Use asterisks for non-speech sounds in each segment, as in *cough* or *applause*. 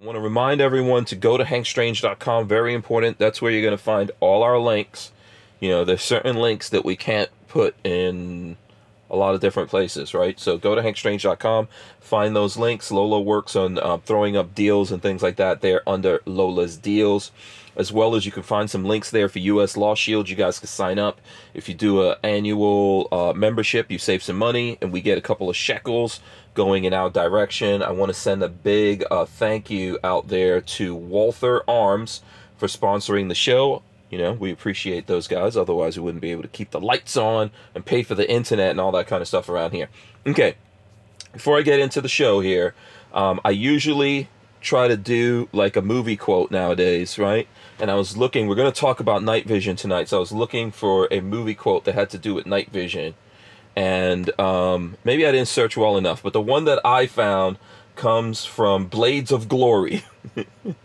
I want to remind everyone to go to hankstrange.com. Very important. That's where you're going to find all our links. You know, there's certain links that we can't put in a lot of different places, right? So go to hankstrange.com, find those links. Lola works on uh, throwing up deals and things like that there under Lola's Deals as well as you can find some links there for US Law Shield. You guys can sign up. If you do an annual uh, membership, you save some money, and we get a couple of shekels going in our direction. I want to send a big uh, thank you out there to Walther Arms for sponsoring the show. You know, we appreciate those guys. Otherwise, we wouldn't be able to keep the lights on and pay for the internet and all that kind of stuff around here. Okay, before I get into the show here, um, I usually try to do like a movie quote nowadays, right? And I was looking, we're going to talk about night vision tonight. So I was looking for a movie quote that had to do with night vision. And um, maybe I didn't search well enough, but the one that I found comes from Blades of Glory.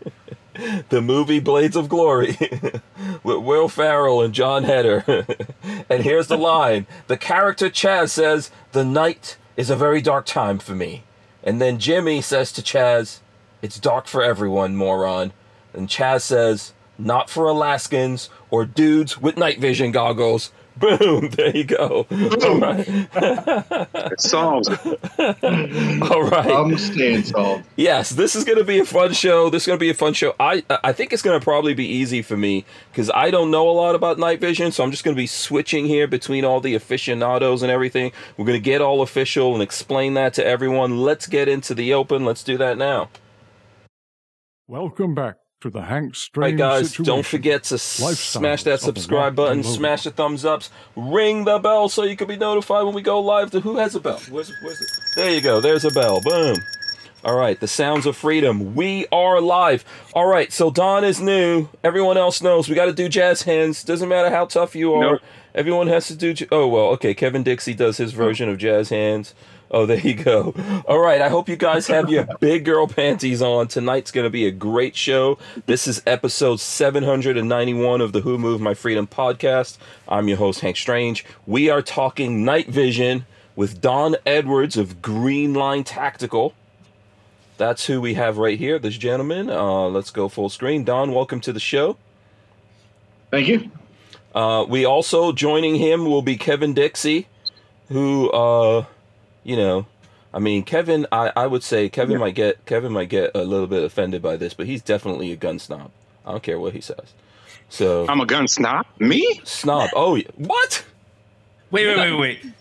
*laughs* the movie Blades of Glory *laughs* with Will Ferrell and Jon Heder. *laughs* and here's the line The character Chaz says, The night is a very dark time for me. And then Jimmy says to Chaz, It's dark for everyone, moron. And Chaz says, not for Alaskans or dudes with night vision goggles. *laughs* Boom! There you go. All right. it solves. *laughs* All right. I'm staying solved. Yes, this is going to be a fun show. This is going to be a fun show. I I think it's going to probably be easy for me because I don't know a lot about night vision, so I'm just going to be switching here between all the aficionados and everything. We're going to get all official and explain that to everyone. Let's get into the open. Let's do that now. Welcome back to the Hank Strange All right, guys, situation. don't forget to smash that subscribe button, smash the thumbs ups, ring the bell so you can be notified when we go live. To who has a bell? Where's, where's it? There you go. There's a bell. Boom. All right, the sounds of freedom. We are live. All right, so Don is new. Everyone else knows we got to do jazz hands. Doesn't matter how tough you are. Nope. Everyone has to do. Oh well, okay. Kevin Dixie does his version of jazz hands. Oh, there you go. All right. I hope you guys have your *laughs* big girl panties on. Tonight's going to be a great show. This is episode 791 of the Who Moved My Freedom podcast. I'm your host, Hank Strange. We are talking night vision with Don Edwards of Greenline Tactical. That's who we have right here, this gentleman. Uh, let's go full screen. Don, welcome to the show. Thank you. Uh, we also joining him will be Kevin Dixie, who. Uh, you know, I mean, Kevin, I, I would say Kevin yeah. might get Kevin might get a little bit offended by this, but he's definitely a gun snob. I don't care what he says. So I'm a gun snob. Me? Snob. Oh, what? Wait, wait, wait, wait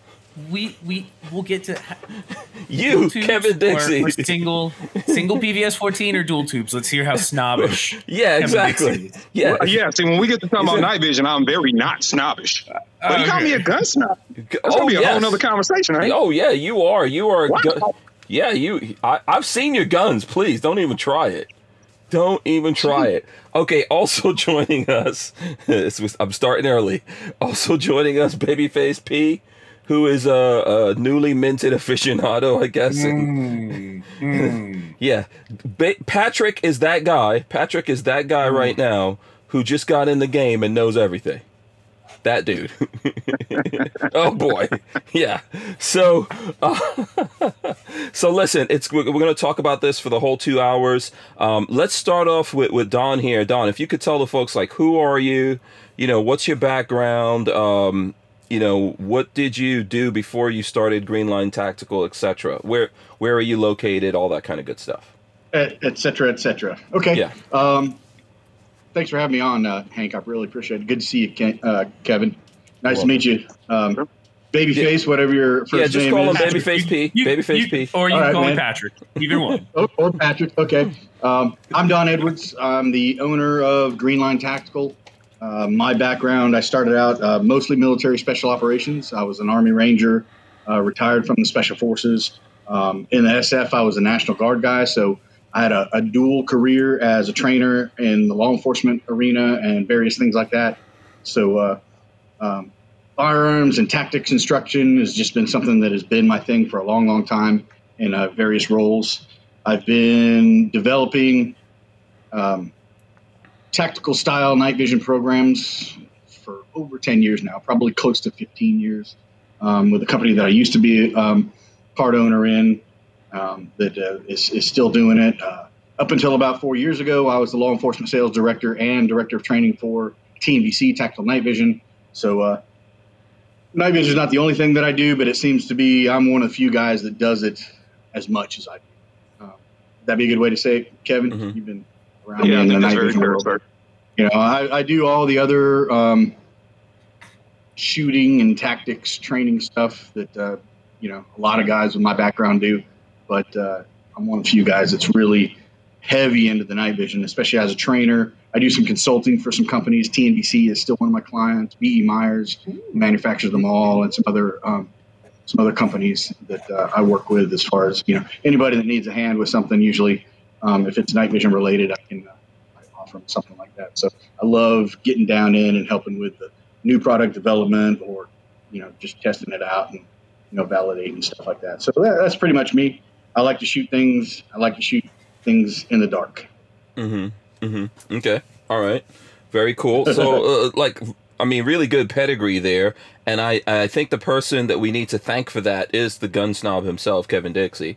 we we will get to *laughs* you Kevin Dixie or, or single single PVS fourteen or dual tubes. Let's hear how *laughs* snobbish. *laughs* yeah, exactly. Yeah, well, yeah. See, when we get to talk about night vision, I'm very not snobbish. But okay. you call me a gun snob. That's oh, gonna be a oh, yes. whole other conversation, right? Oh yeah, you are. You are. Gun- yeah, you. I, I've seen your guns. Please don't even try it. Don't even try it. Okay, also joining us, I'm starting early. Also joining us, Babyface P who is a, a newly minted aficionado, I guess. Mm, *laughs* mm. yeah, ba- Patrick is that guy. Patrick is that guy mm. right now who just got in the game and knows everything. That dude. *laughs* oh boy, yeah. So, uh, *laughs* so listen, it's we're, we're going to talk about this for the whole two hours. Um, let's start off with with Don here. Don, if you could tell the folks like who are you? You know, what's your background? Um, you know, what did you do before you started Greenline Tactical, etc.? Where where are you located? All that kind of good stuff. Etc. cetera, et cetera. Okay. Yeah. Um, thanks for having me on, uh, Hank. I really appreciate it. Good to see you, Ken, uh, Kevin. Nice to meet you. Um, Babyface, yeah. whatever your first name is. Yeah, just call him Babyface P. You, Babyface you, P. Or you can call him Patrick. Either one. or, *laughs* or Patrick. Okay. Um, I'm Don Edwards. I'm the owner of Greenline Tactical. Uh, my background, I started out uh, mostly military special operations. I was an Army Ranger, uh, retired from the Special Forces. Um, in the SF, I was a National Guard guy, so I had a, a, dual career as a trainer in the law enforcement arena and various things like that. So, uh, um, firearms and tactics instruction has just been something that has been my thing for a long, long time in uh, various roles. I've been developing um, tactical style night vision programs for over 10 years now, probably close to 15 years, um, with a company that I used to be um, part owner in um, that uh, is, is still doing it. Uh, up until about four years ago, I was the law enforcement sales director and director of training for TNVC Tactical Night Vision. So uh, night vision is not the only thing that I do, but it seems to be I'm one of the few guys that does it as much as I do. Uh, that'd be a good way to say it, Kevin. Mm-hmm. You've been yeah, the night vision world. Sir. You know, I, I, do all the other um, shooting and tactics training stuff that uh, you know a lot of guys with my background do, but uh, I'm one of the few guys that's really heavy into the night vision, especially as a trainer. I do some consulting for some companies. TNVC is still one of my clients. B.E. Meyers manufactures them all, and some other um, some other companies that uh, I work with. As far as you know, anybody that needs a hand with something, usually um, if it's night vision related, I can uh, offer them something like that. So I love getting down in and helping with the new product development, or you know, just testing it out and you know, validating stuff like that. So that, that's pretty much me. I like to shoot things. I like to shoot things in the dark. Mm-hmm. Mm-hmm. Okay. All right. Very cool. So, *laughs* uh, like, I mean, really good pedigree there, and I I think the person that we need to thank for that is the gun snob himself, Kevin Dixie.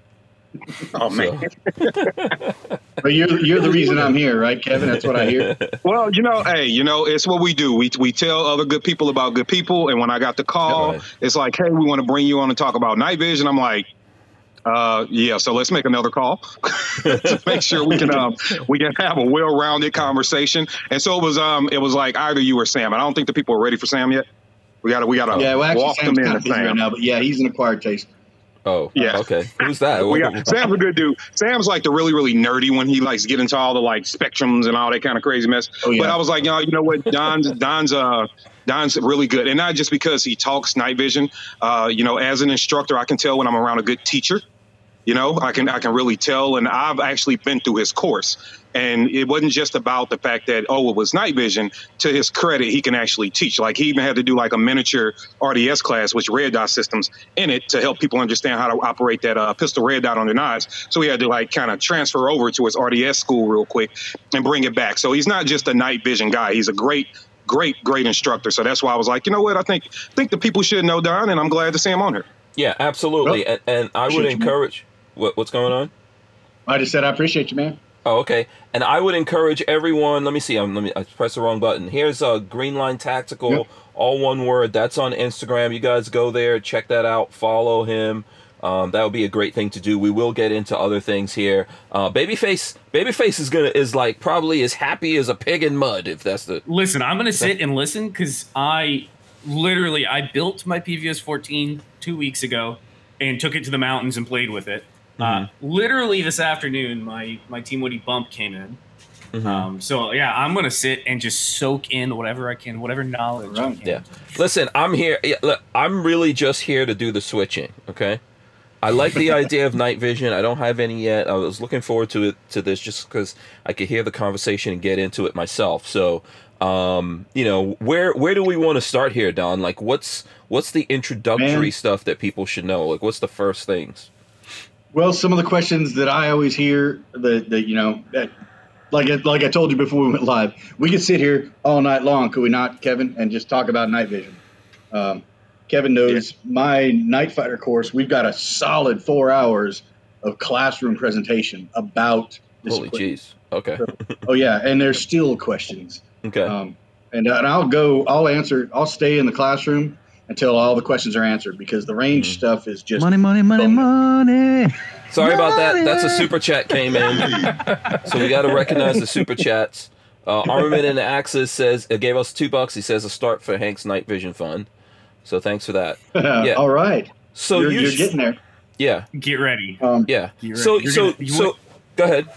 Oh man! *laughs* but you're you're the reason I'm here, right, Kevin? That's what I hear. Well, you know, hey, you know, it's what we do. We we tell other good people about good people, and when I got the call, it's like, hey, we want to bring you on and talk about night vision. I'm like, uh, yeah, so let's make another call *laughs* to make sure we can um, we can have a well-rounded conversation. And so it was um it was like either you or Sam. And I don't think the people are ready for Sam yet. We gotta we gotta yeah, well, actually, walk Sam's them in. Sam. Right now, but yeah, he's an acquired taste. Oh, yeah. Okay. Who's that? we got, Sam's a good dude. Sam's like the really, really nerdy one. he likes get into all the like spectrums and all that kind of crazy mess. Oh, yeah. But I was like, you know, you know what? Don's Don's uh Don's really good, and not just because he talks night vision. Uh, you know, as an instructor, I can tell when I'm around a good teacher. You know, I can I can really tell, and I've actually been through his course, and it wasn't just about the fact that oh it was night vision. To his credit, he can actually teach. Like he even had to do like a miniature RDS class, which red dot systems in it to help people understand how to operate that uh, pistol red dot on their knives. So he had to like kind of transfer over to his RDS school real quick and bring it back. So he's not just a night vision guy. He's a great great, great instructor. So that's why I was like, you know what? I think think the people should know Don, and I'm glad to see him on here. Yeah, absolutely. Well, and, and I would encourage. What, what's going on? I just said I appreciate you, man. Oh, okay. And I would encourage everyone. Let me see. I'm, let me. I pressed the wrong button. Here's a Greenline Tactical, yep. all one word. That's on Instagram. You guys go there, check that out, follow him. Um, that would be a great thing to do. We will get into other things here. Uh, Babyface, Babyface is gonna is like probably as happy as a pig in mud. If that's the listen, I'm gonna sit and listen because I literally I built my PVS 14 two weeks ago and took it to the mountains and played with it. Uh, mm-hmm. literally this afternoon, my my Team Wendy bump came in. Mm-hmm. Um, so yeah, I'm gonna sit and just soak in whatever I can, whatever knowledge. Right. Yeah. Listen, I'm here. Yeah, look, I'm really just here to do the switching. Okay. I like the idea of night vision. I don't have any yet. I was looking forward to it to this just because I could hear the conversation and get into it myself. So, um, you know, where where do we want to start here, Don? Like, what's what's the introductory Man. stuff that people should know? Like, what's the first things? Well, some of the questions that I always hear that, that you know, that, like like I told you before we went live, we could sit here all night long, could we not, Kevin, and just talk about night vision. Um, Kevin knows yeah. my night fighter course. We've got a solid four hours of classroom presentation about this. Holy jeez. Okay. so, oh yeah, and there's still questions. Okay. Um, and, and I'll go. I'll answer. I'll stay in the classroom until all the questions are answered because the range mm stuff is just money, money, money, money. Sorry about that. That's a super chat came in, *laughs* so we got to recognize the super chats. Uh, Armament and Axis says it gave us two bucks. He says a start for Hank's Night Vision Fund. So thanks for that. *laughs* Yeah. All right. So you're, you are getting there. Yeah. Get ready. Um, yeah. Ready. So so gonna, so. Go ahead.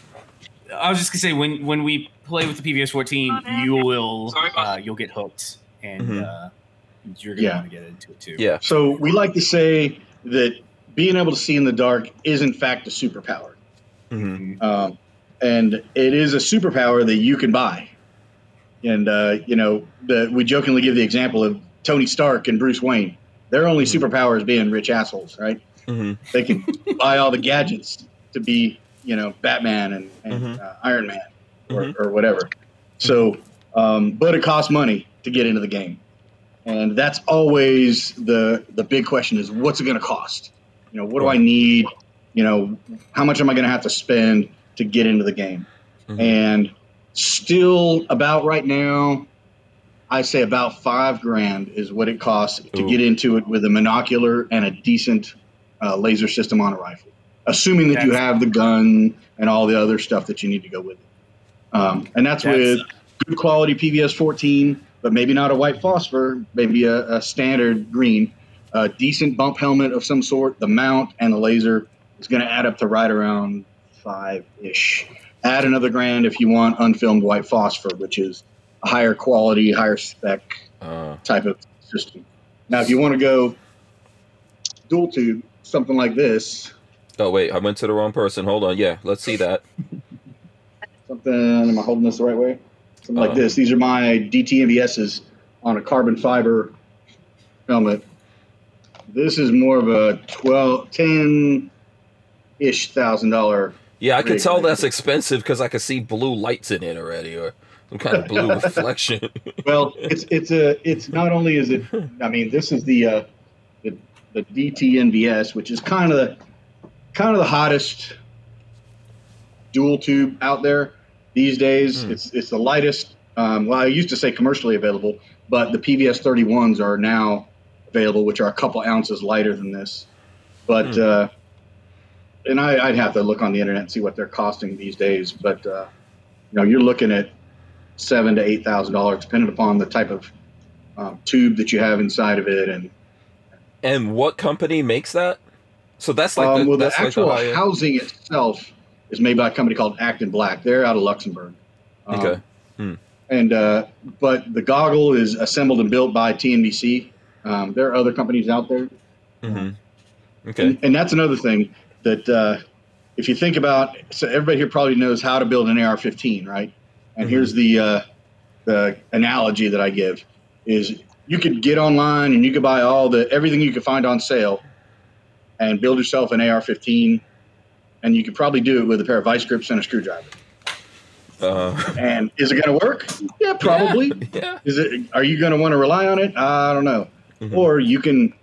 I was just gonna say when when we play with the PVS 14, you will uh, you'll get hooked and. Mm-hmm. Uh, you're going to yeah. want to get into it too. Yeah. So we like to say that being able to see in the dark is in fact a superpower. Mm-hmm. Um, and it is a superpower that you can buy. And uh, you know, the, we jokingly give the example of Tony Stark and Bruce Wayne. Their only mm-hmm. superpower is being rich assholes, right? Mm-hmm. They can *laughs* buy all the gadgets to be, you know, Batman and, and mm-hmm. uh, Iron Man or, mm-hmm. or whatever. So, um, but it costs money to get into the game and that's always the the big question is what's it going to cost you know what do i need you know how much am i going to have to spend to get into the game. Mm-hmm. And still about right now, I say about five grand is what it costs to get into it with a monocular and a decent uh, laser system on a rifle, assuming that that's, you have the gun and all the other stuff that you need to go with it. Um, and that's, that's, with good quality PVS 14, but maybe not a white phosphor, maybe a, a standard green, a decent bump helmet of some sort, the mount and the laser is going to add up to right around five ish. Add another grand if you want unfilmed white phosphor, which is a higher quality, higher spec uh. type of system. Now, if you want to go dual tube, something like this. Oh wait, I went to the wrong person. Hold on. Yeah, let's see that. something. Am I holding this the right way? Something like this. These are my DTNVSs on a carbon fiber helmet. This is more of a 12, 10 ish thousand dollar. Yeah, I can tell that's expensive because I can see blue lights in it already, or some kind of blue *laughs* reflection. well, it's it's a it's not only is it. I mean, this is the uh, the the DTNVS, which is kind of the kind of the hottest dual tube out there these days. Mm. It's it's the lightest. Um, well, I used to say commercially available, but the PVS 31s are now available, which are a couple ounces lighter than this. But mm. uh, and I, would have to look on the internet and see what they're costing these days. But uh, you know, you're looking at seven to eight thousand dollars, depending upon the type of um, tube that you have inside of it, and and what company makes that? So that's like um, the, well, the actual like the housing itself is made by a company called ACTinBlack. They're out of Luxembourg. Um, okay. Hmm. And uh, but the goggle is assembled and built by TNVC. Um, there are other companies out there. Mm-hmm. Okay. And, and, that's another thing that uh, if you think about, so everybody here probably knows how to build an AR-15, right? And mm-hmm. here's the uh, the analogy that I give is you could get online and you could buy all the everything you could find on sale and build yourself an AR-15, and you could probably do it with a pair of vice grips and a screwdriver. Uh, *laughs* and is it going to work? Yeah, probably. *laughs* Yeah, yeah. Is it? Are you going to want to rely on it? I don't know. Mm-hmm. Or you can,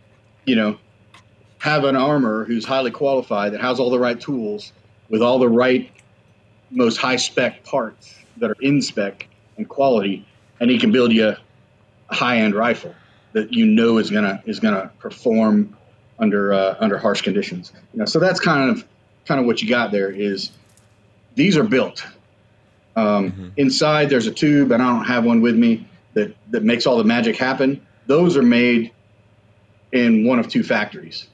you know, have an armor who's highly qualified that has all the right tools with all the right, most high spec parts that are in spec and quality, and he can build you a high end rifle that you know is gonna is gonna perform under uh, under harsh conditions. You know, so that's kind of kind of what you got there. Is these are built. Um, mm-hmm. Inside there's a tube, and I don't have one with me that that makes all the magic happen. Those are made in one of two factories.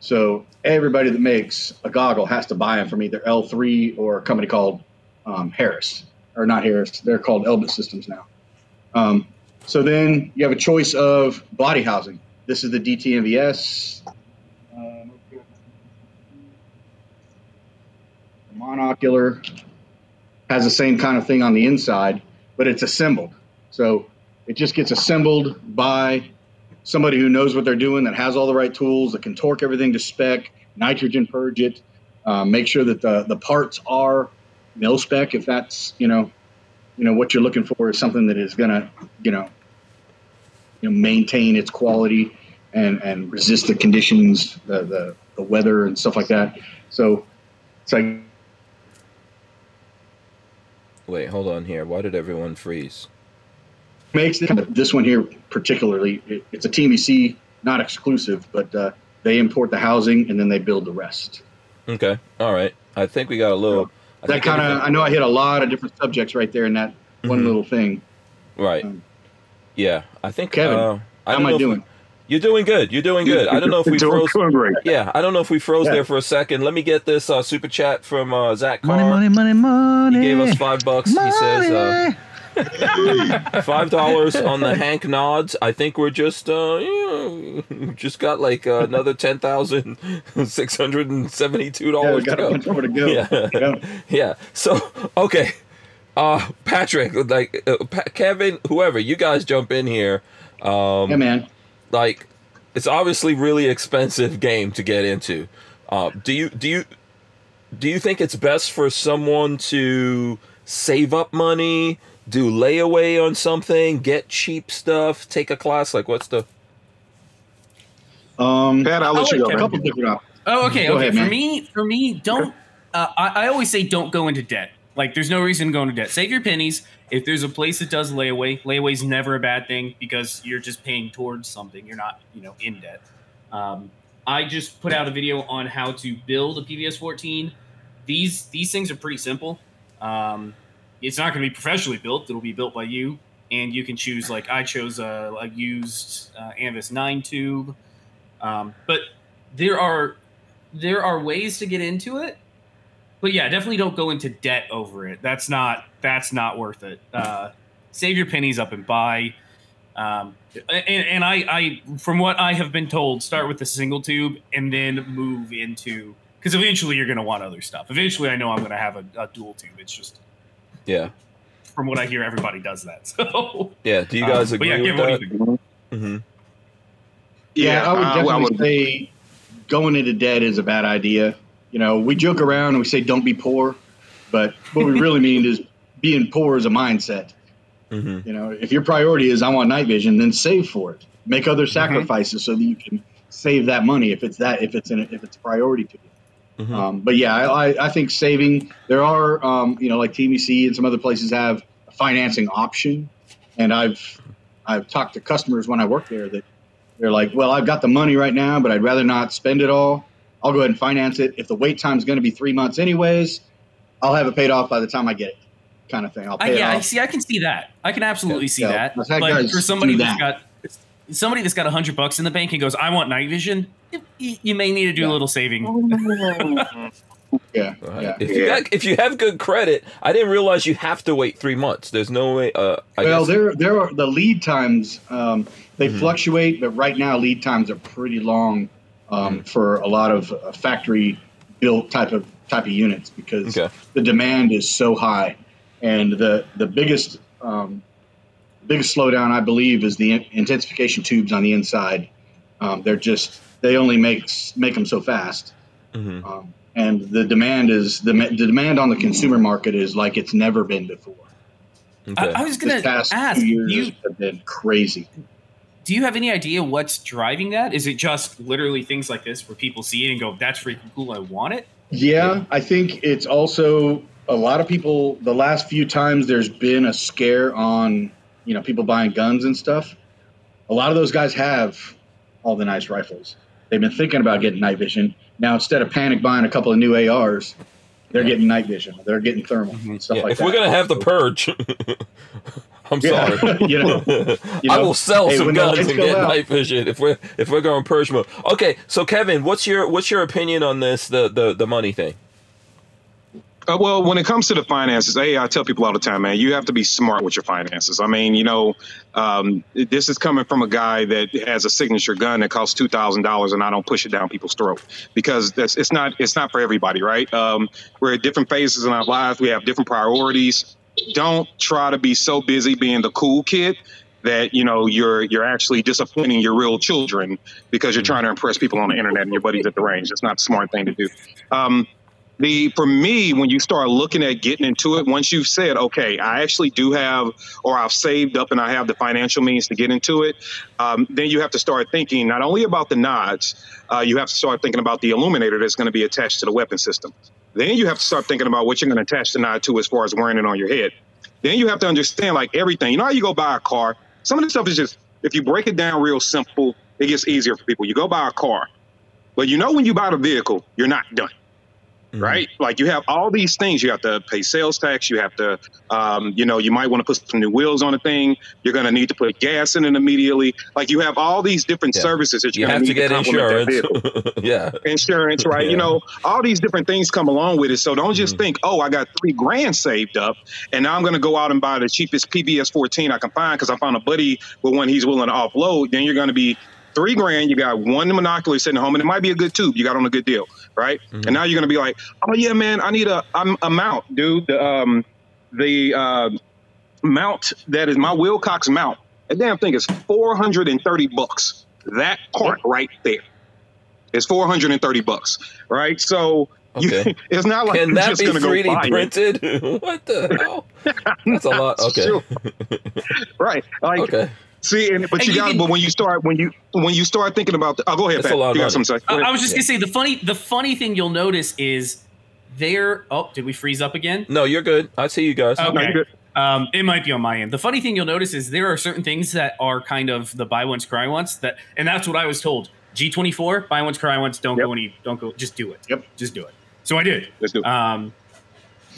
So everybody that makes a goggle has to buy them from either L3 or a company called um, Harris, or not Harris. They're called Elbit Systems now. Um, so then you have a choice of body housing. This is the DTNVS. Monocular has the same kind of thing on the inside, but it's assembled. So it just gets assembled by somebody who knows what they're doing, that has all the right tools, that can torque everything to spec, nitrogen purge it, uh, make sure that the, the parts are mil spec. If that's you know, you know what you're looking for is something that is gonna you know, you know maintain its quality and and resist the conditions, the the, the weather and stuff like that. So it's like. Wait, hold on here. Why did everyone freeze? makes this one here particularly, it, it's a TNVC, not exclusive, but uh, they import the housing and then they build the rest. Okay, all right. I think we got a little. I that kind of. I know I hit a lot of different subjects right there in that mm-hmm. one little thing. Right. Um, yeah, I think. Kevin, uh, I how am I doing? You're doing good. You're doing good. I don't know if *laughs* we froze. Yeah, I don't know if we froze yeah. there for a second. Let me get this uh, super chat from uh, Zach Carr. Money, money, money, money. He gave us five bucks. Money. He says. Uh, *laughs* Five dollars on the Hank nods. I think we're just uh, you know, just got like uh, another ten thousand six hundred and seventy-two dollars yeah, to go. to go. Yeah, yeah. *laughs* yeah. So okay, uh, Patrick, like uh, pa- Kevin, whoever, you guys jump in here. Um, yeah, man. Like, it's obviously really expensive game to get into. Uh, do you do you do you think it's best for someone to save up money? do layaway on something, get cheap stuff, take a class? Like, what's the? Um, Pat, I'll let you go. A couple different options. Oh, okay, Go okay. Ahead, for man. me, for me, don't uh, I, I always say don't go into debt. Like, there's no reason to go into debt. Save your pennies. If there's a place that does layaway, layaway's never a bad thing because you're just paying towards something. You're not, you know, in debt. Um, I just put out a video on how to build a PVS 14. These these things are pretty simple. Um, it's not going to be professionally built. It'll be built by you, and you can choose. Like I chose a, a used uh, Anvis nine tube, um, but there are there are ways to get into it. But yeah, definitely don't go into debt over it. That's not that's not worth it. Uh, save your pennies up and buy. Um, and, and I, I, from what I have been told, start with the single tube and then move into because eventually you're going to want other stuff. Eventually, I know I'm going to have a, a, dual tube. It's just yeah. From what I hear, everybody does that. *laughs* So yeah, do you guys um, agree yeah, with that? Mm-hmm. Yeah, yeah, I would definitely uh, well, say going into debt is a bad idea. You know, we joke around and we say don't be poor, but what we really mean is being poor is a mindset. Mm-hmm. You know, if your priority is I want night vision, then save for it. Make other mm-hmm. sacrifices mm-hmm. so that you can save that money if it's that if it's in a, if it's a priority to you. Mm-hmm. Um, but yeah, I, I think saving there are um, you know like TVC and some other places have a financing option, and I've I've talked to customers when I work there that they're like, well, I've got the money right now, but I'd rather not spend it all. I'll go ahead and finance it. If the wait time is going to be three months anyways, I'll have it paid off by the time I get it, kind of thing. I'll pay uh, yeah, I see. I can see that. I can absolutely yeah, see yeah. that. Like for somebody that's got somebody that's got a hundred bucks in the bank and goes, "I want night vision," you, you may need to do yeah. a little saving. *laughs* yeah, yeah. If you got, if you have good credit, I didn't realize you have to wait three months. There's no way. Uh, well, guess. there there are the lead times. Um, they mm-hmm. fluctuate, but right now lead times are pretty long um, mm-hmm. for a lot of uh, factory built type of type of units because okay. the demand is so high, and the the biggest um, biggest slowdown, I believe, is the intensification tubes on the inside. Um, they're just they only make make them so fast, mm-hmm. um, and the demand is the, the demand on the consumer market is like it's never been before. Okay. I, I, was going to ask years you have been crazy. Do you have any idea what's driving that? Is it just literally things like this where people see it and go, "That's freaking cool! I want it." Yeah, I think it's also a lot of people. The last few times there's been a scare on you know people buying guns and stuff. A lot of those guys have all the nice rifles. They've been thinking about getting night vision. Now instead of panic buying a couple of new ARs, they're getting night vision. They're getting thermal mm-hmm. stuff yeah, like if that. we're gonna have the purge, *laughs* I'm yeah. sorry. *laughs* you, know, *laughs* you know, I will sell hey, some guns and get out. night vision if we're if we're going purge mode. Okay, so Kevin, what's your what's your opinion on this the the the money thing? Uh, well, when it comes to the finances, hey, I tell people all the time, man, you have to be smart with your finances. I mean, you know, um, this is coming from a guy that has a signature gun that costs two thousand dollars, and I don't push it down people's throat because that's it's not it's not for everybody, right? Um, we're at different phases in our lives. We have different priorities. Don't try to be so busy being the cool kid that you know you're you're actually disappointing your real children because you're trying to impress people on the internet and your buddies at the range. That's not a smart thing to do. Um, the for me when you start looking at getting into it once you've said okay i actually do have or i've saved up and i have the financial means to get into it um, then you have to start thinking not only about the nods uh, you have to start thinking about the illuminator that's going to be attached to the weapon system then you have to start thinking about what you're going to attach the nod to as far as wearing it on your head. Then you have to understand like everything. You know how you go buy a car? Some of the stuff is just if you break it down real simple it gets easier for people. You go buy a car but you know when you buy the vehicle you're not done Mm-hmm. right? Like you have all these things. You have to pay sales tax. You have to, um, you know, you might want to put some new wheels on a thing. You're going to need to put gas in it immediately. Like you have all these different yeah. services that you're you have to get insurance. *laughs* yeah, insurance, right? Yeah. You know, all these different things come along with it. So don't just mm-hmm. think, oh, I got three grand saved up, and now I'm going to go out and buy the cheapest PVS 14 I can find because I found a buddy with one he's willing to offload. Then you're going to be three grand. You got one monocular sitting home, and it might be a good tube. You got on a good deal right? Mm-hmm. And now you're going to be like, oh yeah, man, I need a I'm a mount, dude. The um, the uh, mount that is my Wilcox mount. That damn thing is 430 bucks. That part right there is 430 bucks, right? So okay. you, *laughs* it's not like Can you're that just go 3D printed? *laughs* what the hell? *laughs* That's a lot. Okay. right. Like, okay. See, and, but and you, you got, can, but when you start, when you when you start thinking about, the, oh, go ahead, Pat. You got something to say. I, I was just yeah. gonna say the funny, the funny thing you'll notice is there. Oh, did we freeze up again? No, you're good. I see you guys. Okay. No, you're good. Um, it might be on my end. The funny thing you'll notice is there are certain things that are kind of the buy once cry once that, and that's what I was told. G twenty four, buy once cry once. Don't Yep. go any. Don't go. Just do it. Yep. Just do it. So I did. Let's do it. Um,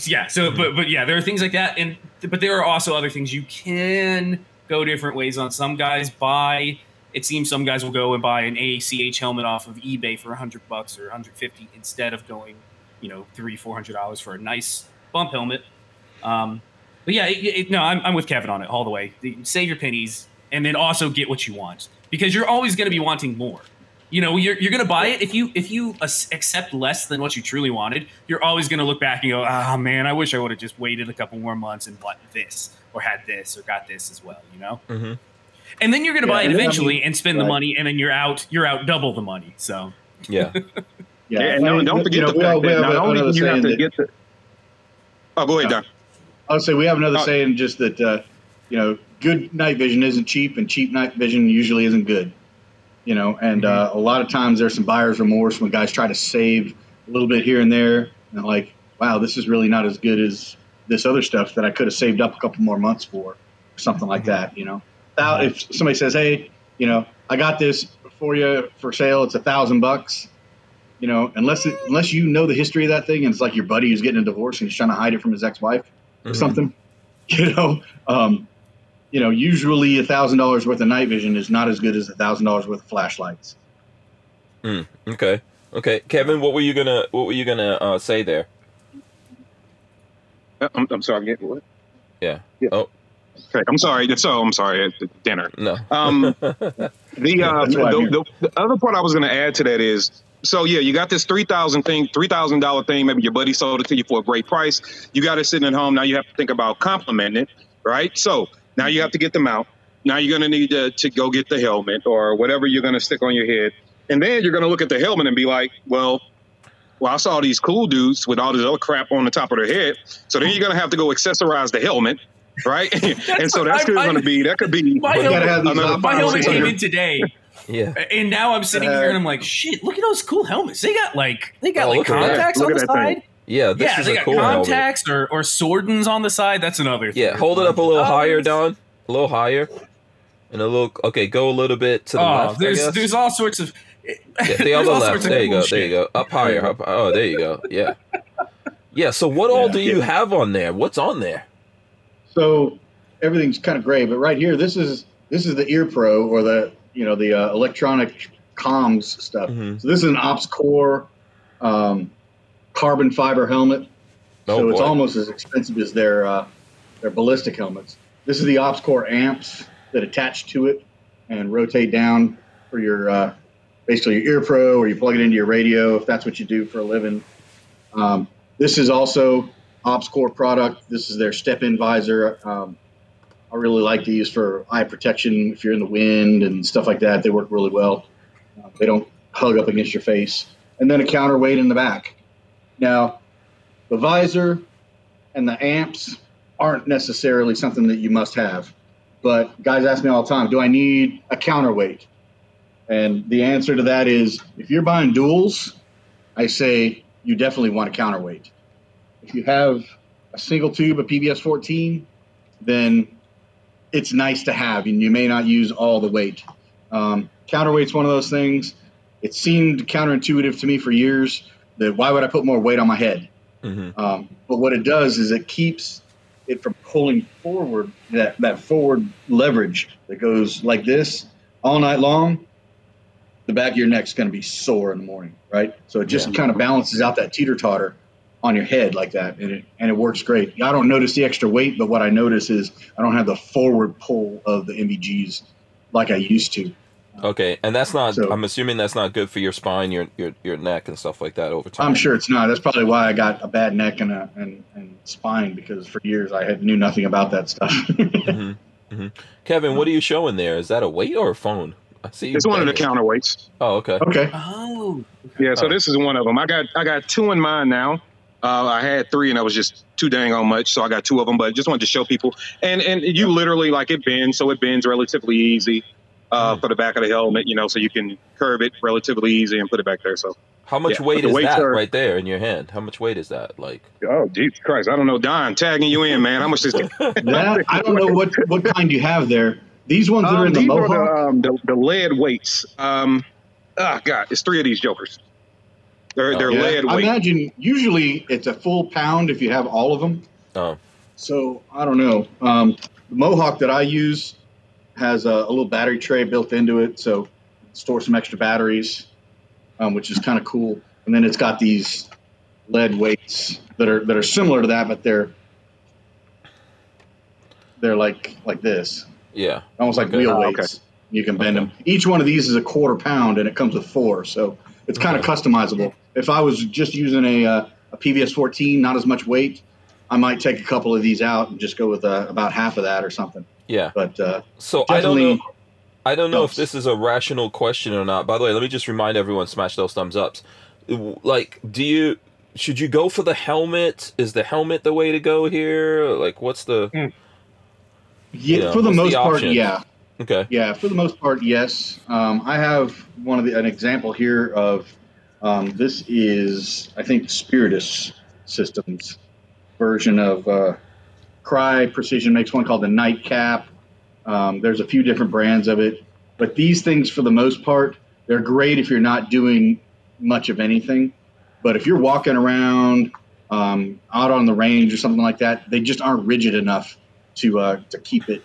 yeah. So, but but yeah, there are things like that, and but there are also other things you can go different ways on. Some guys buy. It seems some guys will go and buy an ACH helmet off of eBay for hundred bucks or hundred fifty instead of going, you know, three four hundred dollars for a nice bump helmet. Um, but yeah, it, it, no, I'm, I'm with Kevin on it all the way. Save your pennies and then also get what you want because you're always going to be wanting more. You know, you're, you're going to buy it if you if you accept less than what you truly wanted. You're always going to look back and go, "Ah, man, I wish I would have just waited a couple more months and bought this or had this or got this as well." You know, hmm and then you're going to Yeah, buy it and then, I eventually mean, and spend the money, and then you're out you're out double the money. So Yeah. *laughs* Yeah, and no, don't forget you know, the we fact all- we that have not only another do you have saying to that- get the. Oh, go ahead, No. Don. i'll say we have another Uh, saying just that uh, you know good night vision isn't cheap and cheap night vision usually isn't good. You know, and uh, a lot of times there's some buyer's remorse when guys try to save a little bit here and there, and they're like, wow, this is really not as good as this other stuff that I could have saved up a couple more months for, or something like that. You know, Now, if somebody says, hey, you know, I got this for you for sale, it's a thousand bucks. You know, unless it, unless you know the history of that thing, and it's like your buddy who's getting a divorce and he's trying to hide it from his ex-wife or Mhm. something. *laughs* You know, um, you know, usually a thousand dollars worth of night vision is not as good as a thousand dollars worth of flashlights. Okay. Okay, Kevin, what were you gonna what were you gonna uh, say there? Uh, I'm, I'm sorry. I'm getting what? Yeah. Yeah. Oh Okay, I'm sorry. So I'm sorry. At dinner. no. Um, *laughs* the, uh, That's the, the, the other part I was going to add to that is, so yeah, you got this three thousand thing, three thousand dollar thing. Maybe your buddy sold it to you for a great price. You got it sitting at home. Now you have to think about complimenting it, right? So now you have to get them out. Now you're going to need to, to go get the helmet or whatever you're going to stick on your head, and then you're going to look at the helmet and be like, well. Well, I saw these cool dudes with all this other crap on the top of their head. So then you're going to have to go accessorize the helmet, right? *laughs* and so that's I- I- going to be that could be My You gotta have these another options. My helmet came in today, Yeah. and now I'm sitting here and I'm like, shit! Look at those cool helmets. They got like they got Oh, like look at that. contacts on the that thing. Side. Yeah, this yeah, is they a got cool helmet. contacts or or swordons on the side. That's another. thing. Yeah, hold it up a little Oh, higher, Don. A little higher. And a little okay, go a little bit to the Oh, left. I there's guess. there's all sorts of. Yeah, *laughs* there's the other left. There you cool go. There you go. Up higher. Up. Oh, there you go. Yeah. Yeah. So what all Yeah. do you have on there? What's on there? So everything's kind of gray, but right here, this is this is the Ear Pro or the you know the uh, electronic comms stuff. Mhm. So this is an OpsCore um, carbon fiber helmet. Oh, so it's almost as expensive as their uh, their ballistic helmets. This is the OpsCore amps that attach to it and rotate down for your uh, basically your ear pro or you plug it into your radio if that's what you do for a living. Um, this is also OpsCore product. This is their step-in visor. Um, I really like these for eye protection if you're in the wind and stuff like that. They work really well. Uh, they don't hug up against your face. And then a counterweight in the back. Now, the visor and the amps aren't necessarily something that you must have. But guys ask me all the time, do I need a counterweight? And the answer to that is if you're buying duals, I say you definitely want a counterweight. If you have a single tube of PVS 14, then it's nice to have, and you may not use all the weight. Um, counterweight's one of those things. It seemed counterintuitive to me for years that why would I put more weight on my head? hmm Um, but what it does is it keeps it from pulling forward that, that forward leverage that goes like this all night long. The back of your neck's going to be sore in the morning, right? So it just Yeah. kind of balances out that teeter totter on your head like that, and it and it works great. I don't notice the extra weight, but what I notice is I don't have the forward pull of the NVGs like I used to. Okay, and that's not. So- I'm assuming that's not good for your spine, your your your neck, and stuff like that over time. I'm sure it's not. That's probably why I got a bad neck and a and, and spine because for years I had knew nothing about that stuff. *laughs* hmm hmm Kevin, what are you showing there? Is that a weight or a phone? I see. you It's one of the counterweights. Oh, okay. okay. Oh, Yeah, so Oh. this is one of them. I got I got two in mine now. Uh, I had three, and I was just too dang on much, so I got two of them. But just wanted to show people, and and you literally like it bends, so it bends relatively easy uh, Mm. for the back of the helmet, you know, so you can curve it relatively easy and put it back there. So How much Yeah, weight is that are- right there in your hand? How much weight is that? Like, Oh, Jesus Christ! I don't know, Don, tagging you in, man. How much is *laughs* That, I don't know what what kind you have there. These ones that are Um, in the Mohawk. are the, um, the, the lead weights. Um, oh God, it's three of these jokers. They're they're Yeah, lead I weight. imagine usually it's a full pound if you have all of them. oh, So I don't know. Um, the Mohawk that I use has a, a little battery tray built into it, so store some extra batteries, um, which is kind of cool. And then it's got these lead weights that are that are similar to that, but they're they're like like this, yeah. almost like Okay. wheel Oh, weights. You can bend Okay. them. Each one of these is a quarter pound, and it comes with four, so it's kind of customizable. If I was just using a uh, a PVS 14, not as much weight, I might take a couple of these out and just go with uh, about half of that or something. Yeah. But uh, So I don't definitely, know. I don't know if this is a rational question or not. By the way, let me just remind everyone: smash those thumbs ups. Like, do you should you go for the helmet? Is the helmet the way to go here? Like, what's the yeah, Yeah, for the what's the most part, yeah, okay? yeah, for the most part, yes. Um, I have one of the an example here of um, this is I think Spiritus Systems version of uh, Crye Precision makes one called the Nightcap. Um, there's a few different brands of it, but these things, for the most part, they're great if you're not doing much of anything. But if you're walking around um, out on the range or something like that, they just aren't rigid enough to uh, to keep it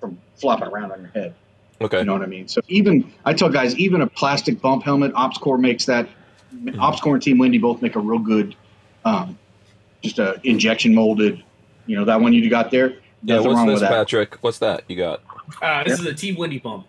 from flopping around on your head. Okay. You know what I mean? So even I tell guys, even a plastic bump helmet, OpsCore makes that. OpsCore and Team Wendy both make a real good, um, just a injection molded. You know that one you got there. Yeah. What's wrong this, with that. Patrick? What's that you got? Uh, this is a Team Wendy pump.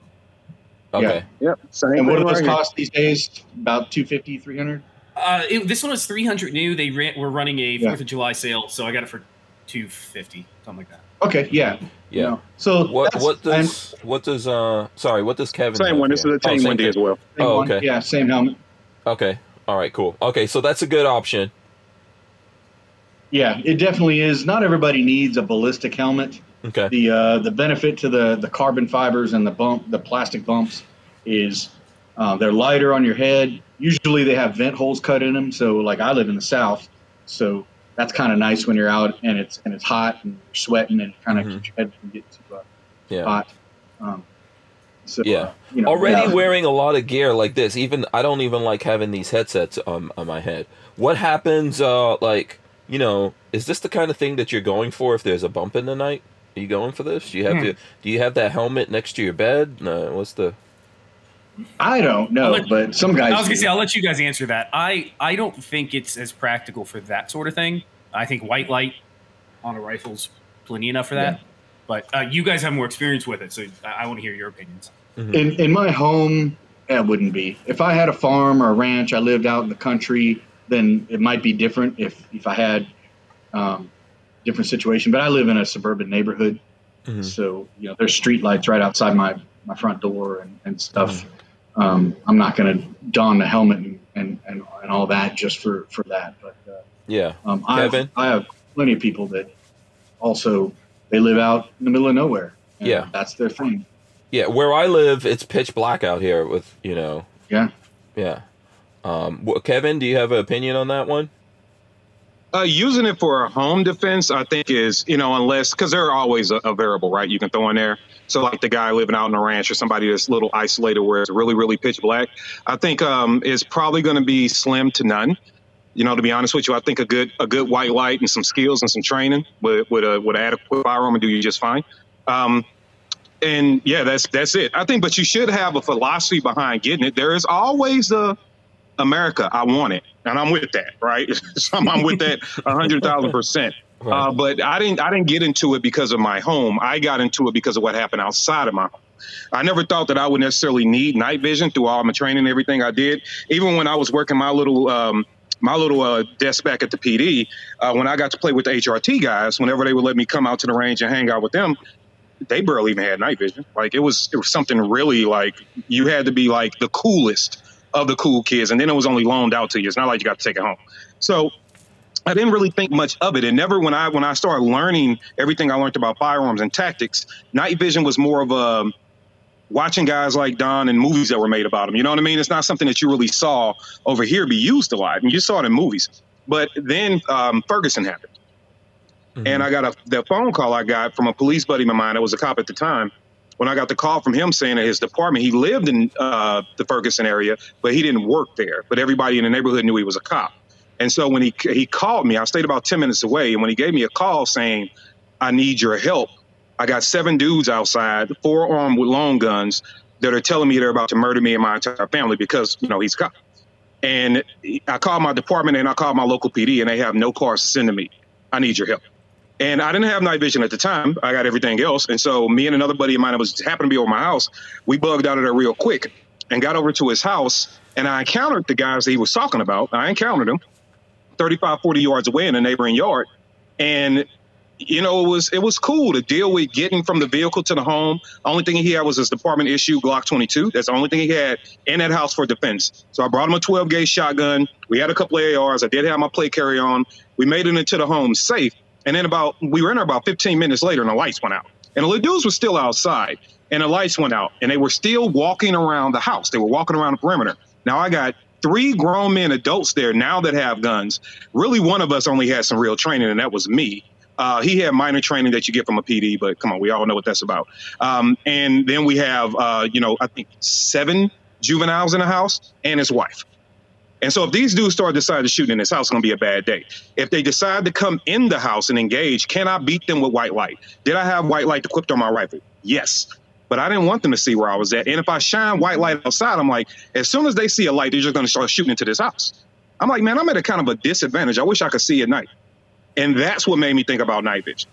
Okay. Yep. Same And what do thing those right here. cost these days? About 250 300 Uh, it, this one was 300 new. They ran, were running a Yeah. Fourth of July sale, so I got it for 250, something like that. Okay, yeah. Yeah. You know, so What that's- what and does what does uh sorry what does Kevin Same have one. This is here? a Team oh, same Wendy thing. as well. same Oh, one. okay. Yeah, same helmet. Okay. All right. Cool. Okay. So that's a good option. Yeah, it definitely is. Not everybody needs a ballistic helmet. Okay. The uh, the benefit to the the carbon fibers and the bump the plastic bumps is uh, they're lighter on your head. Usually they have vent holes cut in them. So like I live in the south, so that's kind of nice when you're out and it's and it's hot and you're sweating and kind of Mhm. keeps your head from getting too uh, Yeah. hot. Um, so Yeah. uh, you know, Already yeah. wearing a lot of gear like this. Even I don't even like having these headsets on, on my head. What happens? Uh, like you know, is this the kind of thing that you're going for if there's a bump in the night? Are you going for this? Do you have Hmm. to? Do you have that helmet next to your bed? No. What's the? I don't know, let- but some guys. I was gonna do. say I'll let you guys answer that. I I don't think it's as practical for that sort of thing. I think white light on a rifle's plenty enough for that. But uh, you guys have more experience with it, so I, I want to hear your opinions. In in my home, it wouldn't be. If I had a farm or a ranch, I lived out in the country, then it might be different. If if I had um, different situation, but I live in a suburban neighborhood, Mhm. so you know there's street lights right outside my my front door and, and stuff. Um, I'm not going to don the helmet and, and, and, and all that just for for that. But uh, Yeah. um, I have, Kevin? I have plenty of people that also they live out in the middle of nowhere. Yeah. that's their thing. Yeah. Where I live, it's pitch black out here. With you know. Yeah. Yeah. Um, Kevin, do you have an opinion on that one? Uh, using it for a home defense, I think is you know unless because there are always a, a variable, right? You can throw in there. So like the guy living out in a ranch or somebody that's a little isolated where it's really really pitch black. I think um, is probably going to be slim to none. You know, to be honest with you, I think a good a good white light and some skills and some training with with a with an adequate firearm will do you just fine. Um, and yeah, that's that's it. I think, but you should have a philosophy behind getting it. There is always a America, I want it, and I'm with that, right? *laughs* so I'm, I'm with that *laughs* a hundred thousand percent. Right. Uh, but I didn't I didn't get into it because of my home. I got into it because of what happened outside of my home. I never thought that I would necessarily need night vision through all my training and everything I did. Even when I was working my little um, my little uh, desk back at the PD, uh, when I got to play with the HRT guys, whenever they would let me come out to the range and hang out with them, they barely even had night vision. Like it was it was something really like you had to be like the coolest of the cool kids, and then it was only loaned out to you. It's not like you got to take it home. So I didn't really think much of it. And never when I when I started learning everything I learned about firearms and tactics, night vision was more of a watching guys like Don and movies that were made about him. You know what I mean? It's not something that you really saw over here be used a lot. And you saw it in movies. But then um, Ferguson happened. Mm-hmm. And I got a the phone call I got from a police buddy of mine that was a cop at the time. When I got the call from him saying that his department, he lived in uh, the Ferguson area, but he didn't work there. But everybody in the neighborhood knew he was a cop. And so when he he called me, I stayed about ten minutes away, and when he gave me a call saying, "I need your help," I got seven dudes outside, four armed with long guns, that are telling me they're about to murder me and my entire family because you know he's a cop. And I called my department and I called my local PD, and they have no cars to send to me. I need your help. And I didn't have night vision at the time. I got everything else. And so me and another buddy of mine that was happened to be over my house, we bugged out of there real quick and got over to his house. And I encountered the guys that he was talking about. I encountered them 35, 40 yards away in a neighboring yard. And you know, it was it was cool to deal with getting from the vehicle to the home. Only thing he had was his department issue Glock 22. That's the only thing he had in that house for defense. So I brought him a 12 gauge shotgun. We had a couple of ARs. I did have my plate carry on. We made it into the home safe. And then about we were in there about 15 minutes later, and the lights went out. And the dudes were still outside, and the lights went out, and they were still walking around the house. They were walking around the perimeter. Now I got three grown men, adults there now that have guns. Really, one of us only had some real training, and that was me. Uh, he had minor training that you get from a PD, but come on, we all know what that's about. Um, and then we have, uh, you know, I think seven juveniles in the house and his wife. And so if these dudes start deciding to shoot in this house, it's going to be a bad day. If they decide to come in the house and engage, can I beat them with white light? Did I have white light equipped on my rifle? Yes. But I didn't want them to see where I was at. And if I shine white light outside, I'm like, as soon as they see a light, they're just going to start shooting into this house. I'm like, man, I'm at a kind of a disadvantage. I wish I could see at night. And that's what made me think about night vision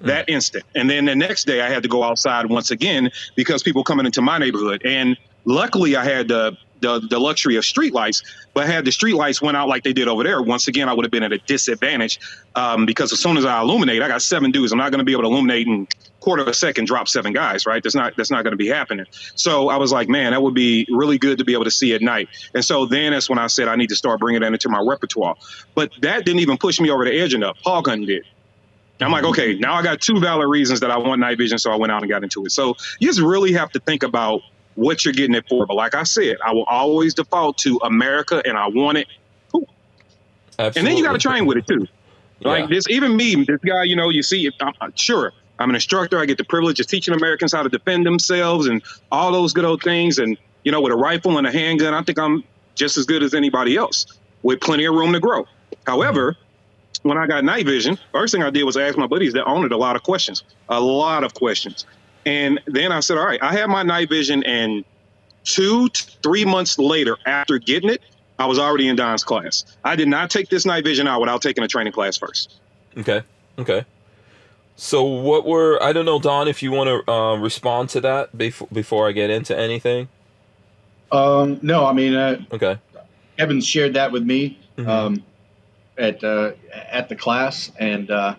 that mm. instant. And then the next day I had to go outside once again because people coming into my neighborhood. And luckily I had the the, the luxury of streetlights, but had the streetlights went out like they did over there, once again, I would have been at a disadvantage um, because as soon as I illuminate, I got seven dudes. I'm not going to be able to illuminate in quarter of a second, drop seven guys, right? That's not that's not going to be happening. So I was like, man, that would be really good to be able to see at night. And so then that's when I said I need to start bringing that into my repertoire. But that didn't even push me over the edge enough. Paul Gunn did. I'm like, okay, now I got two valid reasons that I want night vision, so I went out and got into it. So you just really have to think about what you're getting it for. But like I said, I will always default to America and I want it. Cool. And then you got to train with it too. Like yeah. this, even me, this guy, you know, you see, I'm, I'm sure I'm an instructor. I get the privilege of teaching Americans how to defend themselves and all those good old things. And, you know, with a rifle and a handgun, I think I'm just as good as anybody else with plenty of room to grow. However, when I got night vision, first thing I did was ask my buddies that owned it a lot of questions, a lot of questions. And then I said, all right, I had my night vision, and two, three months later, after getting it, I was already in Don's class. I did not take this night vision out without taking a training class first. Okay. Okay. So what were I don't know, Don, if you want to uh, respond to that before before I get into anything. Um, no, I mean, uh, okay. Kevin shared that with me mm-hmm. um, at uh, at the class, and uh,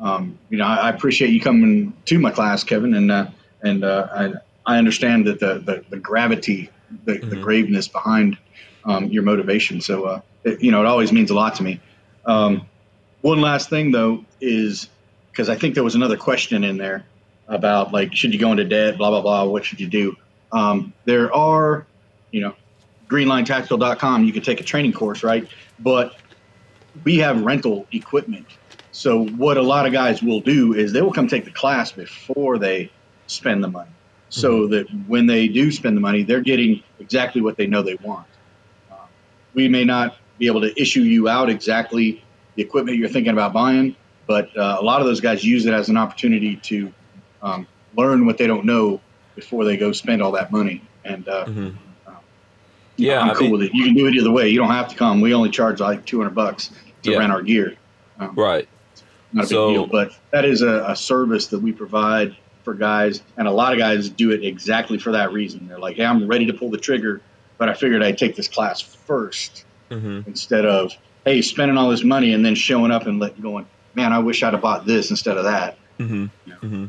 um, you know, I, I, appreciate you coming to my class, Kevin, and uh, and uh, I, I understand that the the, the gravity, the, mm-hmm. the, graveness behind um, your motivation. So, uh, it, you know, it always means a lot to me. Um, one last thing though is because I think there was another question in there about like should you go into debt, blah blah blah. What should you do? Um, there are, you know, greenlinetactical.com. You can take a training course, right? But we have rental equipment so what a lot of guys will do is they will come take the class before they spend the money, so mm-hmm. that when they do spend the money, they're getting exactly what they know they want. Uh, we may not be able to issue you out exactly the equipment you're thinking about buying, but uh, a lot of those guys use it as an opportunity to um, learn what they don't know before they go spend all that money. And uh, mm-hmm. Uh, yeah, I'm I cool mean, with it. You can do it either way. You don't have to come. We only charge like 200 bucks to yeah. rent our gear. Um, right not a so, big deal. But that is a, a, service that we provide for guys, and a lot of guys do it exactly for that reason. They're like, "Hey, I'm ready to pull the trigger, but I figured I'd take this class 1st mm-hmm. instead of hey, spending all this money and then showing up and let going, man, I wish I'd have bought this instead of that." Mm-hmm. You know? mm-hmm.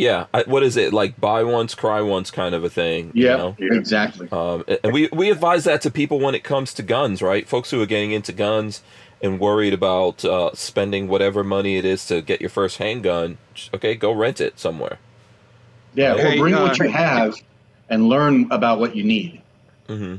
Yeah, I, what is it like? Buy once, cry once, kind of a thing. Yeah, you know? exactly. Um, and we we advise that to people when it comes to guns, right? Folks who are getting into guns and worried about uh, spending whatever money it is to get your first handgun, okay, go rent it somewhere. Yeah, Hey, or bring uh, what you have and learn about what you need. Mm-hmm.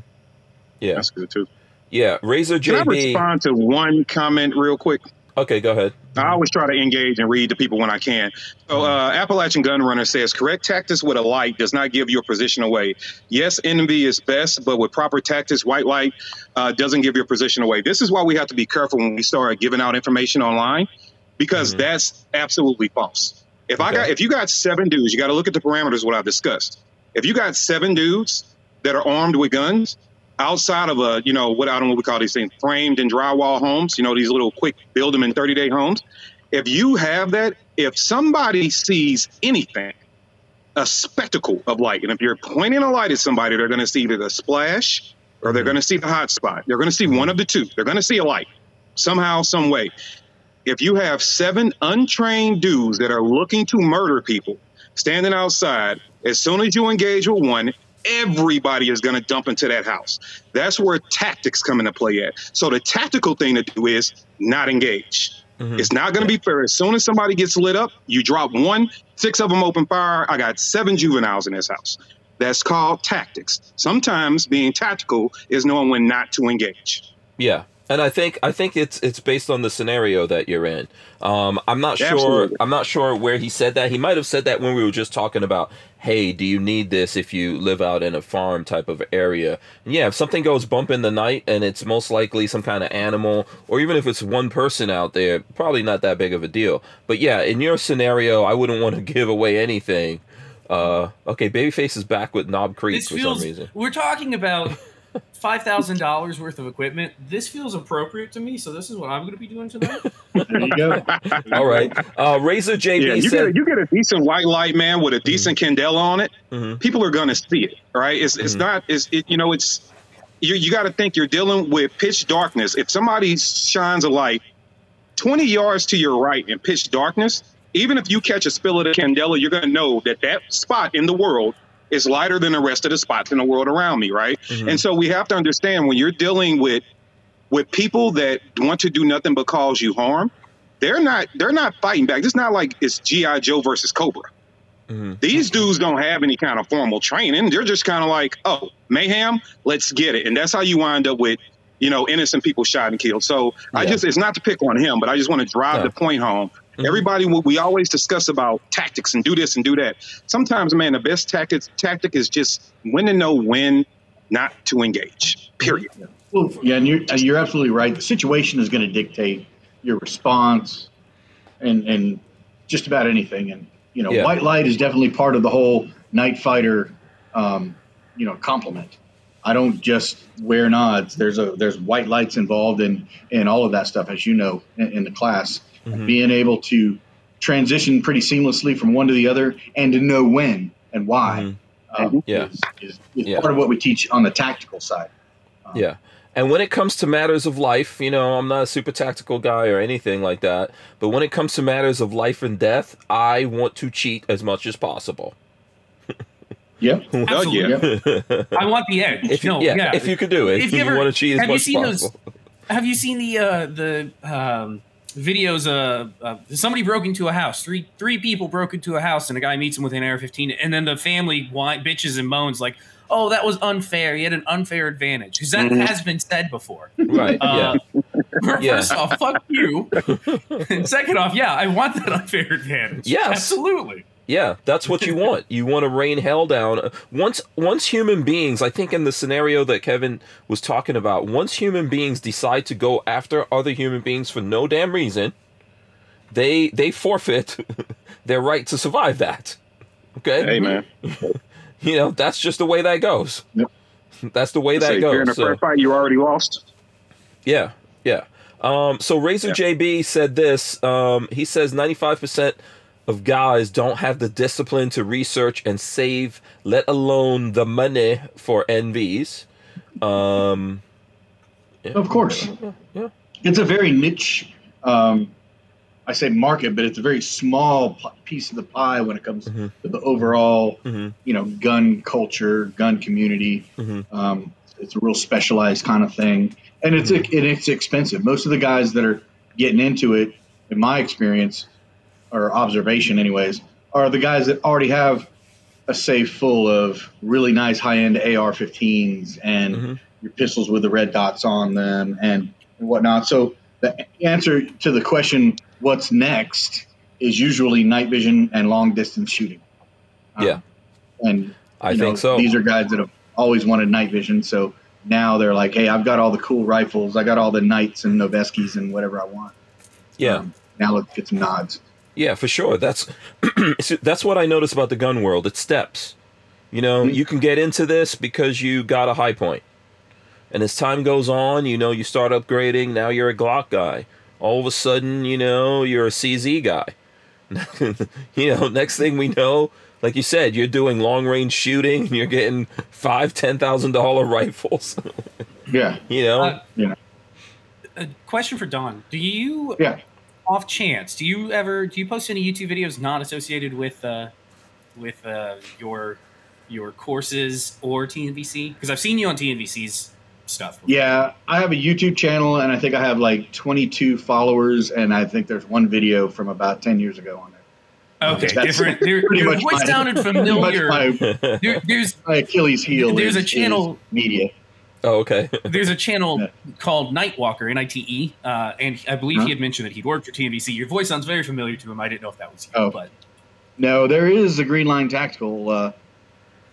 Yeah, That's good too. yeah. Razor Can I JB. respond to one comment real quick? Okay, go ahead. I always try to engage and read to people when I can. So, uh, Appalachian Gun Runner says correct tactics with a light does not give your position away. Yes, NV is best, but with proper tactics, white light uh, doesn't give your position away. This is why we have to be careful when we start giving out information online, because Mhm. that's absolutely false. If I got, if you got seven dudes, you got to look at the parameters what I've discussed. If you got seven dudes that are armed with guns outside of a, you know, what I don't know what we call these things, framed and drywall homes, you know, these little quick build them in 30 day homes. If you have that, if somebody sees anything, a spectacle of light, and if you're pointing a light at somebody, they're going to see either the splash or they're Mhm. going to see the hot spot. They're going to see one of the two. They're going to see a light somehow, some way. If you have seven untrained dudes that are looking to murder people standing outside, as soon as you engage with one, everybody is going to dump into that house. That's where tactics come into play at. So the tactical thing to do is not engage. Mhm. It's not going to be fair. As soon as somebody gets lit up, you drop one, six of them open fire. I got seven juveniles in this house. That's called tactics. Sometimes being tactical is knowing when not to engage. Yeah, and I think I think it's it's based on the scenario that you're in. Um, I'm not sure. Absolutely. I'm not sure where he said that. He might have said that when we were just talking about, hey, do you need this if you live out in a farm type of area? And yeah, if something goes bump in the night and it's most likely some kind of animal, or even if it's one person out there, probably not that big of a deal. But yeah, in your scenario, I wouldn't want to *laughs* give away anything. Uh, okay, Babyface is back with Knob Creek This for feels. some reason. We're talking about five thousand dollars worth of equipment. This feels appropriate to me, so this is what I'm going to be doing tonight. *laughs* There you go. *laughs* All right, uh, Razor JB Yeah, you said. get, a, you get a decent white light, man, with a decent candela on it. Mhm. People are going to see it, right? It's it's Mhm. not. It's it, you know it's you you got to think you're dealing with pitch darkness. If somebody shines a light twenty yards to your right in pitch darkness, even if you catch a spill of the candela, you're going to know that that spot in the world is lighter than the rest of the spots in the world around me, right? Mhm. And so we have to understand when you're dealing with with people that want to do nothing but cause you harm, they're not they're not fighting back. It's not like it's GI Joe versus Cobra. Mhm. These dudes don't have any kind of formal training. They're just kind of like, oh, mayhem, let's get it. And that's how you wind up with, you know, innocent people shot and killed. So I just it's not to pick on him, but I just want to drive Yeah. the point home. Mhm. Everybody, we we always discuss about tactics and do this and do that. Sometimes, man, the best tactic tactic is just when to know when not to engage. Period. Well, yeah, and you're, you're absolutely right. The situation is going to dictate your response and, and just about anything. And, you know, Yeah. white light is definitely part of the whole night fighter, um, you know, complement. I don't just wear nods. There's a there's white lights involved in in all of that stuff, as you know, in, in the class. Mhm. Being able to transition pretty seamlessly from one to the other, and to know when and why, Mhm. um, Yeah. is, is, is Yeah. part of what we teach on the tactical side. Um, Yeah. And when it comes to matters of life, you know, I'm not a super tactical guy or anything like that. But when it comes to matters of life and death, I want to cheat as much as possible. Yep. Oh, Absolutely. yeah. I want the edge. if you, no, yeah, yeah, if you could do it, If if you you, ever- want to cheat as have you much seen as those- possible. Have you seen the uh, the um, videos? Uh, uh, somebody broke into a house. Three three people broke into a house, and a guy meets him with an AR-15, and then the family whine, bitches and moans like, "Oh, that was unfair. He had an unfair advantage." Because that Mhm. has been said before. Right. Uh, yeah. *laughs* Yeah. First off, fuck you. *laughs* and second off, yeah, I want that unfair advantage. Yes. absolutely. Yeah, that's what you want. You want to rain hell down. Once once human beings, I think in the scenario that Kevin was talking about, once human beings decide to go after other human beings for no damn reason, they they forfeit *laughs* their right to survive that. Okay? Hey, man. *laughs* You know, that's just the way that goes. Yep. That's the way that Say, if you're in a goes. So, fight, you already lost. yeah, yeah. Um, so Razor Yeah. JB said this. Um, he says 95% of guys don't have the discipline to research and save, let alone the money for NVs. Um, Of course. yeah. It's a very niche, um, I say market, but it's a very small p- piece of the pie when it comes Mhm. to the overall, Mhm. you know, gun culture, gun community. Mhm. Um, it's a real specialized kind of thing, and it's and it's expensive. Most of the guys that are getting into it, in my experience or observation, anyways, are the guys that already have a safe full of really nice high-end AR-15s and Mhm. your pistols with the red dots on them and whatnot. So the answer to the question, "What's next?" is usually night vision and long distance shooting. Um, Yeah. and I you think so. These are guys that have always wanted night vision, so now they're like, "Hey, I've got all the cool rifles. I got all the knights and Noveskes and whatever I want." yeah. Um, now let's get some nods. Yeah, for sure. That's *clears throat* that's what I notice about the gun world. It's steps. You know, Mhm. you can get into this because you got a Hi-Point. And as time goes on, you know, you start upgrading, now you're a Glock guy. All of a sudden, you know, you're a CZ guy. *laughs* you know, next thing we know, like you said, you're doing long range shooting, and you're getting five, ten thousand dollar rifles. *laughs* Yeah, you know? Uh, A question for Don: Do you, yeah. Off chance, do you ever do you post any YouTube videos not associated with uh, with uh, your your courses or TNVC? Because I've seen you on TNVC's stuff. before. Yeah, I have a YouTube channel, and I think I have like 22 followers, and I think there's one video from about 10 years ago on there. Okay, That's different. There, pretty your much voice my- sounded familiar. my, There, there's my Achilles heel. There's is- a channel- media. Oh, okay. *laughs* there's a channel Yeah. called Nitewalker, N I T E, uh, and I believe Huh? he had mentioned that he'd worked for TNVC. Your voice sounds very familiar to him. I didn't know if that was you, Oh. but No, there is a Greenline Tactical uh,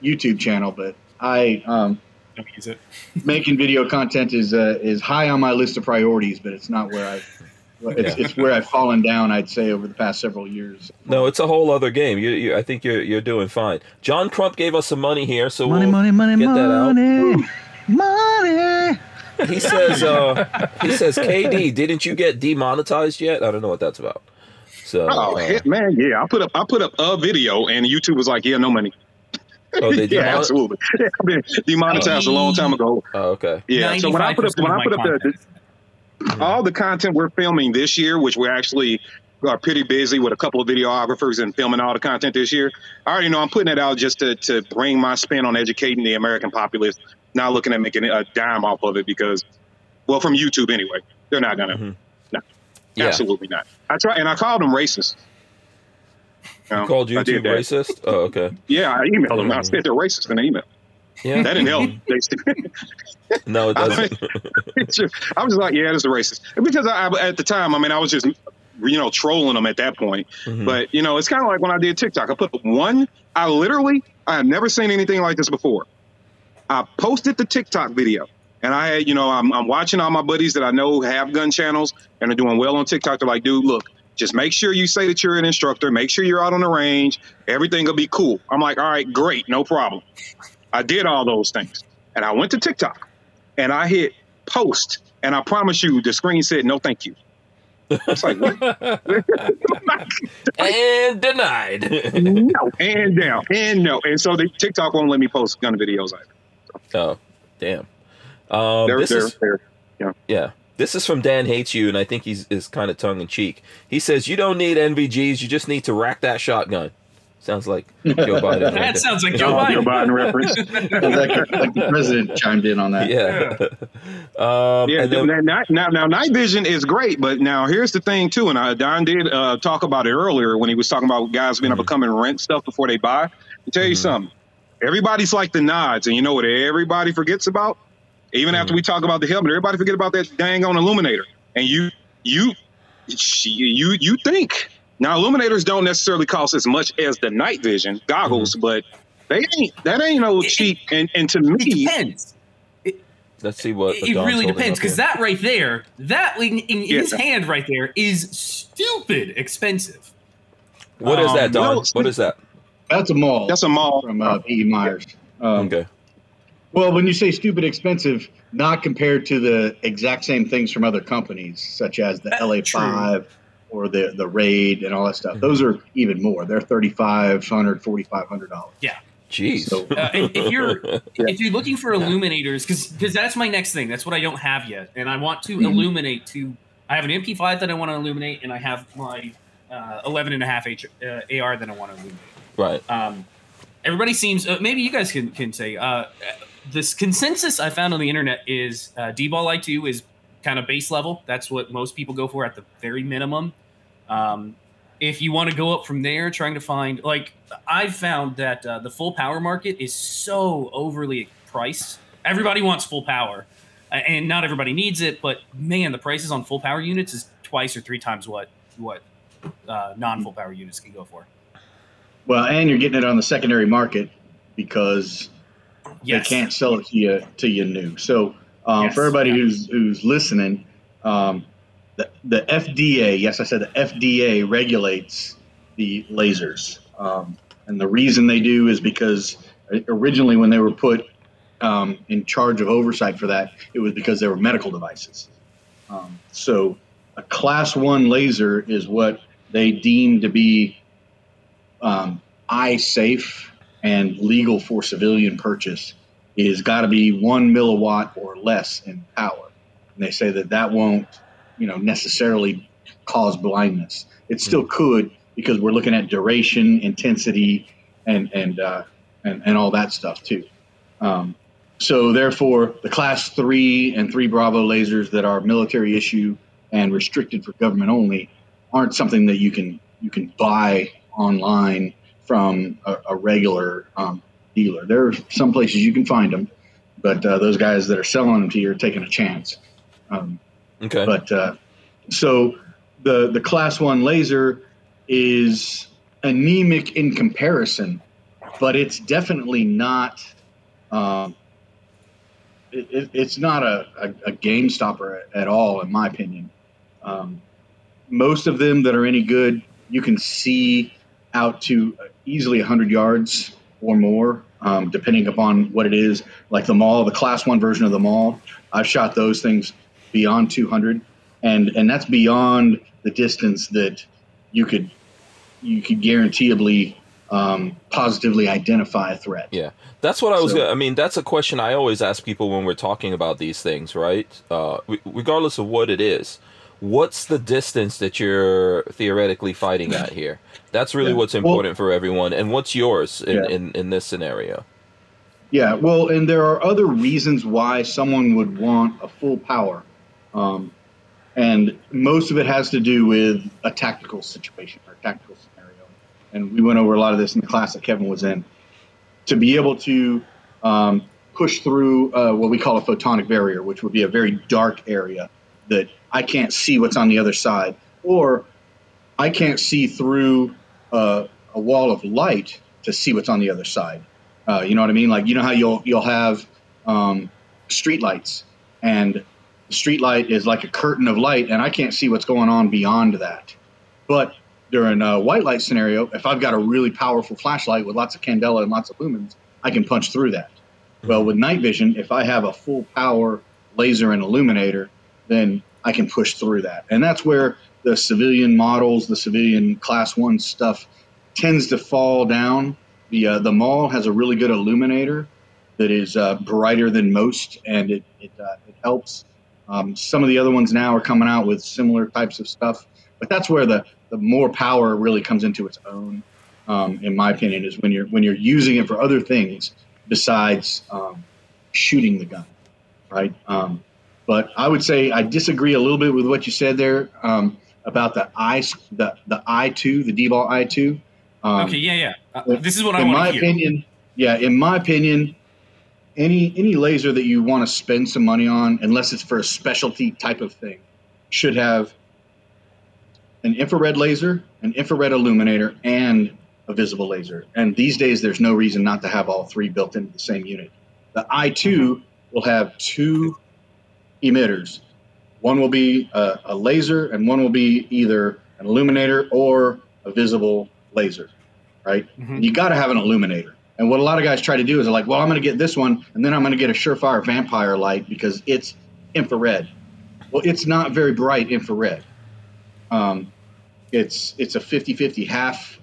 YouTube channel, but I um, don't use it. *laughs* making video content is uh, is high on my list of priorities, but it's not where I. It's, Yeah. it's where I've fallen down. I'd say over the past several years. No, it's a whole other game. You, you I think you're you're doing fine. John Crump gave us some money here, so Money, we'll money, money, get that out. Money. Money. He says, uh, he says, KD, didn't you get demonetized yet? I don't know what that's about. So, Oh uh, hit, man, yeah. I put up I put up a video and YouTube was like, yeah, no money. oh, they *laughs* yeah, demon- absolutely. Yeah, *laughs* I've been demonetized a long time ago. Oh, okay. Yeah. So when I put up when I put up the, content. all the content we're filming this year, which we're actually are pretty busy with a couple of videographers and filming all the content this year. I already know I'm putting it out just to, to bring my spin on educating the American populace, not looking at making a dime off of it because, well, from YouTube anyway, they're not gonna, Mhm. no, Yeah. absolutely not. I try and I called them racist. You know, Called I YouTube racist? Oh, okay. *laughs* Yeah, I emailed them. I said they're racist in the email. Yeah. That didn't help. *laughs* *laughs* No, it doesn't. I was like, yeah, that's a racist. Because I, I- at the time, I mean, I was just, you know, trolling them at that point. Mhm. But you know, it's kind of like when I did TikTok. I put one. I literally, I had never seen anything like this before. I posted the TikTok video, and I had, you know, I'm, I'm watching all my buddies that I know have gun channels and are doing well on TikTok. They're like, dude, look, just make sure you say that you're an instructor. Make sure you're out on the range. Everything will be cool. I'm like, all right, great, no problem. I did all those things, and I went to TikTok, and I hit post, and I promise you, the screen said no, thank you. It's like what? *laughs* *laughs* and denied. no, and down, and no, and so the TikTok won't let me post gun videos either. Oh, damn. Um, They're, this they're, is they're, yeah. This is from Dan hates you, and I think he's is kind of tongue in cheek. He says you don't need NVGs, you just need to rack that shotgun. Sounds like Joe *laughs* Biden. That there. sounds like Joe oh, Joe Biden. Biden reference. *laughs* like, like the president chimed in on that. Yeah. *laughs* um, Yeah, then, now, now, now, now, night vision is great, but now here's the thing too, and uh, Don did uh, talk about it earlier when he was talking about guys being able to come and rent stuff before they buy. Let me tell you Mhm. something. Everybody's like the nods, and you know what everybody forgets about? Even after we talk about the helmet, everybody forget about that dang on illuminator. And you, you, you, you think now illuminators don't necessarily cost as much as the night vision goggles, but they ain't that ain't no It- cheap. And and to It me, depends. let's see what It, it really depends because that right there, that in, in Yeah. his hand right there is stupid expensive. What is that, um, Don? well, what is that? That's a MAWL. that's a MAWL. from uh, B.E. Meyers. Um, Okay. Well, when you say stupid expensive, not compared to the exact same things from other companies, such as the LA5 or the the Raid and all that stuff. Mhm. Those are even more. They're thirty five hundred, forty five hundred dollars. Yeah. Jeez. So Uh, if, if you're *laughs* if you're looking for illuminators, because because that's my next thing. That's what I don't have yet, and I want to Mhm. illuminate. To I have an MP5 that I want to illuminate, and I have my uh, 11 and a half H, uh, AR that I want to illuminate. Right. Um, everybody seems uh, maybe you guys can can say uh, this consensus I found on the internet is uh, DBAL-I2 is kind of base level. That's what most people go for at the very minimum. Um, if you want to go up from there, trying to find like I've found that uh, the full power market is so overly priced. Everybody wants full power, uh, and not everybody needs it. But man, the prices on full power units is twice or three times what what uh, non full power units can go for. Well, and you're getting it on the secondary market because Yes. they can't sell it to you to you new. So um, Yes, for everybody yeah. who's who's listening, um, the the FDA, yes, I said the FDA regulates the lasers, um, and the reason they do is because originally when they were put um, in charge of oversight for that, it was because they were medical devices. Um, so a class one laser is what they deem to be um, eye safe and legal for civilian purchase is got to be one milliwatt or less in power. And they say that that won't, you know, necessarily cause blindness. It still could because we're looking at duration, intensity, and and uh, and, and all that stuff too. Um, so therefore, the class three and three Bravo lasers that are military issue and restricted for government only aren't something that you can you can buy online from a, a regular um, dealer. There are some places you can find them, but uh, those guys that are selling them to you are taking a chance. Um, Okay. but uh, so the the class one laser is anemic in comparison, but it's definitely not. Um, it, it, it's not a, a, a game stopper at, at all, in my opinion. Um, most of them that are any good, you can see out to easily 100 yards or more, um, depending upon what it is. Like the MAWL, the class one version of the MAWL, I've shot those things beyond 200, and and that's beyond the distance that you could you could guaranteeably um, positively identify a threat. Yeah, that's what I was. So- gonna, I mean, that's a question I always ask people when we're talking about these things, right? Uh, re- regardless of what it is, what's the distance that you're theoretically fighting at here? That's really Yeah. what's Well- important for everyone. And what's yours in, Yeah. in, in this scenario? Yeah, well, and there are other reasons why someone would want a full power. Um, and most of it has to do with a tactical situation or a tactical scenario. And we went over a lot of this in the class that Kevin was in. To be able to um, push through uh, what we call a photonic barrier, which would be a very dark area that I can't see what's on the other side, or I can't see through uh, a wall of light to see what's on the other side. Uh, you know what I mean? Like you know how you'll you'll have um, street lights, and the street light is like a curtain of light, and I can't see what's going on beyond that. But during a white light scenario, if I've got a really powerful flashlight with lots of candela and lots of lumens, I can punch through that. Well, with night vision, if I have a full power laser and illuminator, then I can push through that. And that's where the civilian models, the civilian class one stuff tends to fall down. The, uh, the MAWL has a really good illuminator that is uh, brighter than most, and it, it, uh, it helps. Um, some of the other ones now are coming out with similar types of stuff, but that's where the, the more power really comes into its own, um, in my opinion, is when you're when you're using it for other things besides um, shooting the gun, right? Um, but I would say I disagree a little bit with what you said there um, about the I the the I two the DBAL I two. Um, okay, yeah, yeah. Uh, this is what I want to hear. In my opinion, yeah, in my opinion, any any laser that you want to spend some money on, unless it's for a specialty type of thing, should have an infrared laser, an infrared illuminator, and a visible laser. And these days, there's no reason not to have all three built into the same unit. The i2 Mm-hmm. will have two emitters. One will be a, a laser, and one will be either an illuminator or a visible laser, right? Mhm. You got to have an illuminator. And what a lot of guys try to do is they're like, well, I'm going to get this one, and then I'm going to get a Surefire Vampire light because it's infrared. Well, it's not very bright infrared. Um, it's it's a 50-50, half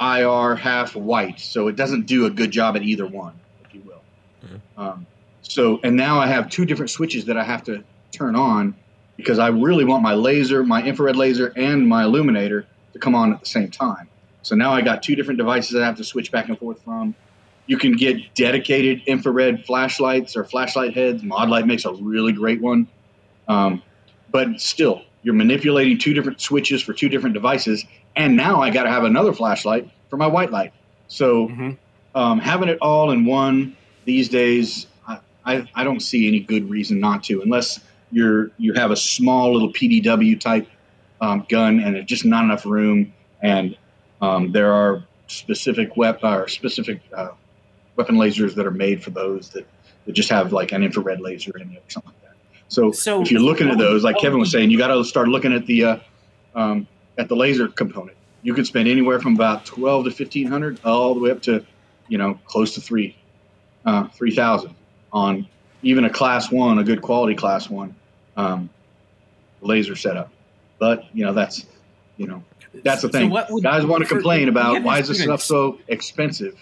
IR, half white, so it doesn't do a good job at either one, if you will. Um, so, and now I have two different switches that I have to turn on because I really want my laser, my infrared laser, and my illuminator to come on at the same time. So now I got two different devices I have to switch back and forth from. You can get dedicated infrared flashlights or flashlight heads. Modlite makes a really great one. Um, but still, you're manipulating two different switches for two different devices, and now I got to have another flashlight for my white light. So Mm-hmm. um, having it all in one these days, I, I, don't see any good reason not to, unless you're you have a small little PDW type um, gun and there's just not enough room, and um, there are specific wep- or specific uh, weapon lasers that are made for those that, that just have like an infrared laser in it or something like that. So, So- if you're looking at those, like Kevin was saying, you got to start looking at the uh, um, at the laser component. You could spend anywhere from about twelve to fifteen hundred, all the way up to, you know, close to three, uh, three thousand on even a class one, a good quality class one, um, laser setup. But you know, that's you know, that's the So thing. what would- Guys want to complain about why is this stuff so expensive?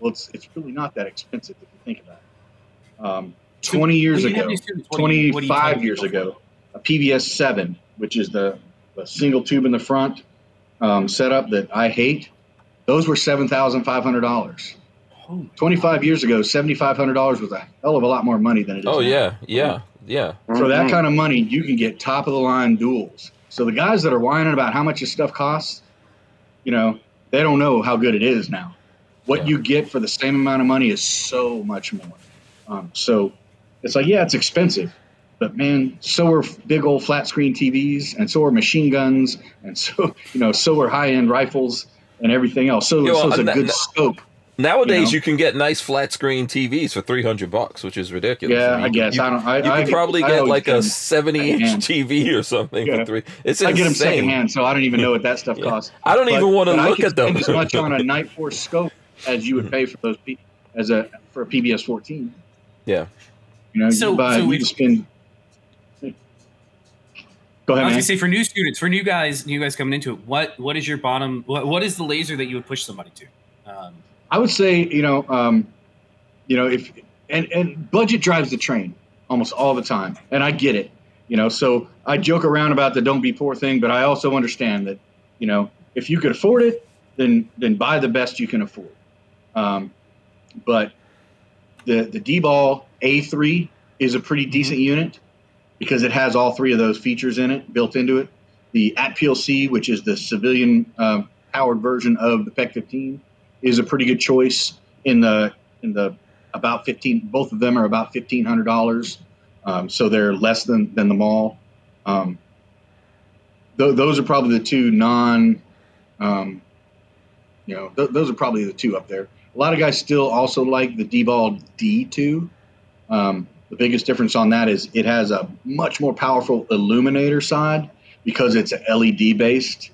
Well, it's it's really not that expensive if you think about it. Um, So Twenty years when you have ago, your students, what do you- what do you tell 25 years to go for? ago, a PVS 7, which is the, the single tube in the front um, setup that I hate, those were $7,500. Holy 25 years ago, $7,500 was a hell of a lot more money than it is Oh now. yeah, yeah, yeah. For that Mhm. kind of money, you can get top of the line duals. So the guys that are whining about how much this stuff costs, you know, they don't know how good it is now. What Yeah. you get for the same amount of money is so much more. Um, so it's like, yeah, it's expensive, but man, so are big old flat screen TVs, and so are machine guns, and so *laughs* you know, so are high end rifles and everything else. So, Yeah, well, so it's a that- good that- scope. Nowadays, know? you can get nice flat screen TVs for three hundred bucks, which is ridiculous. Yeah, mean, I guess you, I don't. I, you I, could probably I get always like a seventy inch. TV or something Yeah. for three. It's I get them secondhand, so I don't even know what that stuff *laughs* Yeah. costs. I don't even want to but I look can at them. spend as much on a *laughs* Nightforce scope as you would pay for those P- as a for a PVS 14. Yeah. You know, So- you buy, so we- can spend. Go I ahead, was man. gonna say for new students, for new guys, new guys coming into it, what what is your bottom? What, what is the laser that you would push somebody to? Um, I would say, you know, um, you know, if and and budget drives the train almost all the time, and I get it. You know, so I joke around about the "don't be poor" thing, but I also understand that, you know, if you could afford it, then then buy the best you can afford. Um, but the the D-ball A3 is a pretty decent unit because it has all three of those features in it built into it. The ATPIAL-C, which is the civilian um, powered version of the PEQ 15, is a pretty good choice in the in the about 15 both of them are about $1500 um, so they're less than than the MAWL. Um, th- those are probably the two non um, you know th- those are probably the two up there. A lot of guys still also like the d-ball d2 um, the biggest difference on that is it has a much more powerful illuminator side because it's led based.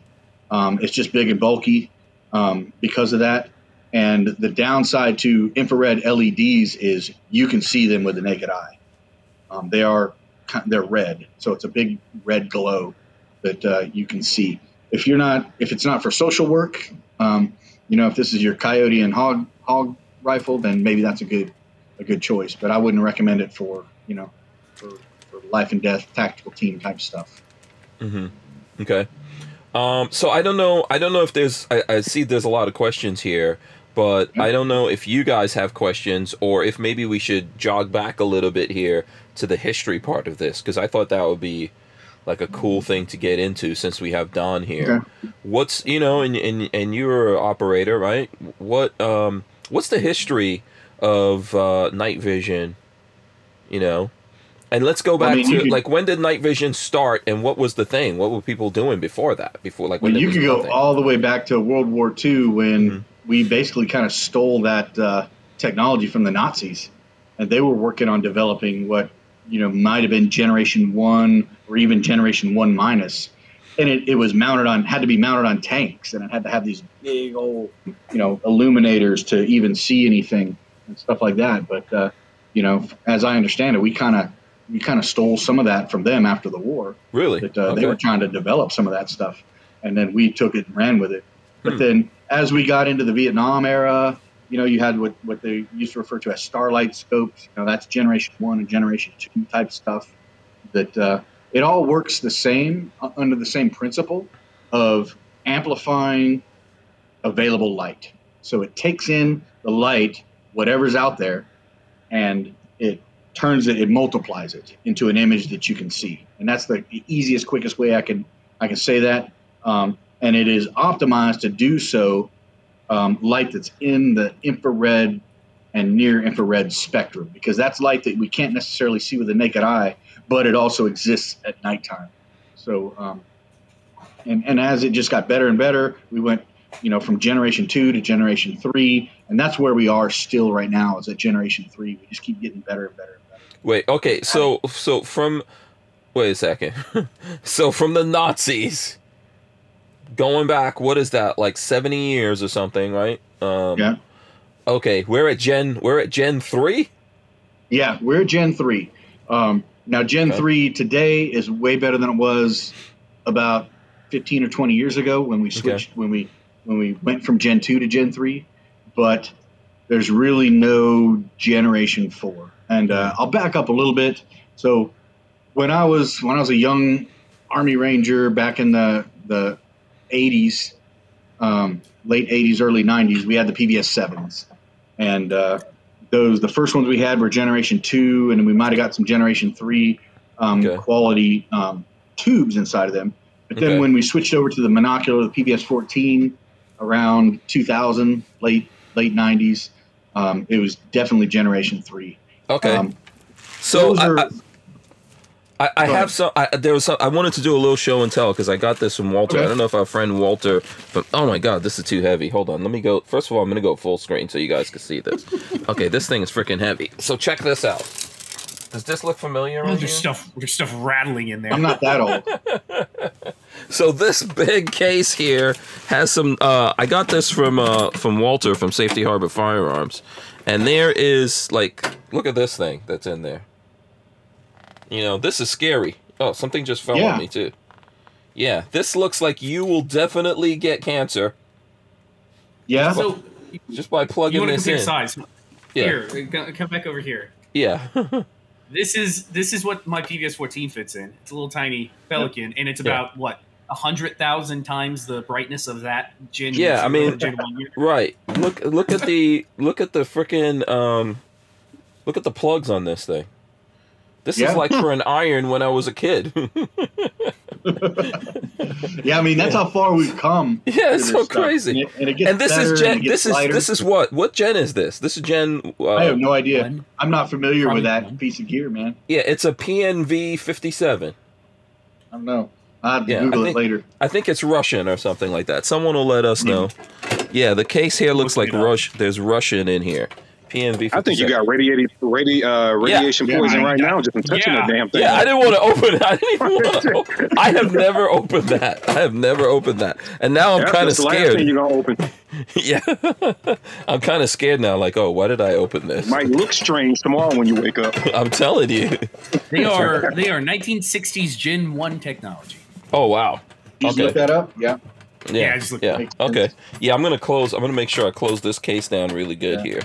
Um, it's just big and bulky um, because of that and the downside to infrared LEDs is you can see them with the naked eye. Um, they are they're red, so it's a big red glow that uh, you can see. If you're not, if it's not for social work, um, you know, if this is your coyote and hog hog rifle, then maybe that's a good a good choice. But I wouldn't recommend it for you know for, for life and death tactical team type stuff. hmm Okay. Um, so I don't know. I don't know if there's. I, I see there's a lot of questions here, but I don't know if you guys have questions or if maybe we should jog back a little bit here to the history part of this because I thought that would be like a cool thing to get into since we have Don here. What's you know, and and and you're an operator, right? What um, what's the history of uh, night vision? You know, and let's go back mean, to could- like when did night vision start, and what was the thing? What were people doing before that? Before like when you could go all the way back to World War II when Mhm. We basically kind of stole that uh, technology from the Nazis, and they were working on developing what you know might have been Generation One or even Generation One minus, and it, it was mounted on had to be mounted on tanks, and it had to have these big old you know illuminators to even see anything and stuff like that. But uh, you know, as I understand it, we kind of we kind of stole some of that from them after the war really? that uh, Okay. they were trying to develop some of that stuff, and then we took it and ran with it. But Hmm. then, as we got into the Vietnam era, you know, you had what what they used to refer to as starlight scopes. You know, that's Generation One and Generation Two type stuff. That uh, it all works the same uh, under the same principle of amplifying available light. So it takes in the light, whatever's out there, and it turns it, it multiplies it into an image that you can see, and that's the easiest, quickest way I can I can say that. Um, and it is optimized to do so um, light that's in the infrared and near infrared spectrum because that's light that we can't necessarily see with the naked eye, but it also exists at nighttime. So, um, and and as it just got better and better, we went, you know, from generation two to generation three, and that's where we are still right now. Is at generation three. We just keep getting better and better and better. Wait, okay, so so from wait a second, *laughs* so from the Nazis going back, what is that like seventy years or something, right? Um, Yeah. Okay, we're at Gen we're at Gen three. Yeah, we're Gen three. Um, now, Gen Okay. three today is way better than it was about fifteen or twenty years ago when we switched when we when we went from Gen two to Gen three. But there's really no Generation four. And uh, I'll back up a little bit. So when I was when I was a young Army Ranger back in the the 80s, um, late 80s, early 90s, we had the PVS sevens, and uh, those the first ones we had were Generation two, and we might have got some Generation three um, Okay. quality um, tubes inside of them. But then Okay. when we switched over to the monocular, the PVS 14, around 2000, late late 90s, um, it was definitely Generation three. Okay, Um, so those I, are- I, I, I have some. I, there was some. I wanted to do a little show and tell because I got this from Walter. Okay. I don't know if our friend Walter. From, oh my God, this is too heavy. Hold on, let me go. First of all, I'm gonna go full screen so you guys can see this. *laughs* okay, this thing is freaking heavy. So check this out. Does this look familiar? Oh, on you? there's stuff. There's stuff rattling in there. I'm not that old. *laughs* So this big case here has some. Uh, I got this from uh, from Walter from Safety Harbor Firearms, and there is like, look at this thing that's in there. You know, this is scary. Oh, something just fell Yeah. on me too. Yeah, this looks like you will definitely get cancer Yeah. So just by plugging this in. you want to this compare in. size? Yeah, Here, come back over here. yeah. *laughs* This is this is what my PVS 14 fits in. It's a little tiny Pelican, and it's about what a hundred thousand times the brightness of that Gen. Yeah, I mean- or Gen one unit. right. Look, look at the look at the freaking um, look at the plugs on this thing. This Yeah. is like for an iron when I was a kid. *laughs* *laughs* Yeah, I mean that's how far we've come. *laughs* Yeah, it's so stuff. crazy. And it, and it gets and this better is and Gen. it This is lighter. this is what? What Gen is this? This is Gen. Uh, I have no idea. One. I'm not familiar Probably with that one. piece of gear, man. yeah, it's a PNV fifty seven. I don't know. I'll have to Yeah, I Google think- it later. I think it's Russian or something like that. Someone will let us know. Yeah, the case here looks like Look it up. Rush. There's Russian in here. PNV. I think you got radiated, radi- uh, radiation Yeah, poison I- right now just from touching Yeah. the damn thing. Yeah, I didn't want to open it. I didn't even want to. *laughs* Open. I have never opened that. I have never opened that, and now I'm kind of the last thing scared. you're gonna open. *laughs* yeah, *laughs* I'm kind of scared now. Like, oh, why did I open this? Might look strange tomorrow when you wake up. I'm telling you. They are they are 1960s Gen one technology. Oh wow. You just Okay. look that up? Yeah. Yeah. Yeah, I just yeah. it Makes sense. Okay. Yeah, I'm gonna close. I'm gonna make sure I close this case down really good Yeah. here.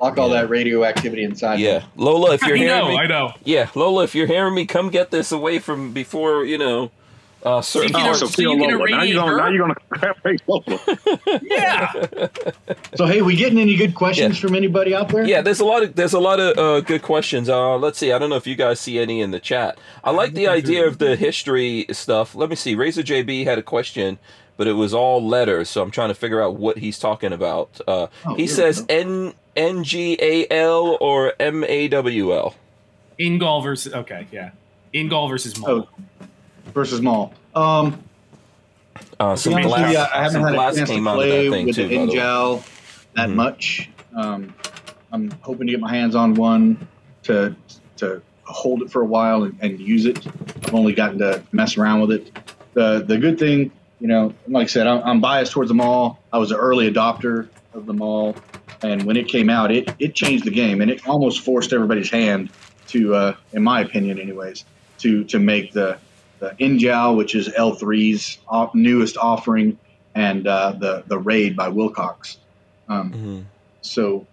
Lock all Yeah. that radioactivity inside. Yeah, Lola, if you're *laughs* I hearing know, me, I know. yeah, Lola, if you're hearing me, come get this away from before you know. Uh, certain Speaking Oh, of- so so you Lola. Now you're gonna now you're gonna crap face *laughs* Lola. *laughs* Yeah. So hey, we getting any good questions Yeah. from anybody out there? Yeah, there's a lot of there's a lot of uh, good questions. Uh, let's see. I don't know if you guys see any in the chat. I like the idea of the history stuff. Let me see. Razor JB had a question, but it was all letters, so I'm trying to figure out what he's talking about. Uh, Oh, he says. N N G A L or M A W L. NGAL versus okay, yeah. NGAL versus MAWL. Oh, versus MAWL. Um, Uh, some be glass, you, I haven't some had a glass chance to came out of play that thing with too. the by the way. NGAL that Mhm. much. Um, I'm hoping to get my hands on one to to hold it for a while and, and use it. I've only gotten to mess around with it. The the good thing, you know, like I said, I'm, I'm biased towards the MAWL. I was an early adopter of the MAWL, and when it came out, it it changed the game, and it almost forced everybody's hand to, uh, in my opinion, anyways, to to make the the NGAL, which is L3's off, newest offering, and uh, the the Raid by Wilcox. Um, Mhm. so,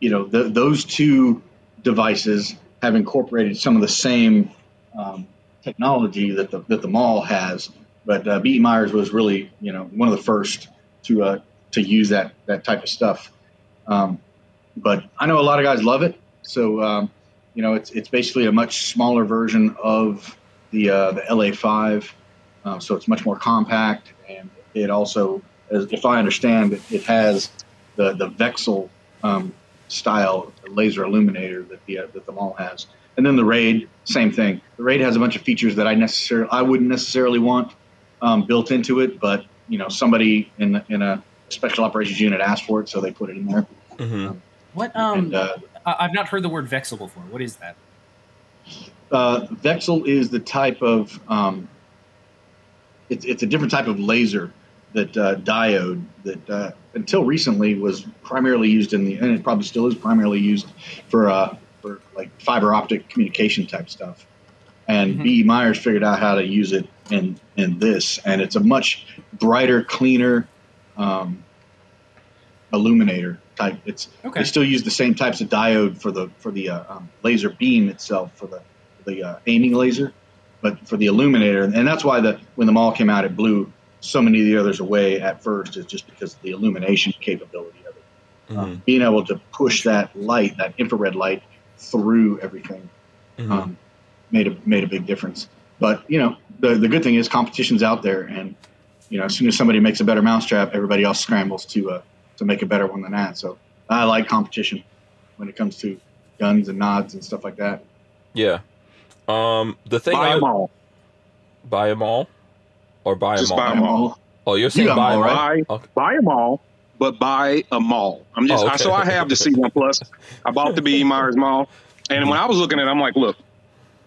you know, th those two devices have incorporated some of the same um, technology that the that the MAWL has, but uh, B. Meyers was really, you know, one of the first to uh, to use that that type of stuff. Um, but I know a lot of guys love it, so um, you know, it's it's basically a much smaller version of the uh, the LA5, uh, so it's much more compact, and it also, as, if I understand, it, it has the the VCSEL um, style laser illuminator that the uh, that the MAWL has, and then the Raid, same thing. The Raid has a bunch of features that I necessarily I wouldn't necessarily want um, built into it, but you know, somebody in in a special operations unit asked for it, so they put it in there. Mm-hmm. Um, What? Um, and, uh, I- I've not heard the word VCSEL before. What is that? Uh, VCSEL is the type of um, it's it's a different type of laser that uh, diode that uh, until recently was primarily used in the and it probably still is primarily used for uh, for like fiber optic communication type stuff. And Mhm. B. E. Meyers figured out how to use it in in this, and it's a much brighter, cleaner um, illuminator type. It's Okay. they still use the same types of diode for the for the uh, um, laser beam itself for the the uh, aiming laser, but for the illuminator, and that's why the when the MAWL came out, it blew so many of the others away at first. Is just because of the illumination capability of it, Mhm. um, being able to push that light, that infrared light, through everything, Mhm. um, made a made a big difference. But you know, the the good thing is competition's out there, and you know, as soon as somebody makes a better mousetrap, everybody else scrambles to uh, to make a better one than that. So I like competition when it comes to guns and nods and stuff like that. Yeah. Um, the thing Buy I them all. buy them all, or buy Just them all. buy 'em all. Oh, you're saying got 'em buy all, them right? all? Okay. Buy them all, but buy a MAWL. I'm just Oh, I, so. I have the *laughs* C1 Plus. I bought the B. Meyers MAWL, and when I was looking at, it, I'm like, look,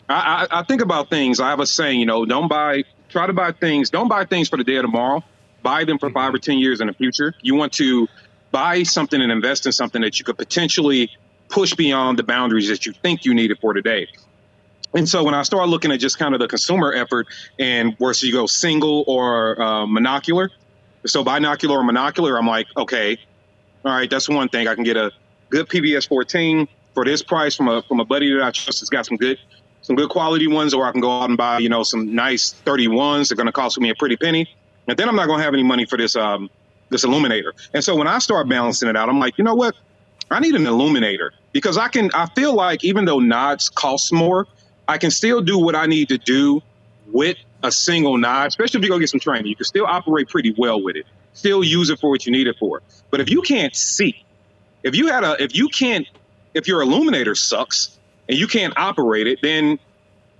I, I I think about things. I have a saying, you know, don't buy. Try to buy things. Don't buy things for the day of tomorrow. Buy them for five or ten years in the future. You want to buy something and invest in something that you could potentially push beyond the boundaries that you think you need it for today. And so when I started looking at just kind of the consumer effort and where so you go single or uh, monocular, so binocular or monocular, I'm like, okay, all right, that's one thing. I can get a good PVS 14 for this price from a from a buddy that I trust has got some good some good quality ones, or I can go out and buy you know some nice 31s. They're going to cost me a pretty penny, and then I'm not going to have any money for this um this illuminator. And so when I start balancing it out, I'm like, you know what? I need an illuminator because I can. I feel like even though nods cost more, I can still do what I need to do with a single nod, especially if you go get some training. You can still operate pretty well with it. Still use it for what you need it for. But if you can't see, if you had a, if you can't, if your illuminator sucks and you can't operate it, then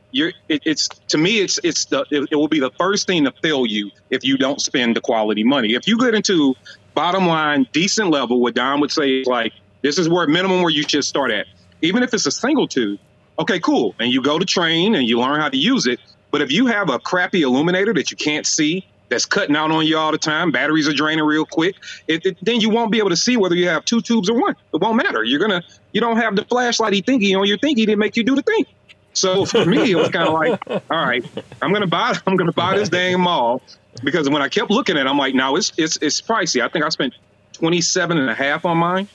you're. It, it's to me, it's it's the it, it will be the first thing to fail you if you don't spend the quality money. If you get into bottom line decent level, what Don would say is like this is where minimum where you should start at. Even if it's a single tube, okay, cool. And you go to train and you learn how to use it. But if you have a crappy illuminator that you can't see, that's cutting out on you all the time, batteries are draining real quick, it, it- then you won't be able to see whether you have two tubes or one. It won't matter. You're gonna you don't have the flashlighty thingy on your thingy to make you do the thing. So for me, it was kind of like, all right, I'm gonna buy *laughs* I'm gonna buy this dang MAWL because when I kept looking at it, I'm like, no, it's it's it's pricey. I think I spent 27 and a half on mine.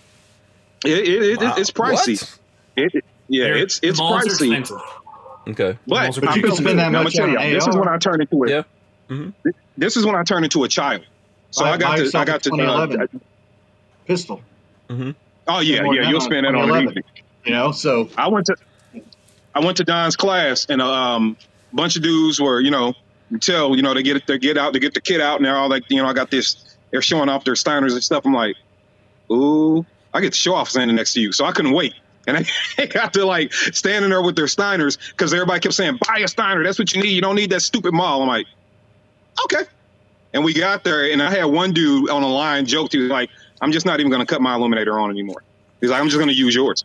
It, it, it, Wow. it's pricey. It, it- yeah, They're- it's it's the MAWLs are pricey. Okay. But, But I you feel can spend that much tell on you, an this is AR. when I turned into a Yeah. Mhm. this is when I turned into a child. So I got to I got to uh, 2011 pistol. oh yeah yeah you'll spend that on an 2011. evening. You know, so I went to I went to Don's class and a um, bunch of dudes were you know you tell you know they get it they get out they get the kid out and they're all like you know I got this they're showing off their Steiners and stuff. I'm like, ooh, I get to show off standing next to you, so I couldn't wait. And *laughs* I got to like standing there with their Steiners because everybody kept saying, buy a Steiner. That's what you need. You don't need that stupid MAWL. I'm like, okay. And we got there, and I had one dude on the line joked. He was like, I'm just not even going to cut my illuminator on anymore. He's like, I'm just going to use yours.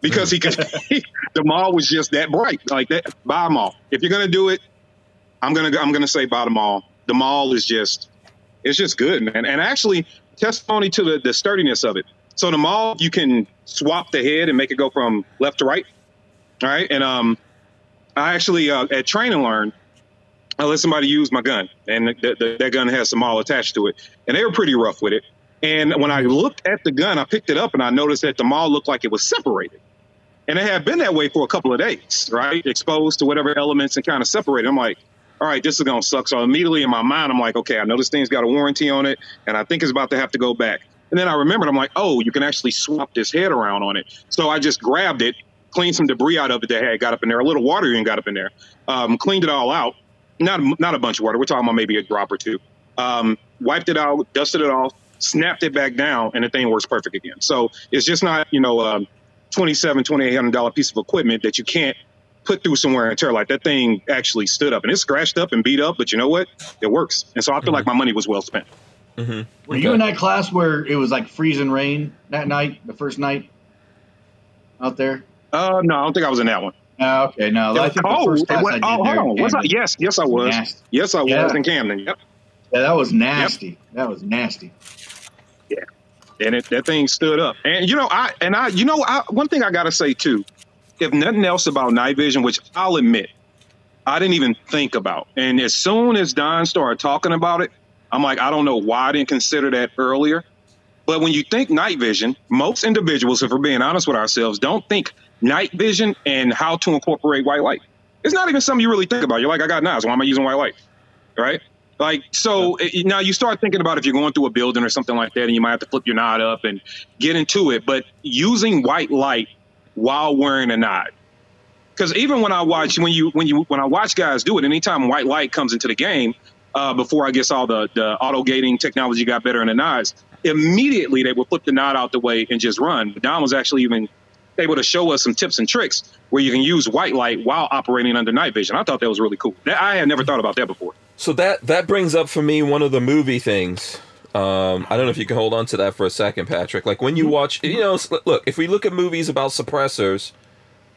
Because he could, *laughs* the MAWL was just that bright, like that. Buy a MAWL. If you're gonna do it, I'm gonna I'm gonna say buy the MAWL. The MAWL is just, it's just good, man. And actually, testimony to the, the sturdiness of it. So the MAWL, you can swap the head and make it go from left to right. All right, and um, I actually uh, at Train and Learn, I let somebody use my gun, and the, the, that gun has some all attached to it, and they were pretty rough with it. And when I looked at the gun, I picked it up and I noticed that the MAWL looked like it was separated. And it had been that way for a couple of days, right? Exposed to whatever elements and kind of separated. I'm like, all right, this is going to suck. So immediately in my mind, I'm like, okay, I know this thing's got a warranty on it, and I think it's about to have to go back. And then I remembered, I'm like, oh, you can actually swap this head around on it. So I just grabbed it, cleaned some debris out of it that had got up in there. A little water even got up in there. Um, cleaned it all out. Not not a bunch of water. We're talking about maybe a drop or two. Um, wiped it out, dusted it off, snapped it back down, and the thing works perfect again. So it's just not you know um, twenty seven, twenty eight hundred dollar piece of equipment that you can't put through somewhere and tear. Like that thing actually stood up and it's scratched up and beat up, but you know what? It works. And so I feel mm-hmm. like my money was well spent. Mm-hmm. Were okay. you in that class where it was like freezing rain that night, the first night out there? Uh, no, I don't think I was in that one. Okay, no. I think oh, the first went, oh, hold on. Was I? Yes, yes, I was. Nasty. Yes, I was yeah. in Camden. Yep. Yeah, that was nasty. Yep. That was nasty. Yeah, and it, that thing stood up. And you know, I and I, you know, I, one thing I got to say too, if nothing else about night vision, which I'll admit, I didn't even think about. And as soon as Don started talking about it, I'm like, I don't know why I didn't consider that earlier. But when you think night vision, most individuals, if we're being honest with ourselves, don't think night vision and how to incorporate white light. It's not even something you really think about. You're like, I got knives. Why am I using white light? Right? Like, so yeah. it, now you start thinking about if you're going through a building or something like that, and you might have to flip your knot up and get into it. But using white light while wearing a knot. Because even when I watch when you when you when I watch guys do it, anytime white light comes into the game, uh, before I guess all the the auto gating technology got better in the knives, immediately they would flip the knot out the way and just run. But Don was actually even able to show us some tips and tricks where you can use white light while operating under night vision. I thought that was really cool. That, I had never thought about that before. So that that brings up for me one of the movie things um, I don't know if you can hold on to that for a second, Patrick. Like when you watch, you know, look, if we look at movies about suppressors,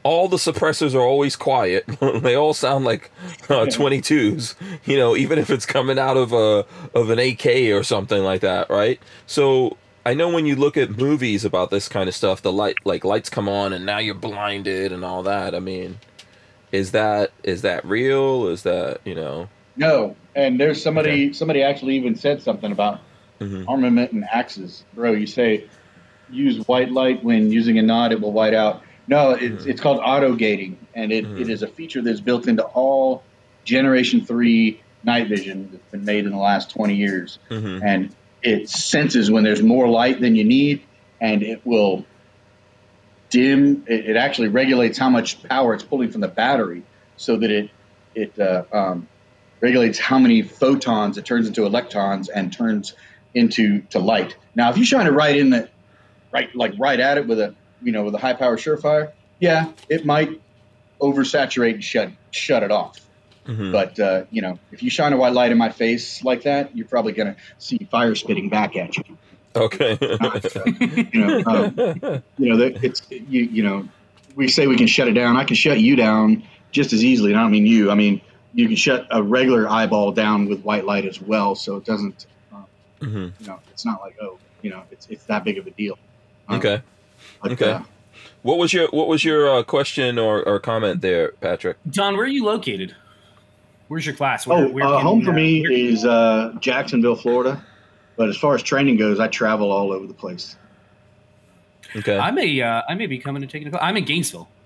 all the suppressors are always quiet. *laughs* they all sound like uh, 22s, you know, even if it's coming out of a of an AK or something like that, right? So I know when you look at movies about this kind of stuff, the light like lights come on and now you're blinded and all that. I mean, is that is that real? Is that you know? No, and there's somebody okay. somebody actually even said something about mm-hmm. armament and axes. Bro, you say use white light when using a nod; it will white out. No, it's, mm-hmm. it's called auto gating, and it, mm-hmm. it is a feature that's built into all Generation 3 night vision that's been made in the last 20 years. Mm-hmm. And it senses when there's more light than you need, and it will dim. It, it actually regulates how much power it's pulling from the battery so that it, it uh, um, regulates how many photons it turns into electrons and turns into to light. Now, if you shine it right in the right, like right at it with a you know with a high power Surefire, yeah, it might oversaturate and shut shut it off. Mm-hmm. But uh, you know, if you shine a white light in my face like that, you're probably going to see fire spitting back at you. Okay. *laughs* you know, um, you know, it's you. You know, we say we can shut it down. I can shut you down just as easily. And I don't mean you. I mean you can shut a regular eyeball down with white light as well, so it doesn't Mm-hmm. You know, it's not like oh, you know, it's it's that big of a deal. Um, okay. But, okay. Uh, what was your what was your uh, question or, or comment there, Patrick? John, where are you located? Where's your class? Where, oh, where uh, home for me is uh, Jacksonville, Florida. But as far as training goes, I travel all over the place. Okay. I may uh, I may be coming and taking a class. I'm in Gainesville. *laughs*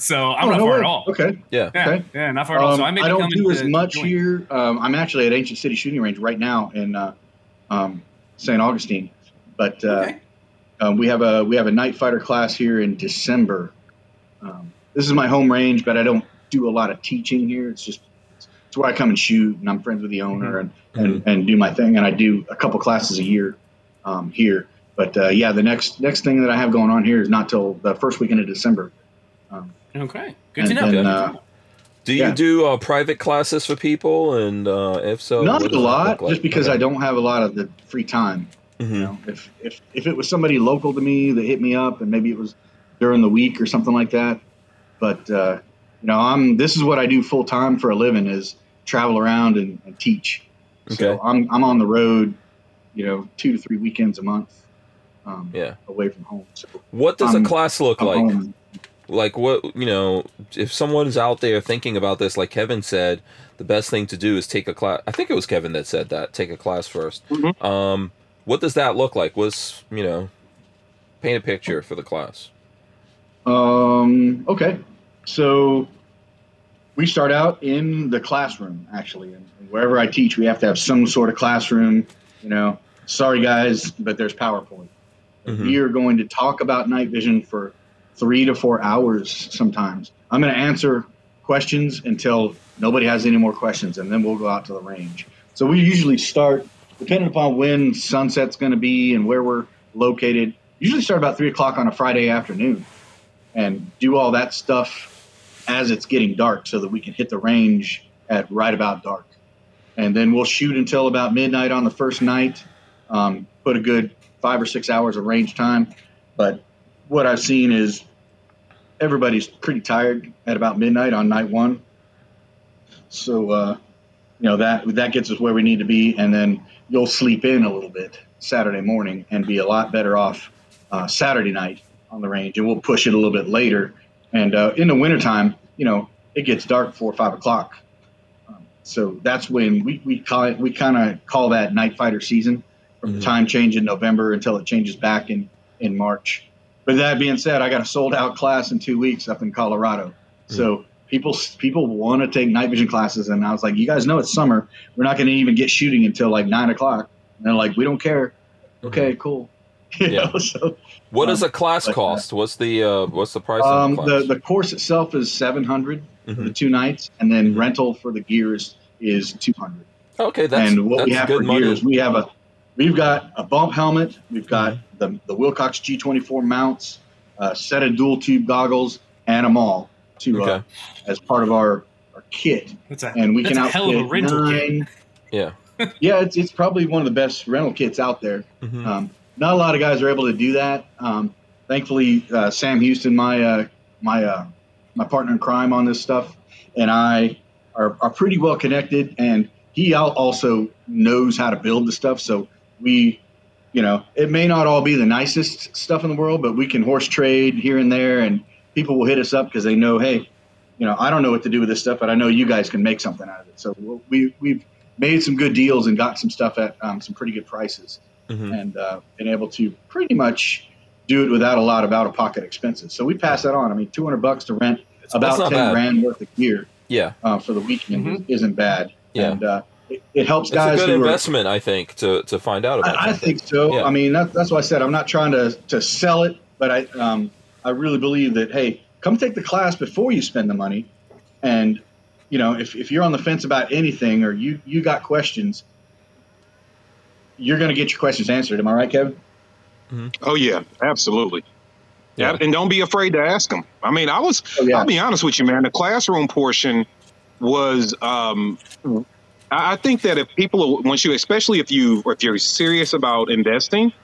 So I'm oh, not no far way. at all. Okay. Yeah. Yeah, okay. yeah not far at all. So I, may um, I don't do as much join. here. Um, I'm actually at Ancient City Shooting Range right now in uh, um, St. Augustine. But uh, okay. um, we have a we have a night fighter class here in December. Um, this is my home range, but I don't do a lot of teaching here. It's just it's where I come and shoot, and I'm friends with the owner and mm-hmm. and, and do my thing. And I do a couple classes a year um, here. But uh, yeah, the next next thing that I have going on here is not till the first weekend of December. Um, okay, good to know. Then, uh, do you yeah. do uh, private classes for people? And uh, if so, not a lot, like? just because okay. I don't have a lot of the free time. Mm-hmm. You know, if, if if it was somebody local to me that hit me up, and maybe it was during the week or something like that. But uh, you know, I'm this is what I do full time for a living is travel around and, and teach. Okay. So I'm I'm on the road, you know, two to three weekends a month. Um, yeah. Away from home. So what does I'm, a class look I'm like? Home like what you know if someone's out there thinking about this like kevin said the best thing to do is take a class i think it was kevin that said that take a class 1st mm-hmm. um, what does that look like was you know paint a picture for the class um, okay so we start out in the classroom actually and wherever i teach we have to have some sort of classroom you know sorry guys but there's powerpoint mm-hmm. we are going to talk about night vision for three to four hours sometimes. I'm going to answer questions until nobody has any more questions, and then we'll go out to the range. So we usually start, depending upon when sunset's going to be and where we're located, usually start about three o'clock on a Friday afternoon and do all that stuff as it's getting dark so that we can hit the range at right about dark. And then we'll shoot until about midnight on the first night, um, put a good five or six hours of range time. But what I've seen is everybody's pretty tired at about midnight on night one. So, uh, you know, that, that gets us where we need to be. And then you'll sleep in a little bit Saturday morning and be a lot better off uh, Saturday night on the range. And we'll push it a little bit later. And uh, in the wintertime, you know, it gets dark four or five o'clock. Um, so that's when we, we call it, we kind of call that night fighter season from mm-hmm. the time change in November until it changes back in, in March. But that being said, I got a sold out class in two weeks up in Colorado. Mm-hmm. So people people want to take night vision classes, and I was like, you guys know it's summer. We're not going to even get shooting until like nine o'clock. And they're like, we don't care. Mm-hmm. Okay, cool. *laughs* You yeah. Know, so, what does um, a class but, cost? what's the uh, what's the price? Um, the, the, the course itself is seven hundred mm-hmm. for the two nights, and then mm-hmm. rental for the gears is two hundred. Okay, that's and what that's we have for money. gears, we have a we've got a bump helmet, we've got mm-hmm. the the Wilcox G twenty four mounts, a set of dual tube goggles, and a MAWL to uh, okay. uh, as part of our, our kit. That's a, and we can outfit hell of a rental nine, kit. Yeah. *laughs* yeah, it's, it's probably one of the best rental kits out there. Mm-hmm. Um, not a lot of guys are able to do that. Um, thankfully, uh, Sam Houston, my uh, my uh, my partner in crime on this stuff, and I are, are pretty well connected, and he also knows how to build the stuff. So we, you know, it may not all be the nicest stuff in the world, but we can horse trade here and there, and people will hit us up because they know, hey, you know, I don't know what to do with this stuff, but I know you guys can make something out of it. So we we've made some good deals and got some stuff at um, some pretty good prices mm-hmm. and uh, been able to pretty much do it without a lot of out of pocket expenses. So we pass that on. I mean, 200 bucks to rent about 10 bad. grand worth of gear yeah. Uh, for the weekend mm-hmm. isn't bad. Yeah. And uh, it, it, helps guys. It's a good investment, are, I think, to, to find out about I, I think so. Yeah. I mean, that, that's why I said I'm not trying to, to sell it, but I, um, I really believe that, hey, come take the class before you spend the money. And, you know, if, if you're on the fence about anything or you, you got questions, you're going to get your questions answered. Am I right, Kevin? Mm-hmm. Oh yeah, absolutely. Yeah. and don't be afraid to ask them. I mean, I was. Oh, yeah. I'll be honest with you, man. The classroom portion was. Um, I think that if people, once you, especially if you, if you're serious about investing,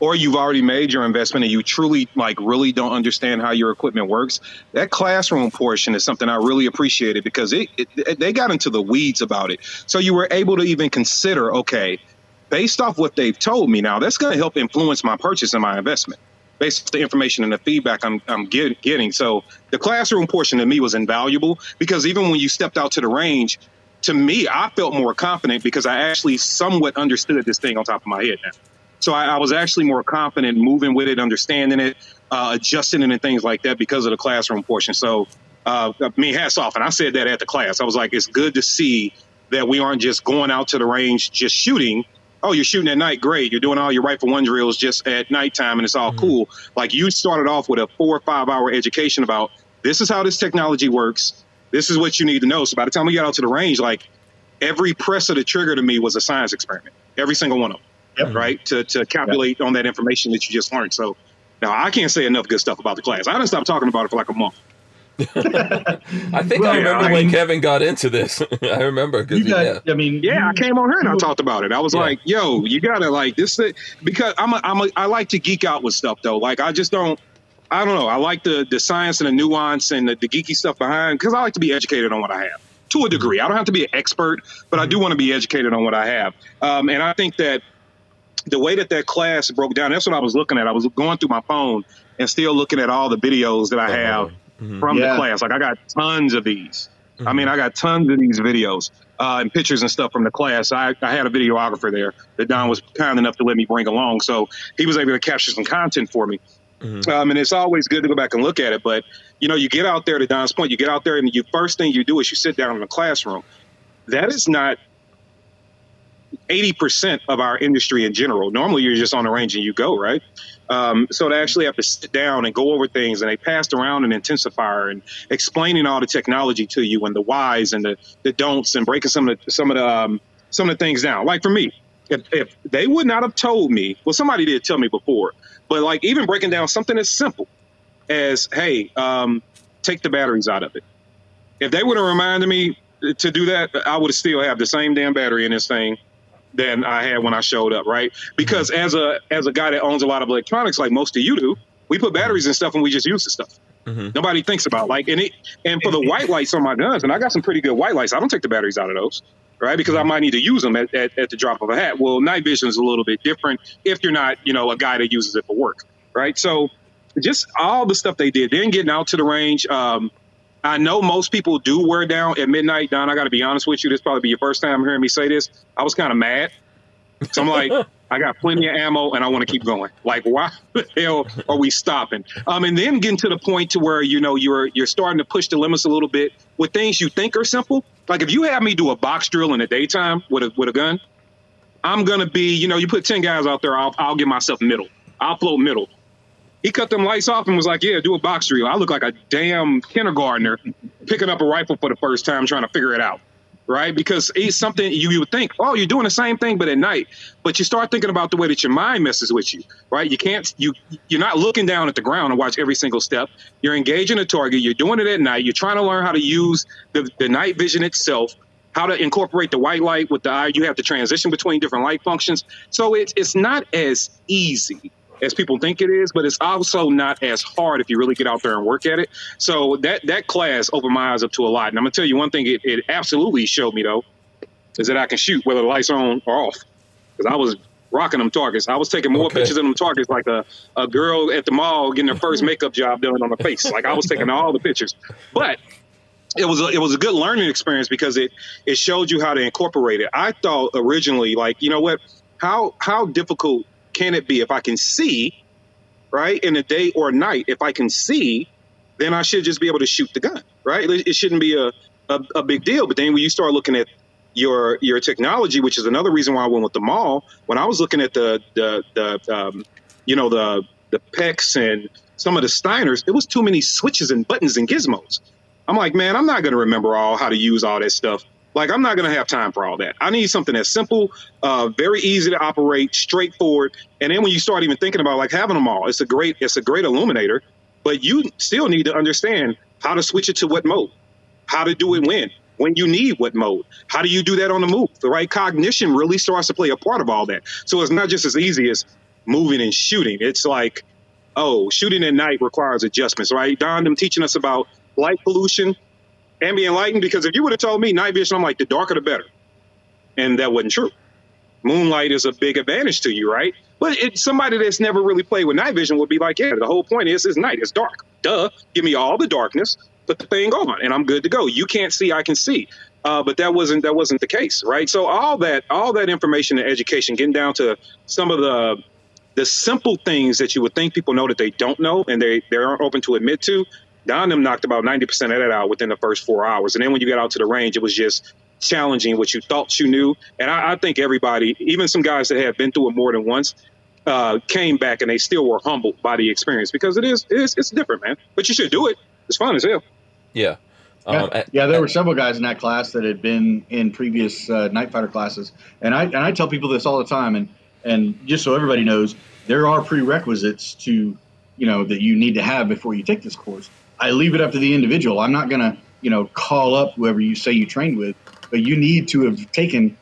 or you've already made your investment and you truly like really don't understand how your equipment works that classroom portion is something i really appreciated because it, it, they got into the weeds about it so you were able to even consider okay based off what they've told me now, that's going to help influence my purchase and my investment based on the information and the feedback I'm, I'm get, getting. So the classroom portion to me was invaluable because even when you stepped out to the range, to me, I felt more confident because I actually somewhat understood this thing on top of my head now. So I, I was actually more confident moving with it, understanding it, uh, adjusting it, and things like that because of the classroom portion. So, uh, I mean, hats off. And I said that at the class. I was like, it's good to see that we aren't just going out to the range just shooting, oh, you're shooting at night, great. You're doing all your rifle one drills just at nighttime and it's all mm-hmm. cool. Like you started off with a four or five hour education about this is how this technology works. This is what you need to know. So by the time we got out to the range, like every press of the trigger to me was a science experiment. Every single one of them. Yep. Right. To, to calculate yep. on that information that you just learned. So now I can't say enough good stuff about the class. I didn't stop talking about it for like a month. I think well, I remember I mean, when Kevin got into this. *laughs* I remember because yeah. I mean, yeah, I came on here and I talked about it. I was yeah. like, "Yo, you gotta like this," because I'm a, I'm a, I like to geek out with stuff though. Like I just don't. I don't know. I like the the science and the nuance and the, the geeky stuff behind because I like to be educated on what I have to a degree. I don't have to be an expert, but I do want to be educated on what I have. Um, and I think that the way that that class broke down, that's what I was looking at. I was going through my phone and still looking at all the videos that I have mm-hmm. From yeah. the class. Like I got tons of these. Mm-hmm. I mean, I got tons of these videos uh, and pictures and stuff from the class. I, I had a videographer there that Don was kind enough to let me bring along, so he was able to capture some content for me. Mm-hmm. Um, and it's always good to go back and look at it. But you know, you get out there to Don's point. You get out there, and the first thing you do is you sit down in the classroom. That is not eighty percent of our industry in general. Normally, you're just on the range and you go right. Um, so they actually have to sit down and go over things, and they passed around an intensifier and explaining all the technology to you and the whys and the, the don'ts and breaking some of the some of the um, some of the things down. Like for me, if, if they would not have told me, well, somebody did tell me before, but like even breaking down something as simple as, hey, um, take the batteries out of it. If they would have reminded me to do that, I would still have the same damn battery in this thing than I had when I showed up, right? Because as a as a guy that owns a lot of electronics, like most of you do, we put batteries and stuff and we just use the stuff. Mm-hmm. Nobody thinks about like and it and for the white lights on my guns, and I got some pretty good white lights. I don't take the batteries out of those, right? Because I might need to use them at, at, at the drop of a hat. Well, night vision is a little bit different if you're not, you know, a guy that uses it for work, right? So just all the stuff they did, then getting out to the range. Um, I know most people do wear down at midnight. Don, I got to be honest with you. This probably be your first time hearing me say this. I was kind of mad. So I'm like, *laughs* I got plenty of ammo and I want to keep going. Like, why *laughs* the hell are we stopping? Um, and then getting to the point to where you know you're you're starting to push the limits a little bit with things you think are simple. Like if you have me do a box drill in the daytime with a with a gun, I'm gonna be, you know, you put ten guys out there, I'll I'll give myself middle. I'll float middle. He cut them lights off and was like, "Yeah, do a box drill." I look like a damn kindergartner picking up a rifle for the first time, trying to figure it out, right? Because it's something you, you would think, "Oh, you're doing the same thing, but at night." But you start thinking about the way that your mind messes with you, right? You can't you you're not looking down at the ground and watch every single step. You're engaging a target. You're doing it at night. You're trying to learn how to use the, the night vision itself how to incorporate the white light with the eye. You have to transition between different light functions. So it's it's not as easy as people think it is, but it's also not as hard if you really get out there and work at it. So that that class opened my eyes up to a lot. And I'm gonna tell you one thing it, it absolutely showed me though, is that I can shoot whether the lights are on or off. Because I was rocking them targets. I was taking more okay. pictures of them targets like a, a girl at the mall getting her first makeup job done on her face. Like I was taking all the pictures. But it was a, it was a good learning experience because it it showed you how to incorporate it. I thought originally like, you know what, how how difficult can it be if I can see, right, in a day or night, if I can see, then I should just be able to shoot the gun, right? It shouldn't be a, a, a big deal. But then when you start looking at your your technology, which is another reason why I went with the MAWL. when I was looking at the the, the um, you know the the PEQs and some of the Steiners, it was too many switches and buttons and gizmos. I'm like, man, I'm not going to remember all how to use all that stuff. Like, I'm not going to have time for all that. I need something that's simple, uh, very easy to operate, straightforward. And then when you start even thinking about like having them all, it's a great, it's a great illuminator. But you still need to understand how to switch it to what mode, how to do it when, when you need what mode. How do you do that on the move? The right cognition really starts to play a part of all that. So it's not just as easy as moving and shooting. It's like, oh, shooting at night requires adjustments, right? Don, them teaching us about light pollution, ambient lighting because if you would have told me night vision, I'm like, the darker the better. And that wasn't true. Moonlight is a big advantage to you, right? But it, somebody that's never really played with night vision would be like, yeah, the whole point is it's night, it's dark. Duh, give me all the darkness, put the thing on, and I'm good to go. You can't see, I can see. Uh, but that wasn't that wasn't the case, right? So all that all that information and education, getting down to some of the the simple things that you would think people know that they don't know and they they aren't open to admit to, Don them knocked about 90% of that out within the first four hours. And then when you got out to the range, it was just challenging what you thought you knew. And I, I think everybody, even some guys that have been through it more than once, uh, came back and they still were humbled by the experience because it is, it is it's different, man. But you should do it. It's fun as hell. Yeah. Um, yeah, yeah, there were several guys in that class that had been in previous uh, night fighter classes, and I and I tell people this all the time, and and just so everybody knows, there are prerequisites to, you know, that you need to have before you take this course. I leave it up to the individual. I'm not going to, you know, call up whoever you say you trained with, but you need to have taken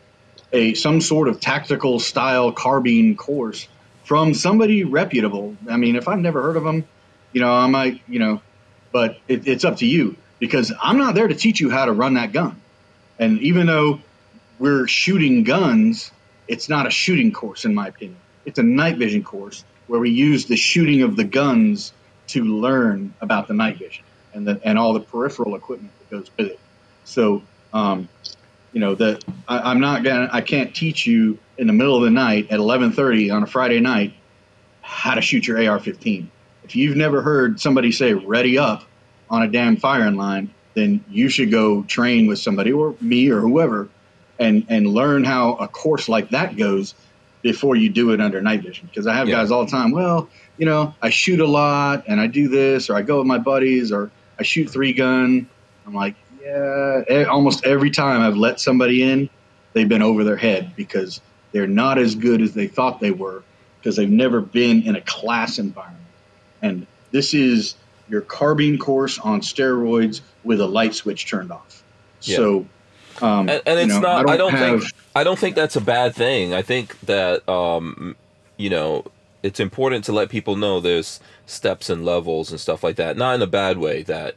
a some sort of tactical style carbine course from somebody reputable. I mean, if I've never heard of them, you know, I might, you know, but it, it's up to you because I'm not there to teach you how to run that gun. And even though we're shooting guns, it's not a shooting course, in my opinion. It's a night vision course where we use the shooting of the guns to learn about the night vision and the, and all the peripheral equipment that goes with it. So, um, you know, that I'm not gonna, I can't teach you in the middle of the night at 11:30 on a Friday night how to shoot your AR-15. If you've never heard somebody say "ready up" on a damn firing line, then you should go train with somebody or me or whoever and and learn how a course like that goes before you do it under night vision. Because I have Yeah. guys all the time. Well, you know, I shoot a lot and I do this, or I go with my buddies, or I shoot three gun. I'm like, yeah. Almost every time I've let somebody in, they've been over their head because they're not as good as they thought they were because they've never been in a class environment. And this is your carbine course on steroids with a light switch turned off. Yeah. So, um, and, and you it's know, not. I don't, have- think. I don't think that's a bad thing. I think that um, you know it's important to let people know there's steps and levels and stuff like that. Not in a bad way. That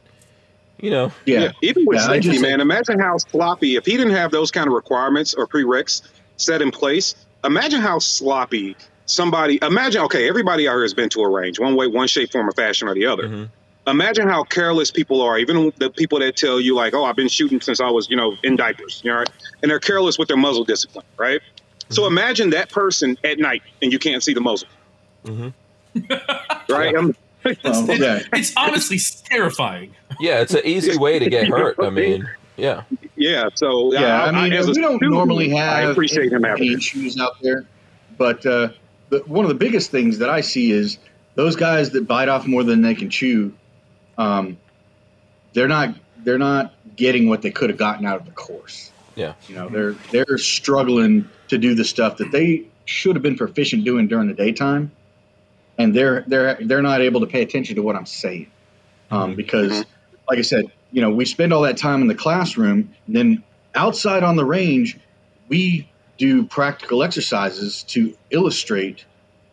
you know. Yeah. Even with Yeah, safety, just- man, imagine how sloppy, if he didn't have those kind of requirements or prereqs set in place, imagine how sloppy somebody, imagine, okay, everybody out here has been to a range, one way, one shape, form, or fashion or the other. Mhm. Imagine how careless people are, even the people that tell you, like, oh, I've been shooting since I was, you know, in diapers, you know, right? and they're careless with their muzzle discipline, right? So imagine that person at night and you can't see the muzzle, Mhm. right? Um, Well, yeah. It's honestly terrifying. Yeah, it's an easy way to get hurt. I mean, *laughs* yeah. yeah, so Yeah, I mean, as we don't student, normally have I appreciate him having any it. issues out there, but uh, the, one of the biggest things that I see is those guys that bite off more than they can chew. Um, they're not they're not getting what they could have gotten out of the course. Yeah. You know, they're they're struggling to do the stuff that they should have been proficient doing during the daytime, and they're they're they're not able to pay attention to what I'm saying, um, because, Mhm. like I said, you know, we spend all that time in the classroom, and then outside on the range, we do practical exercises to illustrate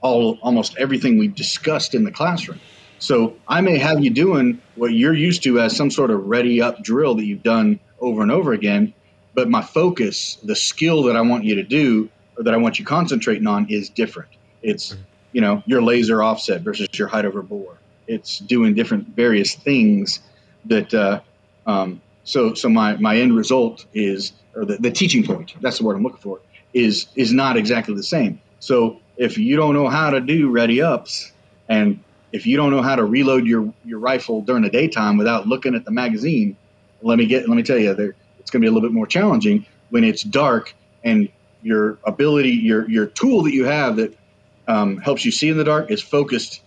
all almost everything we've discussed in the classroom. So I may have you doing what you're used to as some sort of ready up drill that you've done over and over again, but my focus, the skill that I want you to do or that I want you concentrating on is different. It's you know your laser offset versus your height over bore. It's doing different various things that uh, um, so so my my end result is or the, the teaching point that's the word i'm looking for is is not exactly the same so if you don't know how to do ready ups and if you don't know how to reload your your rifle during the daytime without looking at the magazine let me get let me tell you there it's going to be a little bit more challenging when it's dark and your ability your your tool that you have that um, helps you see in the dark is focused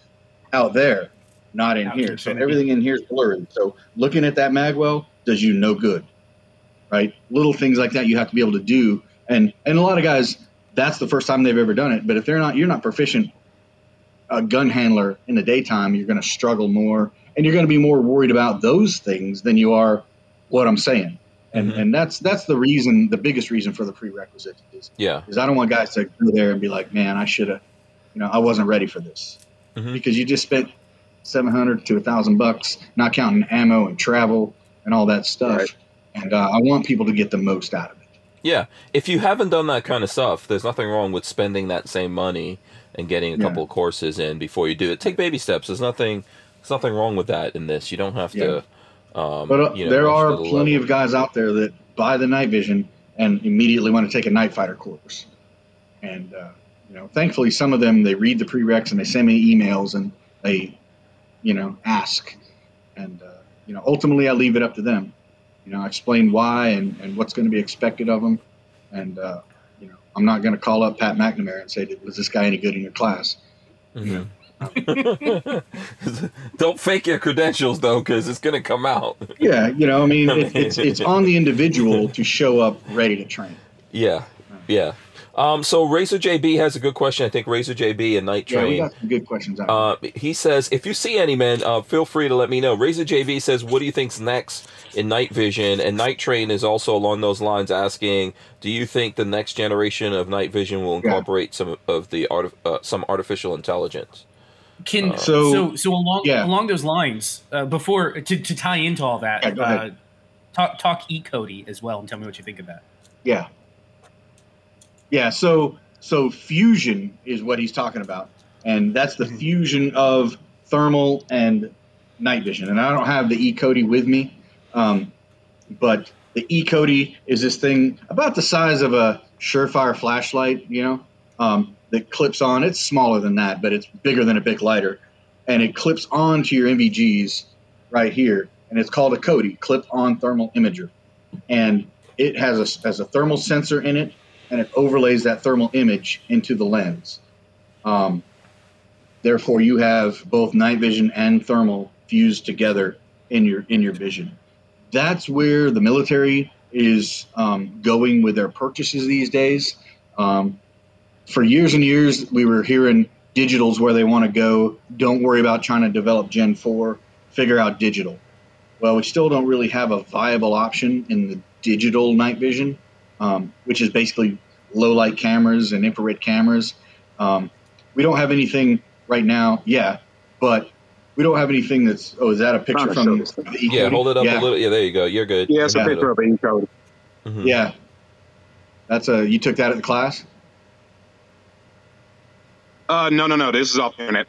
out there not in Out here. so everything in here is blurry. So looking at that magwell does you no good right? Little things like that you have to be able to do. And and a lot of guys that's the first time they've ever done it. But if they're not you're not proficient a gun handler in the daytime you're going to struggle more. And you're going to be more worried about those things than you are what i'm saying. And Mhm. and that's that's the reason the biggest reason for the prerequisite is Yeah. is i don't want guys to go there and be like man i should have you know i wasn't ready for this Mhm. because you just spent 700 to a thousand bucks not counting ammo and travel and all that stuff Right. and uh, i want people to get the most out of it Yeah. If you haven't done that kind of stuff, there's nothing wrong with spending that same money and getting a Yeah. couple of courses in before you do it. Take baby steps. There's nothing there's nothing wrong with that in this. You don't have to um But uh, you know, there are the plenty level. of guys out there that buy the night vision and immediately want to take a night fighter course. And uh, you know, thankfully, some of them they read the prereqs and they send me emails and they, you know, ask. And uh, you know, ultimately, I leave it up to them. You know, I explain why and, and what's going to be expected of them. And uh, you know, I'm not going to call up Pat McNamara and say, "Was this guy any good in your class?" Mhm. *laughs* *laughs* don't fake your credentials though cuz it's going to come out. Yeah, you know, I mean, it, it's it's *laughs* on the individual to show up ready to train. Yeah. Yeah. Um, so Razor JB has a good question. I think Razor JB and Night Train. Yeah, we Train. got some good questions out. Uh, he says, if you see any men, uh, feel free to let me know. Razor JB says, what do you think's next in Night Vision? And Night Train is also along those lines asking, do you think the next generation of Night Vision will Yeah. incorporate some of the art, uh, some artificial intelligence? Can Uh, so So- so, along yeah. along those lines, uh, before to, to tie into all that, Yeah, uh, talk talk e Cody as well, and tell me what you think of that. Yeah. Yeah, so so fusion is what he's talking about. And that's the fusion of thermal and night vision. And I don't have the E Cody with me. Um, but the E Cody is this thing about the size of a surefire flashlight, you know, um, that clips on. It's smaller than that, but it's bigger than a big lighter. And it clips onto your NVGs right here. And it's called a COTI, clip on thermal imager. And it has a, has a thermal sensor in it, and it overlays that thermal image into the lens. Um, therefore, you have both night vision and thermal fused together in your in your vision. That's where the military is um, going with their purchases these days. Um, for years and years, we were hearing digital's where they want to go. Don't worry about trying to develop Gen 4, figure out digital. Well, we still don't really have a viable option in the digital night vision, um, which is basically low light cameras and infrared cameras. Um, we don't have anything right now, yeah, but we don't have anything that's. Oh, is that a picture from? The yeah, hold it up yeah. a little. Yeah, there you go. You're good. Yeah, it's a picture of E code. Mm-hmm. Yeah, that's a. You took that at the class. Uh, no, no, no. This is off the internet.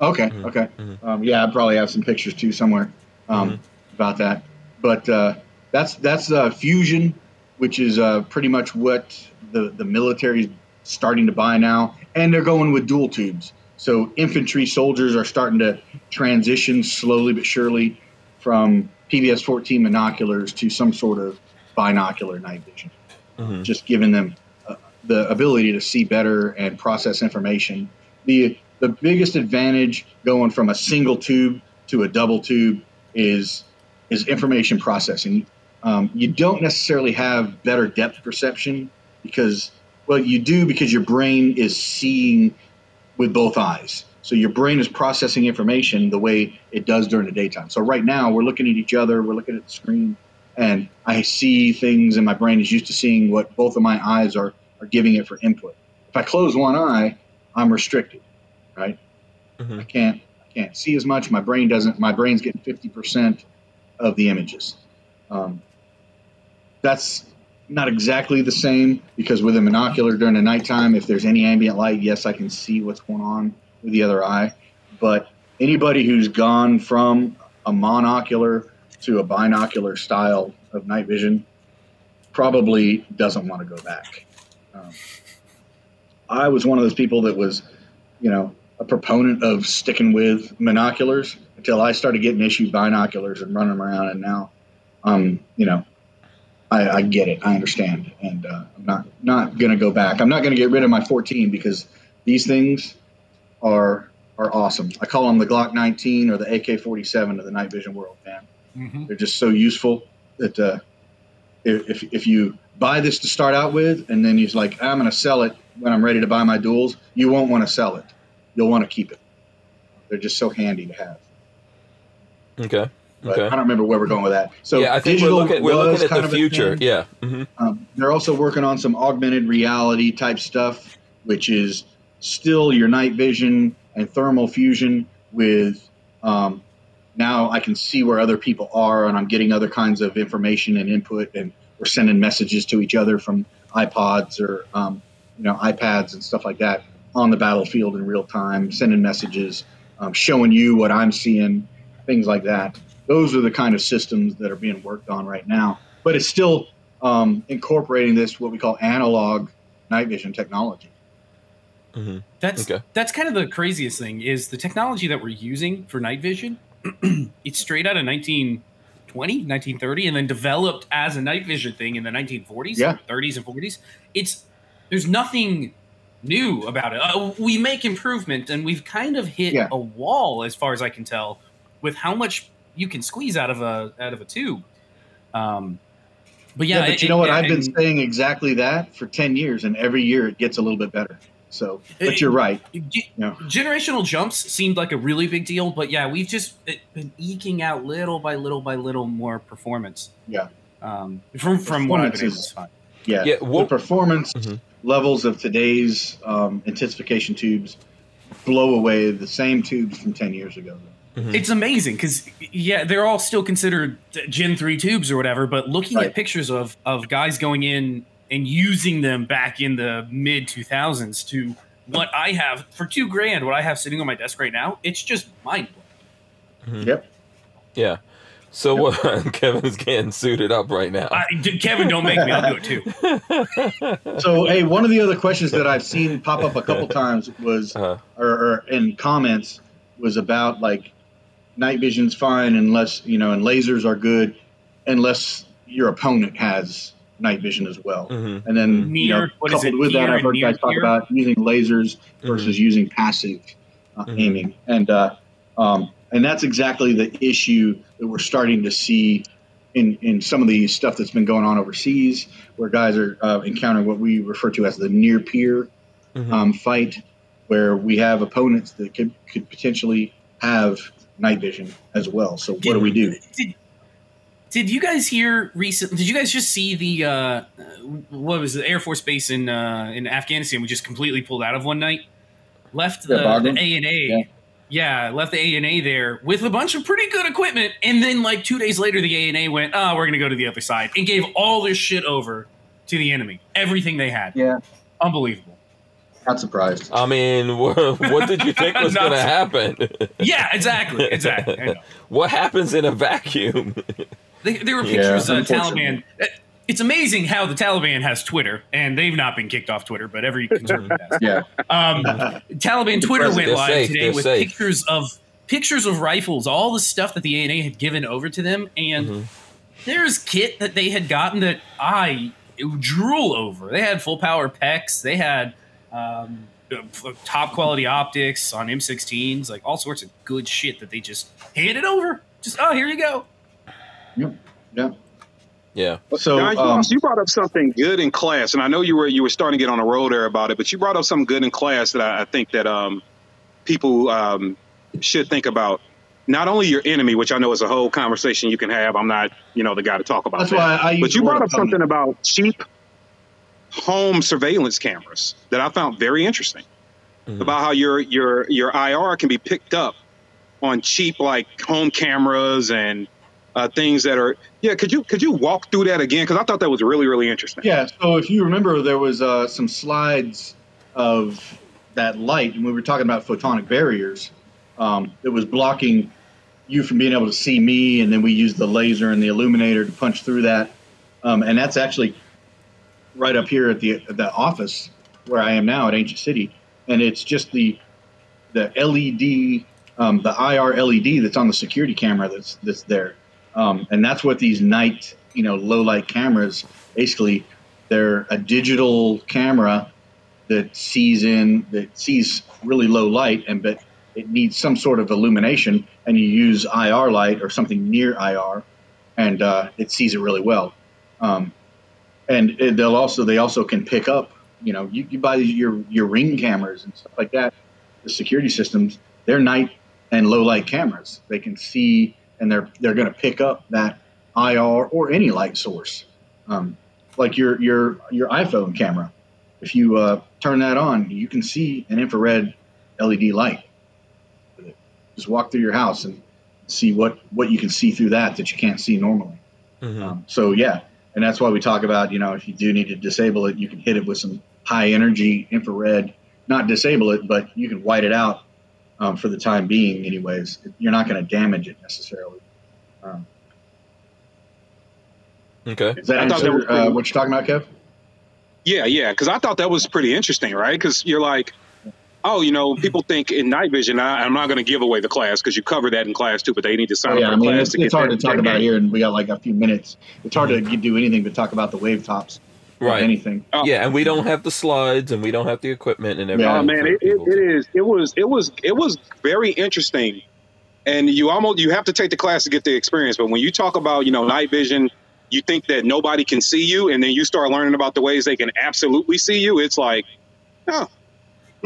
Okay, mm-hmm. okay. Mm-hmm. Um, yeah, I probably have some pictures too somewhere um, mm-hmm. about that. But uh, that's that's uh, fusion, which is uh, pretty much what the the military is starting to buy now, and they're going with dual tubes. So infantry soldiers are starting to transition slowly but surely from PVS 14 binoculars to some sort of binocular night vision, mm-hmm. just giving them uh, the ability to see better and process information. The the biggest advantage going from a single tube to a double tube is is information processing. Um, you don't necessarily have better depth perception because well you do because your brain is seeing with both eyes. So your brain is processing information the way it does during the daytime. So right now we're looking at each other, we're looking at the screen, and I see things, and my brain is used to seeing what both of my eyes are are giving it for input. If I close one eye, I'm restricted, right? Mm-hmm. I can't I can't see as much. My brain doesn't. My brain's getting fifty percent of the images. Um, that's not exactly the same because with a monocular during the nighttime, if there's any ambient light, yes, I can see what's going on with the other eye. But anybody who's gone from a monocular to a binocular style of night vision probably doesn't want to go back. Um, I was one of those people that was, you know, a proponent of sticking with monoculars until I started getting issued binoculars and running around, and now, um, you know, I, I get it. I understand, and uh, I'm not not going to go back. I'm not going to get rid of my 14 because these things are are awesome. I call them the Glock 19 or the AK-47 of the night vision world, man. Mm-hmm. They're just so useful that uh, if if you buy this to start out with, and then you're like, I'm going to sell it when I'm ready to buy my duals, you won't want to sell it. You'll want to keep it. They're just so handy to have. Okay. Okay. I don't remember where we're going with that. So yeah, I think we're looking, we're looking at the future. Yeah. Mm-hmm. Um, they're also working on some augmented reality type stuff, which is still your night vision and thermal fusion with um, now I can see where other people are and I'm getting other kinds of information and input and we're sending messages to each other from iPods or um, you know iPads and stuff like that on the battlefield in real time, sending messages, um, showing you what I'm seeing, things like that those are the kind of systems that are being worked on right now. But it's still um, incorporating this what we call analog night vision technology. Mm-hmm. That's okay. that's kind of the craziest thing is the technology that we're using for night vision. *clears throat* it's straight out of 1920, 1930, and then developed as a night vision thing in the 1940s, yeah. 30s, and 40s. It's there's nothing new about it. Uh, we make improvement, and we've kind of hit yeah. a wall, as far as I can tell, with how much you can squeeze out of a out of a tube. Um, but yeah, yeah but it, you know what? I've been saying exactly that for ten years, and every year it gets a little bit better. So, but you're right. Yeah. Generational jumps seemed like a really big deal, but yeah, we've just been eking out little by little by little more performance. Yeah. Um, from from what I've been able to find. Yeah. yeah well, the performance mm-hmm. levels of today's um, intensification tubes blow away the same tubes from ten years ago. Mm-hmm. It's amazing because yeah, they're all still considered Gen three tubes or whatever. But looking right. at pictures of of guys going in and using them back in the mid two thousands to what I have for two grand, what I have sitting on my desk right now, it's just mind blowing. Mm-hmm. Yep. Yeah. So what? *laughs* Kevin's getting suited up right now. I, Kevin, don't make me. I'll do it too. *laughs* so, hey, one of the other questions that I've seen pop up a couple *laughs* times was, uh-huh. or, or in comments, was about like night vision's fine unless you know, and lasers are good unless your opponent has night vision as well. Mhm. And then you know, Near- what is coupled it, with that, I've heard and guys near talk about using lasers versus using passive uh, Mhm. aiming, and uh, um, and that's exactly the issue that we're starting to see in in some of the stuff that's been going on overseas, where guys are uh, encountering what we refer to as the near peer Mhm. um, fight, where we have opponents that could could potentially have night vision as well. So what do we do? Did, did you guys hear recent? Did you guys just see the uh, what was the Air Force base in uh, in Afghanistan? We just completely pulled out of one night. Left the A and Yeah. A. Yeah, left the A and A there with a bunch of pretty good equipment, and then like two days later, the A and A went, "Oh, we're gonna go to the other side," and gave all this shit over to the enemy, everything they had. Yeah, Unbelievable. Not surprised. I mean, *laughs* what, what did you think was *laughs* going to happen? *laughs* Yeah, exactly, exactly. What happens in a vacuum? They, there were Yeah, pictures of unfortunately. Taliban. Uh, It's amazing how the Taliban has Twitter, and they've not been kicked off Twitter, but every conservative has. Yeah, Um, Taliban Twitter went live safe, today they're with safe. pictures of pictures of rifles, all the stuff that the ANA had given over to them, and Mhm. there's kit that they had gotten that I drool over. They had full power PEQs, they had um, top quality optics on M16s, like all sorts of good shit that they just handed over. Just oh, here you go. yeah. yeah. So Now, you, um, you brought up something good in class, and I know you were you were starting to get on a roll there about it, but you brought up something good in class that I, I think that um, people um, should think about. Not only your enemy, which I know is a whole conversation you can have. I'm not, you know, the guy to talk about that's that. why I. But you brought up something about cheap home surveillance cameras that I found very interesting. Mhm. About how your your your IR can be picked up on cheap like home cameras and uh, things that are yeah. Could you could you walk through that again? Because I thought that was really really interesting. Yeah. So if you remember, there was uh, some slides of that light, and we were talking about photonic barriers. Um, that was blocking you from being able to see me, and then we used the laser and the illuminator to punch through that. Um, and that's actually right up here at the the office where I am now at Ancient City, and it's just the the LED, um, the IR LED that's on the security camera that's that's there, um, and that's what these night, you know, low light cameras. Basically, they're a digital camera that sees in that sees really low light, and but it needs some sort of illumination, and you use IR light or something near IR, and uh, it sees it really well. Um, and it, they'll also they also can pick up. You know, you, you buy your your ring cameras and stuff like that. The security systems, they're night and low light cameras. They can see and they're they're going to pick up that IR or any light source, um, like your your your iPhone camera. If you uh, turn that on, you can see an infrared LED light. Just walk through your house and see what what you can see through that that you can't see normally. Mhm. Um, so yeah, and that's why we talk about you know if you do need to disable it, you can hit it with some high energy infrared. Not disable it, but you can white it out um, for the time being. Anyways, you're not going to damage it necessarily. Um, Okay. does that I that answer was uh, what you're talking about, Kev? Yeah, yeah, because I thought that was pretty interesting, right? Because you're like, oh, you know, people think in night vision, I, I'm not going to give away the class because you cover that in class too, but they need to sign Oh, yeah, up I for the mean class it's, to get it's hard that- to talk about game. here, and we got like a few minutes. It's hard to do anything but talk about the wave tops. Right. Anything. Oh. Yeah, and we don't have the slides, and we don't have the equipment and everything. Yeah. Oh man, for it, it, people it to- is. It was. It was. It was very interesting, and you almost you have to take the class to get the experience. But when you talk about you know night vision, you think that nobody can see you, and then you start learning about the ways they can absolutely see you. It's like, oh,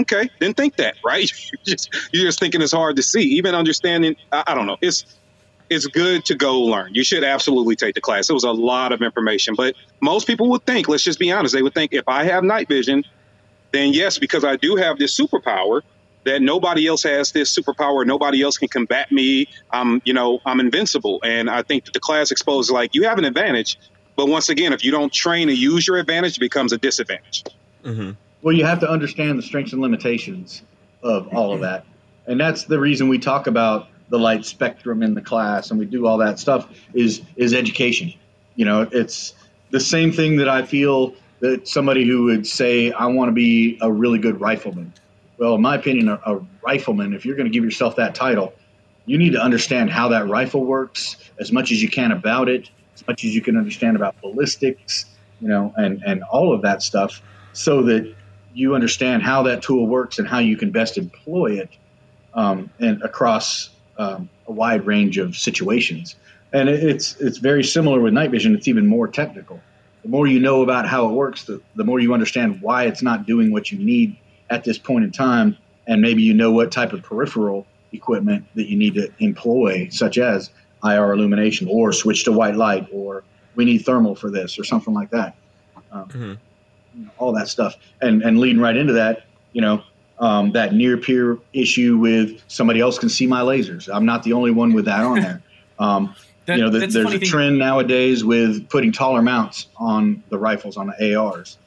okay, didn't think that, *laughs* right? you just you're just thinking it's hard to see. Even understanding, I, I don't know. It's it's good to go learn. You should absolutely take the class. It was a lot of information, but most people would think, let's just be honest, they would think if I have night vision, then yes, because I do have this superpower that nobody else has this superpower. Nobody else can combat me. I'm, you know, I'm invincible. And I think that the class exposes like you have an advantage, but once again, if you don't train and use your advantage, it becomes a disadvantage. Mhm. Well, you have to understand the strengths and limitations of all of that. And that's the reason we talk about the light spectrum in the class and we do all that stuff is is education. You know, it's the same thing that I feel that somebody who would say I want to be a really good rifleman. Well, in my opinion, a, a rifleman, if you're going to give yourself that title, you need to understand how that rifle works as much as you can about it, as much as you can understand about ballistics, you know, and and all of that stuff, so that you understand how that tool works and how you can best employ it, um, and across um, a wide range of situations. And it, it's it's very similar with night vision. It's even more technical. The more you know about how it works, the, the more you understand why it's not doing what you need at this point in time, and maybe you know what type of peripheral equipment that you need to employ, such as IR illumination or switch to white light or we need thermal for this or something like that. Um, mm-hmm. You know, all that stuff. And, and leading right into that, you know, um, that near peer issue with somebody else can see my lasers. I'm not the only one with that on there. *laughs* Um, that, you know, the, there's a thing. trend nowadays with putting taller mounts on the rifles on the ARs.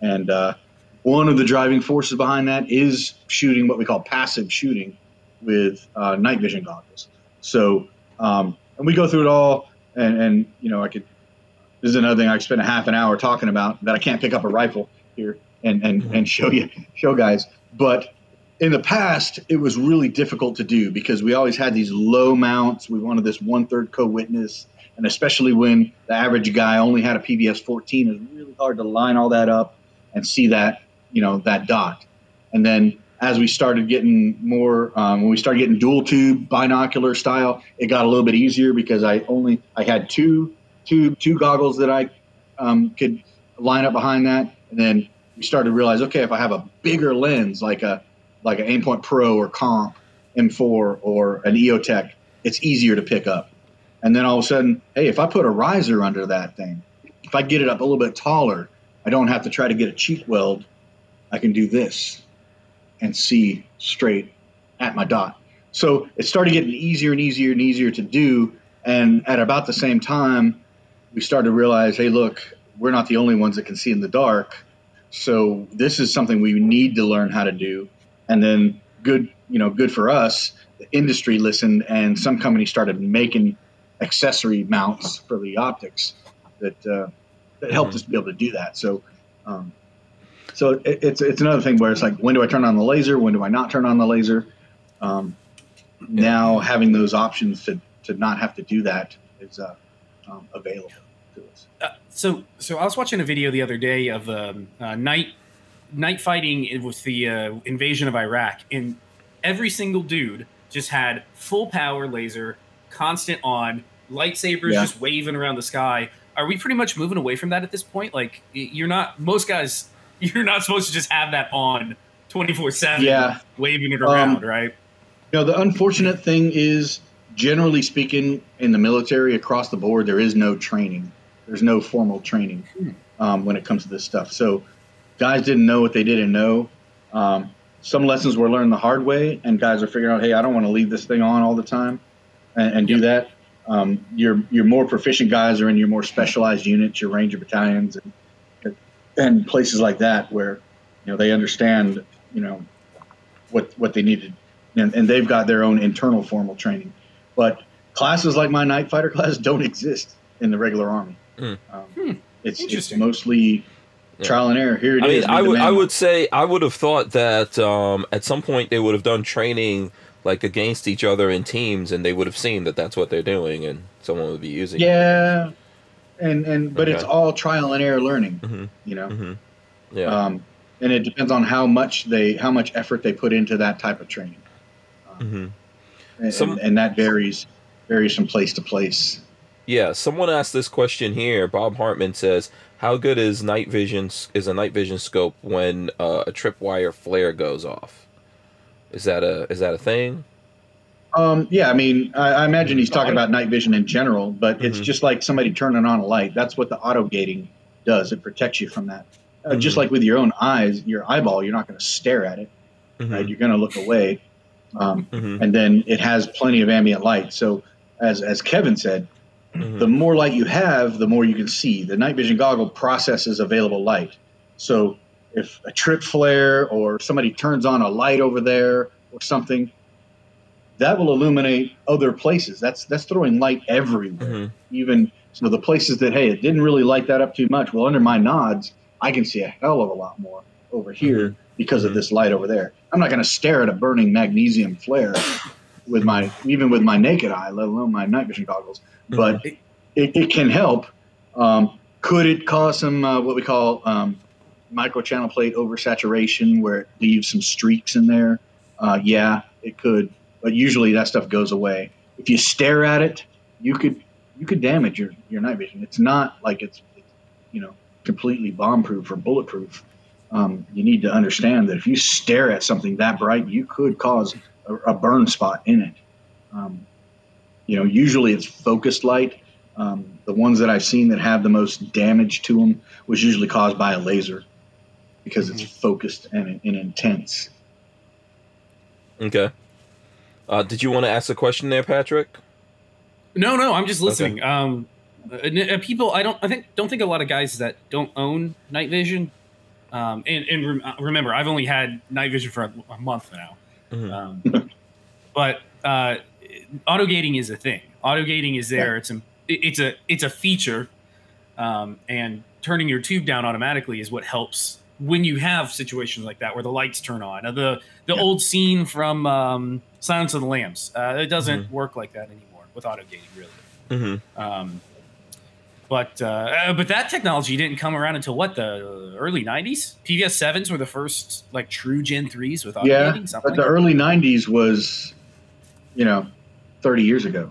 And uh, one of the driving forces behind that is shooting what we call passive shooting with uh, night vision goggles. So, um, and we go through it all, and, and you know, I could. This is another thing I spent a half an hour talking about that I can't pick up a rifle here and and mm-hmm. and show you show guys. But in the past, it was really difficult to do because we always had these low mounts. We wanted this one third co witness, and especially when the average guy only had a PVS 14, it was really hard to line all that up and see that you know that dot. And then as we started getting more, um, when we started getting dual tube binocular style, it got a little bit easier because I only I had two two two goggles that I um, could line up behind that, and then we started to realize, okay, if I have a bigger lens like a like an Aimpoint Pro or Comp M4 or an EOTech, it's easier to pick up. And then all of a sudden, hey, if I put a riser under that thing, if I get it up a little bit taller, I don't have to try to get a cheek weld. I can do this and see straight at my dot. So it started getting easier and easier and easier to do. And at about the same time, we started to realize, hey, look, we're not the only ones that can see in the dark. So this is something we need to learn how to do. And then good, you know, good for us. The industry listened, and some companies started making accessory mounts for the optics that uh, that helped mm-hmm. us be able to do that. So um, so it, it's it's another thing where it's like when do I turn on the laser? When do I not turn on the laser? Um, yeah. Now having those options to to not have to do that is uh, um, available to us. Uh, so so I was watching a video the other day of um, uh, night night fighting with the uh, invasion of Iraq, and every single dude just had full power laser, constant on, lightsabers yeah. just waving around the sky. Are we pretty much moving away from that at this point? Like you're not most guys *laughs* you're not supposed to just have that on 24 7 yeah waving it around um, right you know the unfortunate thing is generally speaking in the military across the board there is no training there's no formal training um, when it comes to this stuff. So guys didn't know what they didn't know. Um, some lessons were learned the hard way and guys are figuring out hey i don't want to leave this thing on all the time and, and do that. Um, your your more proficient guys are in your more specialized units your ranger battalions and and places like that where you know they understand you know what what they needed. And, and they've got their own internal formal training. But classes like my night fighter *laughs* class don't exist in the regular army mm. um, hmm. it's, it's mostly yeah. trial and error here it I is, mean, I would I would say I would have thought that um, at some point they would have done training like against each other in teams and they would have seen that that's what they're doing and someone would be using yeah it and and but okay. it's all trial and error learning mm-hmm. you know mm-hmm. yeah um, and it depends on how much they how much effort they put into that type of training um, mm-hmm. and, Some, and, and, that varies varies from place to place yeah someone asked this question here bob hartman says how good is night vision is a night vision scope when uh, a tripwire flare goes off is that a is that a thing um, yeah, I mean, I, I, imagine he's talking about night vision in general, but mm-hmm. it's just like somebody turning on a light. That's what the auto gating does. It protects you from that. Uh, mm-hmm. Just like with your own eyes, your eyeball, you're not going to stare at it. Mm-hmm. Right? You're going to look away. Um, mm-hmm. and then it has plenty of ambient light. So, as as Kevin said, mm-hmm. the more light you have, the more you can see. The night vision goggle processes available light. So, if a trip flare or somebody turns on a light over there or something, that will illuminate other places. That's that's throwing light everywhere. Mm-hmm. Even so, the places that hey, it didn't really light that up too much. Well, under my nods, I can see a hell of a lot more over here mm-hmm. because mm-hmm. of this light over there. I'm not going to stare at a burning magnesium flare with my even with my naked eye, let alone my night vision goggles. Mm-hmm. But it, it, can help. Um, could it cause some uh, what we call um, microchannel plate oversaturation, where it leaves some streaks in there? Uh, yeah, it could, but usually that stuff goes away. If you stare at it, you could you could damage your, your night vision. It's not like it's, it's you know completely bomb proof or bulletproof. Um, you need to understand that if you stare at something that bright, you could cause a, a burn spot in it. Um, you know, usually it's focused light. Um, the ones that I've seen that have the most damage to them was usually caused by a laser because it's mm-hmm. focused and, and intense. Okay. Uh, did you want to ask a question there, Patrick? No, no, I'm just listening. Okay. Um, uh, people, I don't, I think, don't think a lot of guys that don't own night vision. Um, and, and re- uh, remember, I've only had night vision for a, a month now. Mm-hmm. Um, but uh, auto gating is a thing. Auto gating is there. Yeah. It's a, it's a, it's a feature, um, and turning your tube down automatically is what helps when you have situations like that where the lights turn on. the the yeah. old scene from um, Silence of the Lambs. Uh, it doesn't mm-hmm. work like that anymore with auto gating, really. Mm-hmm. Um, but uh, uh, but that technology didn't come around until what the early '90s. PVS sevens were the first like true Gen threes with auto yeah, gating. but like the that. early '90s was, you know, 30 years ago.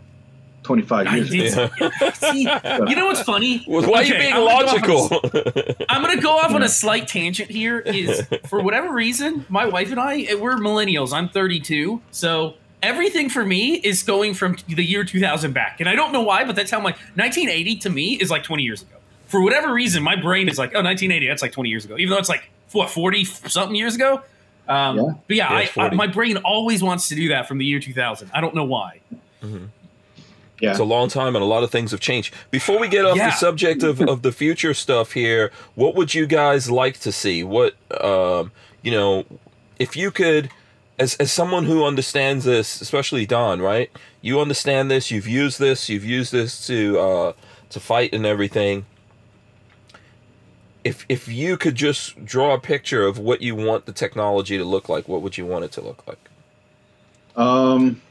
25 years ago. *laughs* See, you know what's funny? Well, why okay, are you being I'm logical? Gonna I'm going to go off on a slight tangent here. Is *laughs* for whatever reason, my wife and I, we're millennials. I'm 32. So everything for me is going from the year 2000 back. And I don't know why, but that's how my 1980 to me is like 20 years ago. For whatever reason, my brain is like, oh, 1980, that's like 20 years ago, even though it's like, what, 40 something years ago? Um, yeah. But yeah, yeah I, I, my brain always wants to do that from the year 2000. I don't know why. Mm-hmm. Yeah. It's a long time and a lot of things have changed. Before we get off yeah. the subject of, of the future stuff here, what would you guys like to see? What, um, you know, if you could – as as someone who understands this, especially Don, right? You understand this. You've used this. You've used this to uh, to fight and everything. If if you could just draw a picture of what you want the technology to look like, what would you want it to look like? Um,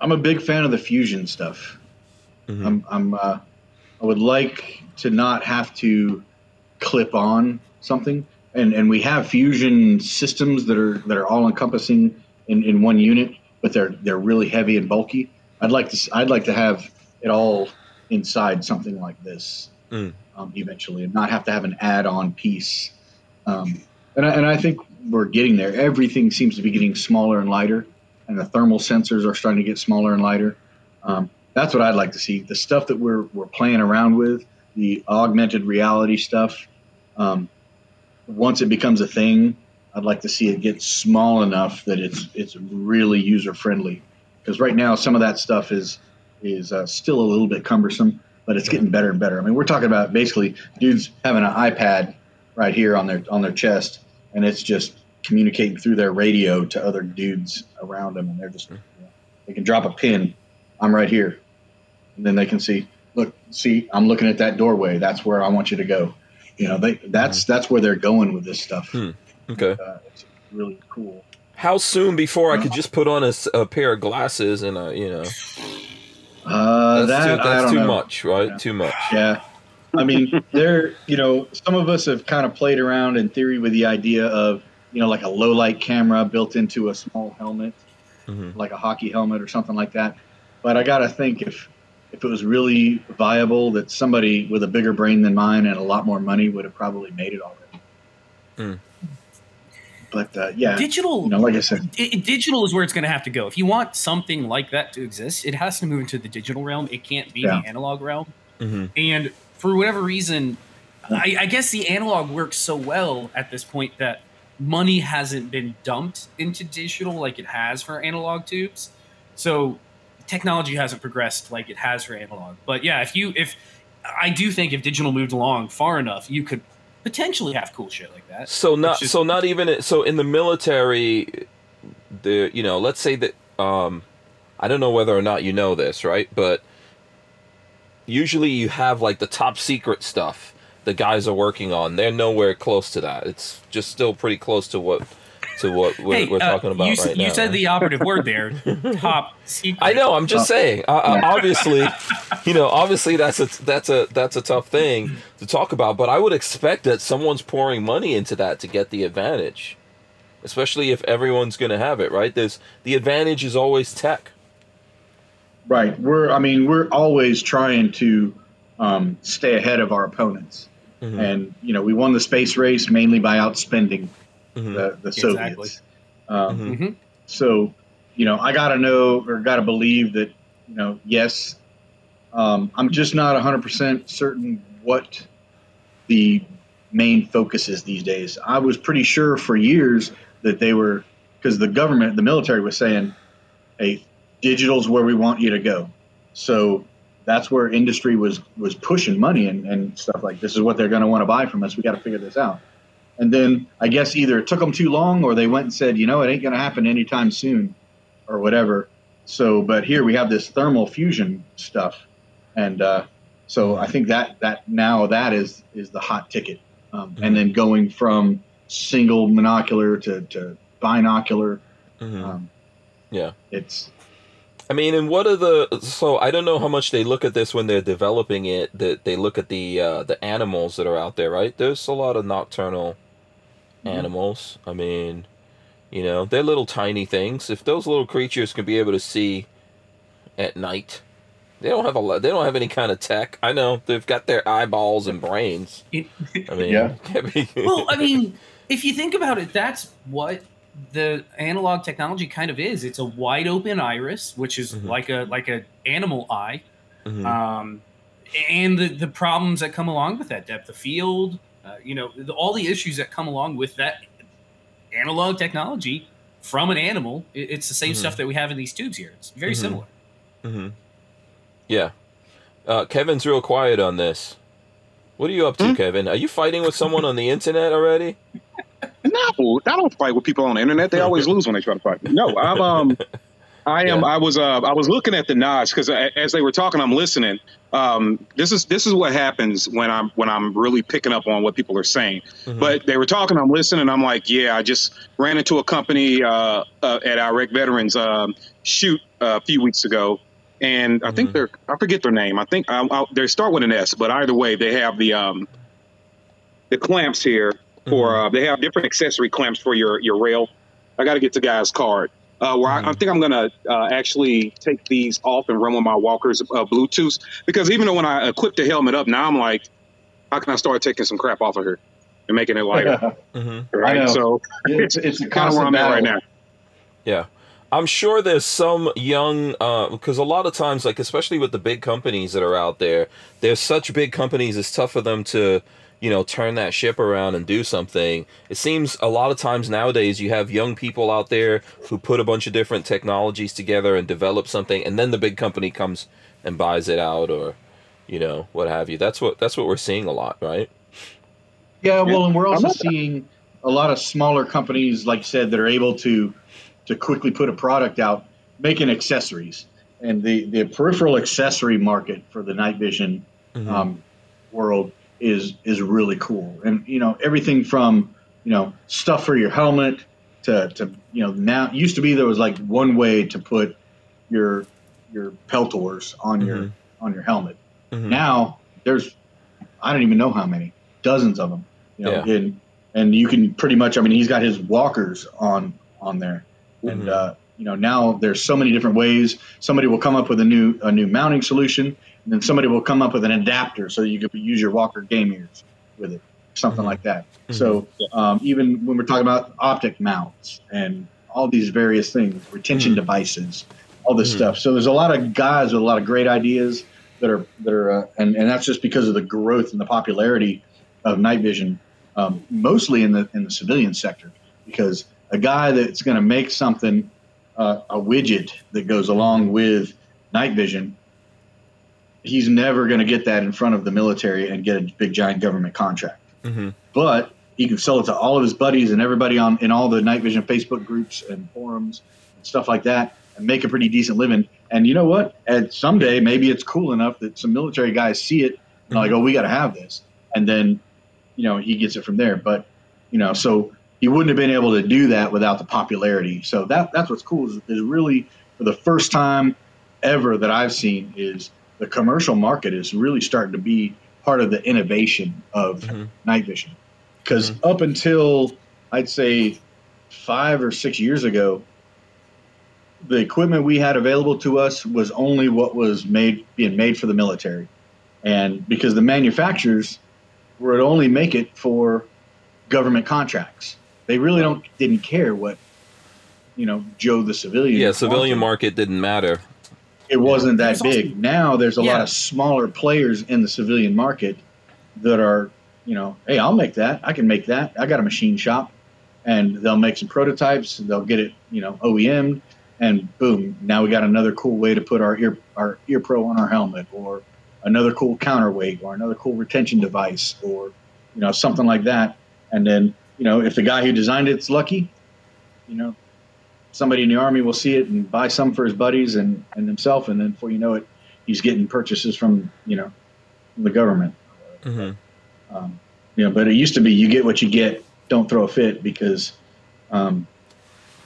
I'm a big fan of the fusion stuff. Mm-hmm. I'm, I'm uh, I would like to not have to clip on something and and we have fusion systems that are that are all encompassing in, in one unit, but they're they're really heavy and bulky. I'd like to I'd like to have it all inside something like this mm. um, eventually, and not have to have an add-on piece. Um, and I, and I think we're getting there. Everything seems to be getting smaller and lighter, and the thermal sensors are starting to get smaller and lighter. Um, that's what I'd like to see. The stuff that we're we're playing around with, the augmented reality stuff. Um, once it becomes a thing, I'd like to see it get small enough that it's it's really user friendly. Because right now, some of that stuff is is uh, still a little bit cumbersome, but it's getting better and better. I mean, we're talking about basically dudes having an iPad right here on their on their chest, and it's just communicating through their radio to other dudes around them, and they're just you know, they can drop a pin. I'm right here, and then they can see. Look, see, I'm looking at that doorway. That's where I want you to go. You know, they that's mm-hmm. that's where they're going with this stuff. Hmm. Okay, uh, it's really cool. How soon before I could just put on a, a pair of glasses and a you know? Uh, that's that, too, that's too much, right? Yeah. Too much. Yeah. I mean, there, you know, some of us have kind of played around in theory with the idea of, you know, like a low light camera built into a small helmet, mm-hmm. like a hockey helmet or something like that. But I got to think if if it was really viable, that somebody with a bigger brain than mine and a lot more money would have probably made it already. Mm. But uh, yeah, digital. You know, like I said, it, digital is where it's going to have to go. If you want something like that to exist, it has to move into the digital realm. It can't be yeah. the analog realm. Mm-hmm. And for whatever reason, I, I guess the analog works so well at this point that money hasn't been dumped into digital like it has for analog tubes. So technology hasn't progressed like it has for analog. But yeah, if you if I do think if digital moved along far enough, you could potentially have cool shit like that. So not just, so not even so in the military, the you know let's say that um, I don't know whether or not you know this right, but usually you have like the top secret stuff the guys are working on. They're nowhere close to that. It's just still pretty close to what to what we're, Hey, we're uh, talking about you, right you now. said the operative word there. *laughs* top secret. I know. I'm just saying. Uh, uh, obviously, *laughs* you know, obviously that's a that's a that's a tough thing to talk about. But I would expect that someone's pouring money into that to get the advantage, especially if everyone's going to have it. Right? There's the advantage is always tech. Right. We're. I mean, we're always trying to um, stay ahead of our opponents, Mhm. and you know, we won the space race mainly by outspending Mhm. the, the Exactly. Soviets. Um, Mhm. Mhm. So, you know, I got to know or got to believe that, you know, yes, um, I'm just not 100% certain what the main focus is these days. I was pretty sure for years that they were, because the government, the military was saying, hey, digital's where we want you to go. So that's where industry was was pushing money and, and stuff like this is what they're going to want to buy from us. We got to figure this out. And then I guess either it took them too long or they went and said, you know, it ain't going to happen anytime soon or whatever. So, but here we have this thermal fusion stuff. And uh, so I think that, that now that is, is the hot ticket. Um, And then going from single monocular to, to binocular, Mhm. um, Yeah. it's, I mean, and what are the? So I don't know how much they look at this when they're developing it. That they look at the uh, the animals that are out there, right? There's a lot of nocturnal. Animals. I mean, you know, they're little tiny things. If those little creatures can be able to see at night, they don't have a lot. They don't have any kind of tech. I know they've got their eyeballs and brains. I *laughs* mean, Yeah. *laughs* *laughs* well, I mean, if you think about it, that's what the analog technology kind of is. It's a wide open iris, which is Mhm. like a like a animal eye, Mhm. um, and the the problems that come along with that depth of field, uh, you know, the, all the issues that come along with that analog technology from an animal. It, it's the same Mhm. stuff that we have in these tubes here. It's very Mhm. similar. hmm Yeah. Uh, Kevin's real quiet on this. What are you up to, Hmm? Kevin? Are you fighting with someone on the internet already? *laughs* No, I don't fight with people on the internet. They always lose when they try to fight. me. No, I'm um, *laughs* I am. Yeah. I was uh, I was looking at the nods because as they were talking, I'm listening. Um, this is this is what happens when I'm when I'm really picking up on what people are saying. Mhm. But they were talking, I'm listening. I'm like, yeah, I just ran into a company uh, uh, at Iraq Veterans um, shoot uh, a few weeks ago, and I think Mhm. they're I forget their name. I think I, I, they start with an S, but either way, they have the um, the clamps here for Mhm. uh, they have different accessory clamps for your your rail. I got to get the guy's card. Uh, where I, I Mhm. think I'm gonna uh, actually take these off and run with my walkers uh, Bluetooth because even though when I equip the helmet up, now I'm like, how can I start taking some crap off of her and making it lighter? *laughs* Mhm. right? So it's, it's a kind of where constant I'm at right now. Yeah. I'm sure there's some young, because a lot of times, like especially with the big companies that are out there, there's such big companies. It's tough for them to, you know, turn that ship around and do something. It seems a lot of times nowadays you have young people out there who put a bunch of different technologies together and develop something, and then the big company comes and buys it out, or, you know, what have you. That's what that's what we're seeing a lot, right? Yeah, well, and we're also seeing a lot of smaller companies, like you said, that are able to to quickly put a product out, making accessories. And the the peripheral accessory market for the night vision Mhm. um, world is is really cool. And you know, everything from you know stuff for your helmet to to you know now used to be there was like one way to put your your peltors on your Mhm. on your helmet. Mhm. Now there's I don't even know how many dozens of them. You know, Yeah. and and you can pretty much. I mean, he's got his walkers on on there, and Mhm. uh, you know now there's so many different ways. Somebody will come up with a new a new mounting solution, and then somebody will come up with an adapter so you could use your walker game ears with it, something Mhm. like that. So um, even when we're talking about optic mounts and all these various things, retention Mhm. devices, all this Mhm. stuff. So there's a lot of guys with a lot of great ideas that are that are, uh, and and that's just because of the growth and the popularity of night vision, um, mostly in the in the civilian sector. Because a guy that's going to make something, uh, a widget that goes along with night vision, he's never going to get that in front of the military and get a big giant government contract. Mhm. but he can sell it to all of his buddies and everybody on in all the night vision facebook groups and forums and stuff like that and make a pretty decent living. And you know what? And someday maybe it's cool enough that some military guys see it and are like oh we got to have this. And then you know he gets it from there. But you know so he wouldn't have been able to do that without the popularity. So that that's what's cool is, is really for the first time ever that I've seen is the commercial market is really starting to be part of the innovation of mm-hmm. night vision. Because mm-hmm. up until I'd say five or six years ago, the equipment we had available to us was only what was made being made for the military, and because the manufacturers would only make it for government contracts, they really don't didn't care what you know Joe the civilian. Yeah, civilian market didn't matter. It wasn't that big. now there's a yeah. lot of smaller players in the civilian market that are you know, hey, I'll make that. I can make that. I got a machine shop, and they'll make some prototypes. They'll get it, you know, OEM, and boom, now we got another cool way to put our ear our ear pro on our helmet, or another cool counterweight, or another cool retention device, or you know, something like that. And then, you know, if the guy who designed it's lucky, you know, somebody in the army will see it and buy some for his buddies and, and himself, and then before you know it, he's getting purchases from you know, the government. Mm-hmm. Um, you know, but it used to be you get what you get, don't throw a fit because um,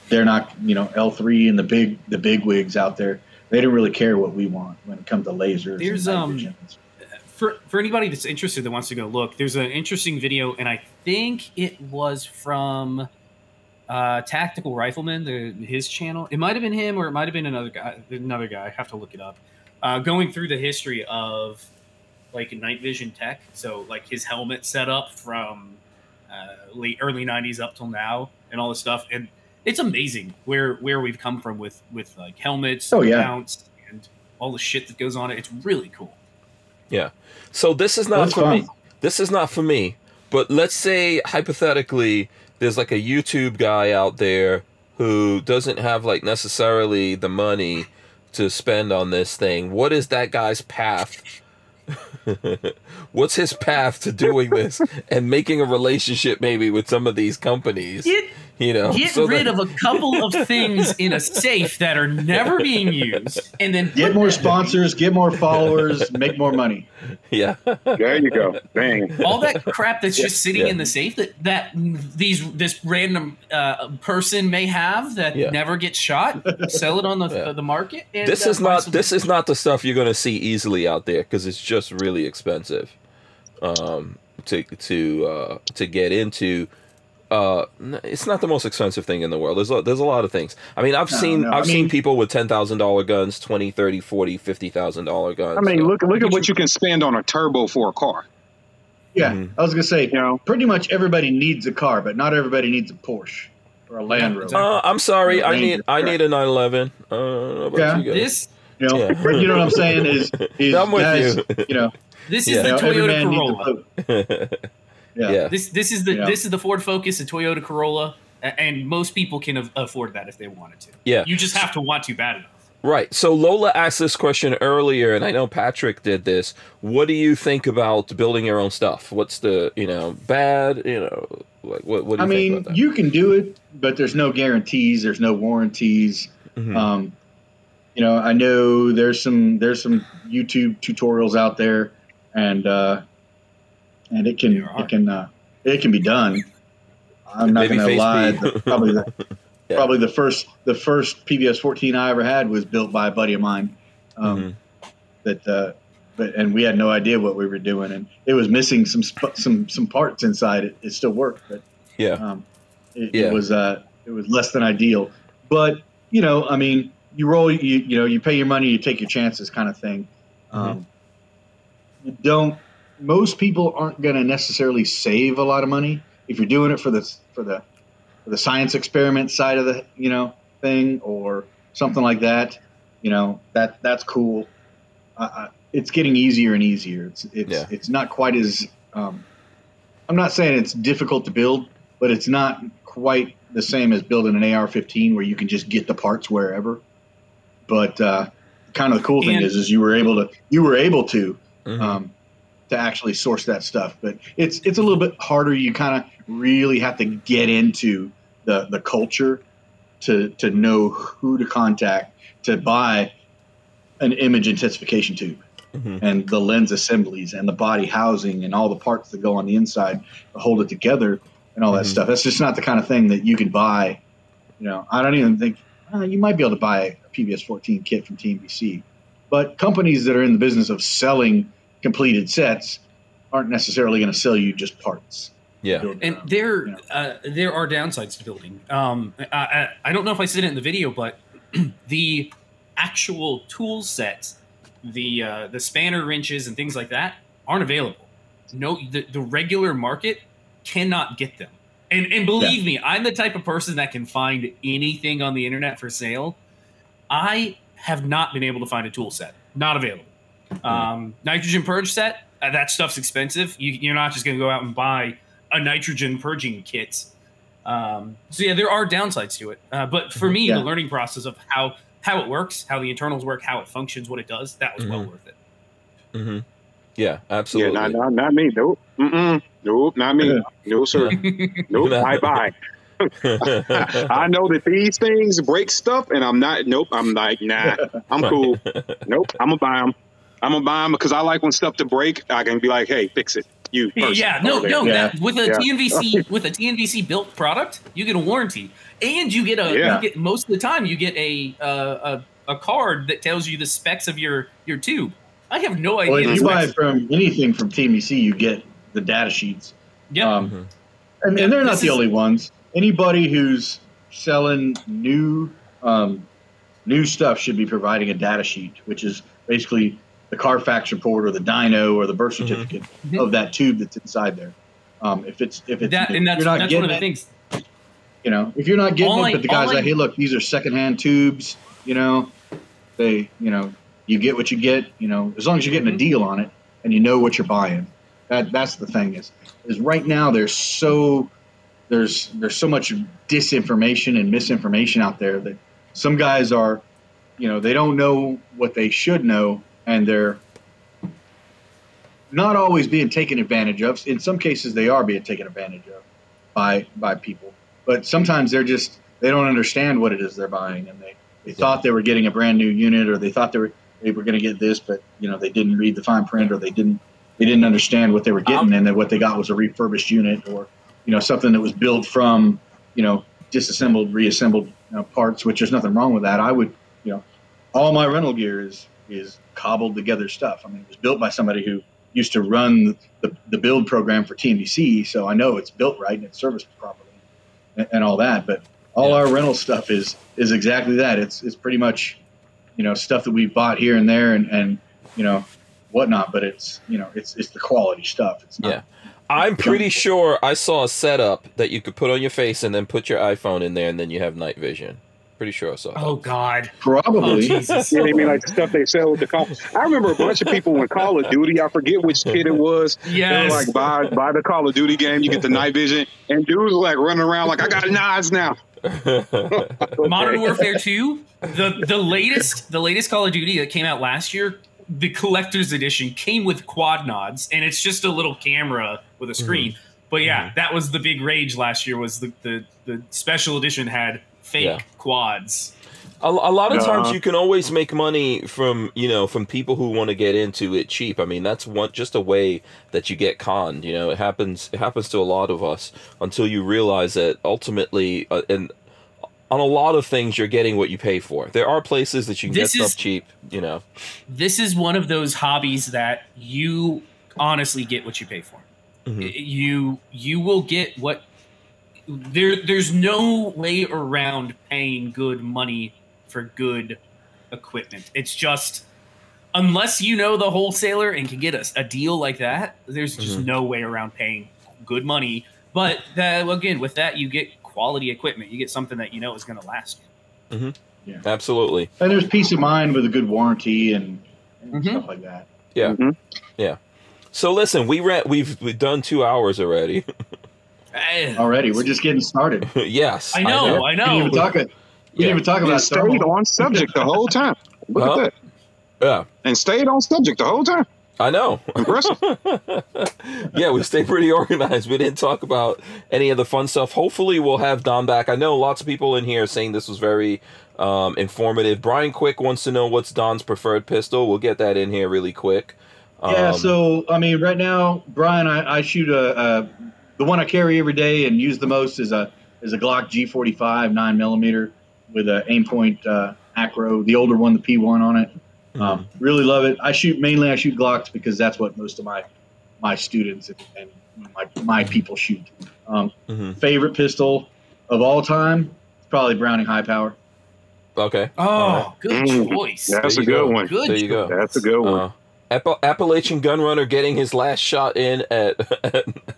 they're not, you know, L three and the big the big wigs out there. They don't really care what we want when it comes to lasers. There's um for for anybody that's interested that wants to go look. There's an interesting video, and I think it was from. Uh, tactical rifleman, the, his channel. It might have been him, or it might have been another guy. Another guy. I have to look it up. Uh, going through the history of like night vision tech. So like his helmet setup from uh, late early '90s up till now, and all this stuff. And it's amazing where where we've come from with with like helmets, oh yeah, mounts, and all the shit that goes on it. It's really cool. Yeah. So this is not That's for fun. me. This is not for me. But let's say hypothetically, there's like a YouTube guy out there who doesn't have like necessarily the money to spend on this thing. What is that guy's path *laughs* What's his path to doing this and making a relationship maybe with some of these companies? Get, *laughs* you know, get so rid that... of a couple of things in a safe that are never being used, and then get more sponsors, get more followers, make more money. *laughs* Yeah, there you go. Bang. All that crap that's just sitting yeah. in the safe that that these this random uh, person may have that yeah. never gets shot, sell it on the yeah. the market. And, this uh, is not this is not the stuff you're going to see easily out there because it's just really expensive um, to to uh, to get into uh, it's not the most expensive thing in the world. There's a, there's a lot of things. I mean, I've no, seen no. I've I mean, seen people with ten thousand dollar guns, twenty, thirty, forty, fifty thousand dollar guns. I mean, so. look look at what you can spend on a turbo for a car. Yeah, mm-hmm. I was gonna say, you know, pretty much everybody needs a car, but not everybody needs a Porsche or a Land Rover. Uh, I'm sorry, I need I need a 911. Uh, yeah, this. You know, yeah. you know what I'm saying is, *laughs* is I'm with guys, you. you know, this is yeah. the Toyota Corolla. *laughs* Yeah. yeah. This this is the yeah. this is the Ford Focus, the Toyota Corolla, and most people can afford that if they wanted to. Yeah. You just have to want to bad enough. Right. So Lola asked this question earlier, and I know Patrick did this. What do you think about building your own stuff? What's the you know bad? You know, like what? What do you I mean, you can do it, but there's no guarantees. There's no warranties. Mm-hmm. Um, you know, I know there's some there's some YouTube tutorials out there, and uh, and it can it can uh, it can be done. I'm not going to lie. The, probably the, *laughs* yeah. probably the first the first PVS 14 I ever had was built by a buddy of mine. Um, mm-hmm. That uh, but and we had no idea what we were doing, and it was missing some some some parts inside it. It still worked, but yeah, um, it, yeah. it was uh, it was less than ideal. But you know, I mean, you roll you you know you pay your money, you take your chances, kind of thing. Mm-hmm. Um, you don't most people aren't going to necessarily save a lot of money if you're doing it for the for the for the science experiment side of the you know thing or something like that. You know that that's cool. Uh, it's getting easier and easier. It's it's yeah. it's not quite as um, I'm not saying it's difficult to build, but it's not quite the same as building an AR-15 where you can just get the parts wherever. But uh, kind of the cool thing and, is, is you were able to you were able to mm-hmm. um, to actually source that stuff. But it's it's a little bit harder. You kind of really have to get into the the culture to to know who to contact to buy an image intensification tube. Mm-hmm. And the lens assemblies and the body housing and all the parts that go on the inside to hold it together. and all that Mhm. stuff. That's just not the kind of thing that you could buy. You know, I don't even think uh, you might be able to buy a PVS 14 kit from TNVC, but companies that are in the business of selling completed sets aren't necessarily going to sell you just parts. Yeah. Build And your there, you know. uh, there are downsides to building. Um, I, I, I don't know if I said it in the video, but *clears throat* the actual tool sets, the uh, the spanner wrenches and things like that, aren't available. No, the, the regular market cannot get them. And and believe me, I'm the type of person that can find anything on the internet for sale. I have not been able to find a tool set. Not available. Um, nitrogen purge set. Uh, that stuff's expensive. You, you're not just going to go out and buy a nitrogen purging kit. Um, so yeah, there are downsides to it. Uh, but for me, Yeah. the learning process of how how it works, how the internals work, how it functions, what it does, that was well Mhm. worth it. Mm-hmm. Yeah, Yeah, absolutely. not, not, not me. Nope. Mm-mm. Nope, not me. *laughs* No, sir. *laughs* Nope. Bye bye. *laughs* I know that these things break stuff, and I'm not. Nope. I'm like, nah. I'm cool. Nope. I'm gonna buy them. I'm gonna buy them because I like when stuff to break. I can be like, hey, fix it. You. person yeah, no, over no. Yeah. That, with a Yeah. TNVC *laughs* with a TNVC built product, you get a warranty, and you get a Yeah. you get most of the time you get a uh, a a card that tells you the specs of your your tube. I have no idea. Well, if you buy specs. from anything from TNVC, you get the data sheets. Yep. Um, Mhm. and, and they're not This the is- only ones. Anybody who's selling new um, new stuff should be providing a data sheet, which is basically the Carfax report or the dyno or the birth Mhm. certificate Mhm. of that tube that's inside there. Um, if it's if it's that if and that's you're not that's one getting of the it, things. you know, if you're not getting All it, but the guy's all I- like, hey, look, these are secondhand tubes. You know, they, you know, you get what you get. You know, as long as you're getting Mhm. a deal on it and you know what you're buying. That that's the thing is is right now there's so there's there's so much disinformation and misinformation out there that some guys are, you know, they don't know what they should know and they're not always being taken advantage of. In some cases, they are being taken advantage of by by people, but sometimes they're just they don't understand what it is they're buying, and they, they thought they were getting a brand new unit, or they thought they were they were going to get this, but you know they didn't read the fine print, or they didn't they didn't understand what they were getting, Um, and that what they got was a refurbished unit, or you know something that was built from you know disassembled, reassembled you know, parts. Which there's nothing wrong with that. I would you know all my rental gear is is cobbled together stuff. I mean, it was built by somebody who used to run the, the build program for TNVC, so I know it's built right and it's serviced properly and, and all that. But all Yeah. our rental stuff is is exactly that. It's it's pretty much you know stuff that we bought here and there and and you know whatnot. But it's you know it's it's the quality stuff. It's not. Yeah. I'm pretty sure I saw a setup that you could put on your face and then put your iPhone in there and then you have night vision. Pretty sure I saw. Oh, that. Oh God. Oh Probably. Jesus. Yeah, they mean like the stuff they sell with the call. I remember a bunch of people when Call of Duty. I forget which kid it was. They were like, buy buy the Call of Duty game. You get the *laughs* night vision, and dudes were like running around like, I got knives now. *laughs* Modern Warfare 2, the the latest the latest Call of Duty that came out last year, the collector's edition came with quad nods, and it's just a little camera with a screen. Mm-hmm. But yeah, mm-hmm. that was the big rage last year. Was the the, the special edition had fake Yeah. quads. A, a lot of times you can always make money from you know from people who want to get into it cheap. I mean that's one just a way that you get conned. You know it happens it happens to a lot of us until you realize that ultimately uh, and on a lot of things you're getting what you pay for. There are places that you can This get is- stuff cheap. You know. This is one of those hobbies that you honestly get what you pay for. Mhm. You you will get what there. There's no way around paying good money for good equipment. It's just unless you know the wholesaler and can get a, a deal like that. There's just Mhm. no way around paying good money. But that, again, with that, you get quality equipment. You get something that you know is going to last. Yeah, absolutely. And there's peace of mind with a good warranty and, and Mhm. stuff like that. Yeah. Mhm. Yeah. So listen, we ran. We've we've done two hours already. *laughs* Eh, Already, we're just getting started. *laughs* yes. I know, I know. We didn't know. even talk. We Yeah. didn't even talk And about stayed thermal. on subject the whole time. *laughs* Look Huh? at that. Yeah. And stayed on subject the whole time. I know. Impressive. *laughs* yeah, we stayed pretty organized. We didn't talk about any of the fun stuff. Hopefully, we'll have Don back. I know lots of people in here saying this was very um, informative. Brian Quick wants to know what's Don's preferred pistol. We'll get that in here really quick. Yeah, Um, so I mean, right now, Brian, I, I shoot a, a the one I carry every day and use the most is a is a Glock G45 nine millimeter with a aimpoint uh, acro, the older one, the P1 on it. Mm-hmm. Um, really love it. I shoot mainly I shoot Glocks because that's what most of my my students and, and my my people shoot. Um, Mhm. Favorite pistol of all time, probably Browning High Power. Okay. Oh, Alright. good Mm. choice. That's There a good go. one. Good There you go. That's a good one. Uh, App- Appalachian Gunrunner getting his last shot in at,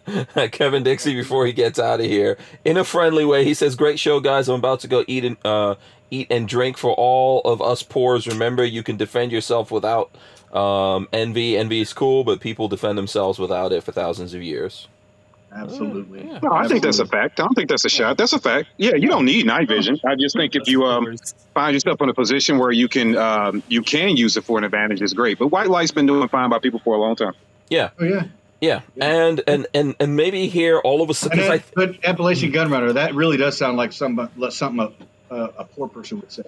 *laughs* at Kevin Dixie before he gets out of here in a friendly way. He says, "Great show, guys. I'm about to go eat and uh, eat and drink for all of us poors. Remember, you can defend yourself without um, NV. NV is cool, but people defend themselves without it for thousands of years." Absolutely. Yeah. No, I think that's a fact. I don't think that's a shot. That's a fact. Yeah, you don't need night vision. I just think if you um, find yourself in a position where you can um, you can use it for an advantage, is great. But white light's been doing fine by people for a long time. Yeah, Oh yeah. yeah, and and and and maybe here all of a sudden, And 'cause I that, but Appalachian Gunrunner, that really does sound like some something a, a, a poor person would say.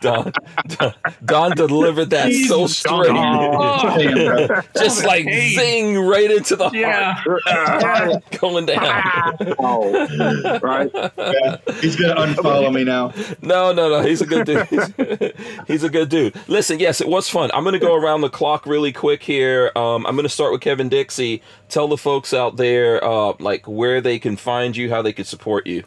Don, Don, Don delivered that so straight. Oh. Just like Hey. zing right into the Yeah. heart, going down. oh, right. Yeah, he's gonna unfollow me now. No, no, no. He's a good dude. *laughs* He's a good dude. Listen, yes, it was fun. I'm going to go around the clock really quick here. Um, I'm going to start with Kevin Dixie. Tell the folks out there, uh, like where they can find you, how they can support you.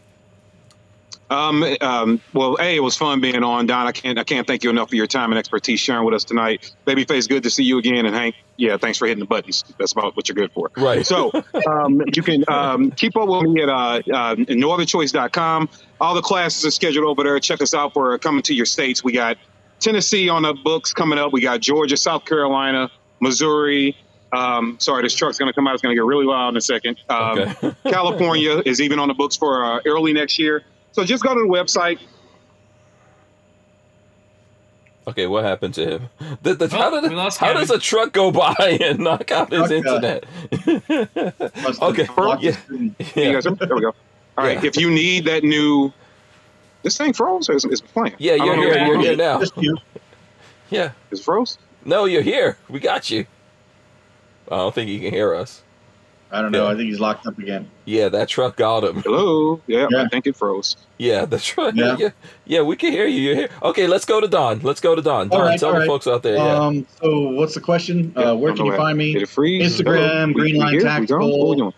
Um, um, well, a it was fun being on, Don. I can't I can't thank you enough for your time and expertise sharing with us tonight. Babyface, good to see you again, and Hank, yeah, thanks for hitting the buttons. That's about what you're good for. Right. So um, you can um, keep up with me at uh, uh, nootherchoice.com. All the classes are scheduled over there. Check us out for coming to your states. We got Tennessee on the books coming up. We got Georgia, South Carolina, Missouri. Um, sorry, this truck's going to come out. It's going to get really loud in a second. Um, Okay. *laughs* California is even on the books for uh, early next year. So just go to the website. Okay, what happened to him? The, the, Oh, how did, how Kevin. does a truck go by and knock out his Truck, internet? Must *laughs* Okay, blocked yeah. You yeah. guys- there we go. All right. Yeah. If you need that new, this thing froze. Or is, is playing? Yeah, I don't you're here. You're here now. *laughs* Yeah. Is it froze? No, you're here. We got you. I don't think he can hear us. I don't know. Yeah. I think he's locked up again. Yeah, that truck got him. Hello. Yeah, Yeah. I think it froze. Yeah, that's right. Yeah. Yeah. *laughs* yeah, we can hear you. You're here. Okay, let's go to Don. Let's go to Don. Don, All right, tell the right. folks out there. Yeah. Um. So, what's the question? Yeah, uh, where can you find me? Did it freeze? Instagram, Hello? We- we Greenline Tactical. gone? What we doing?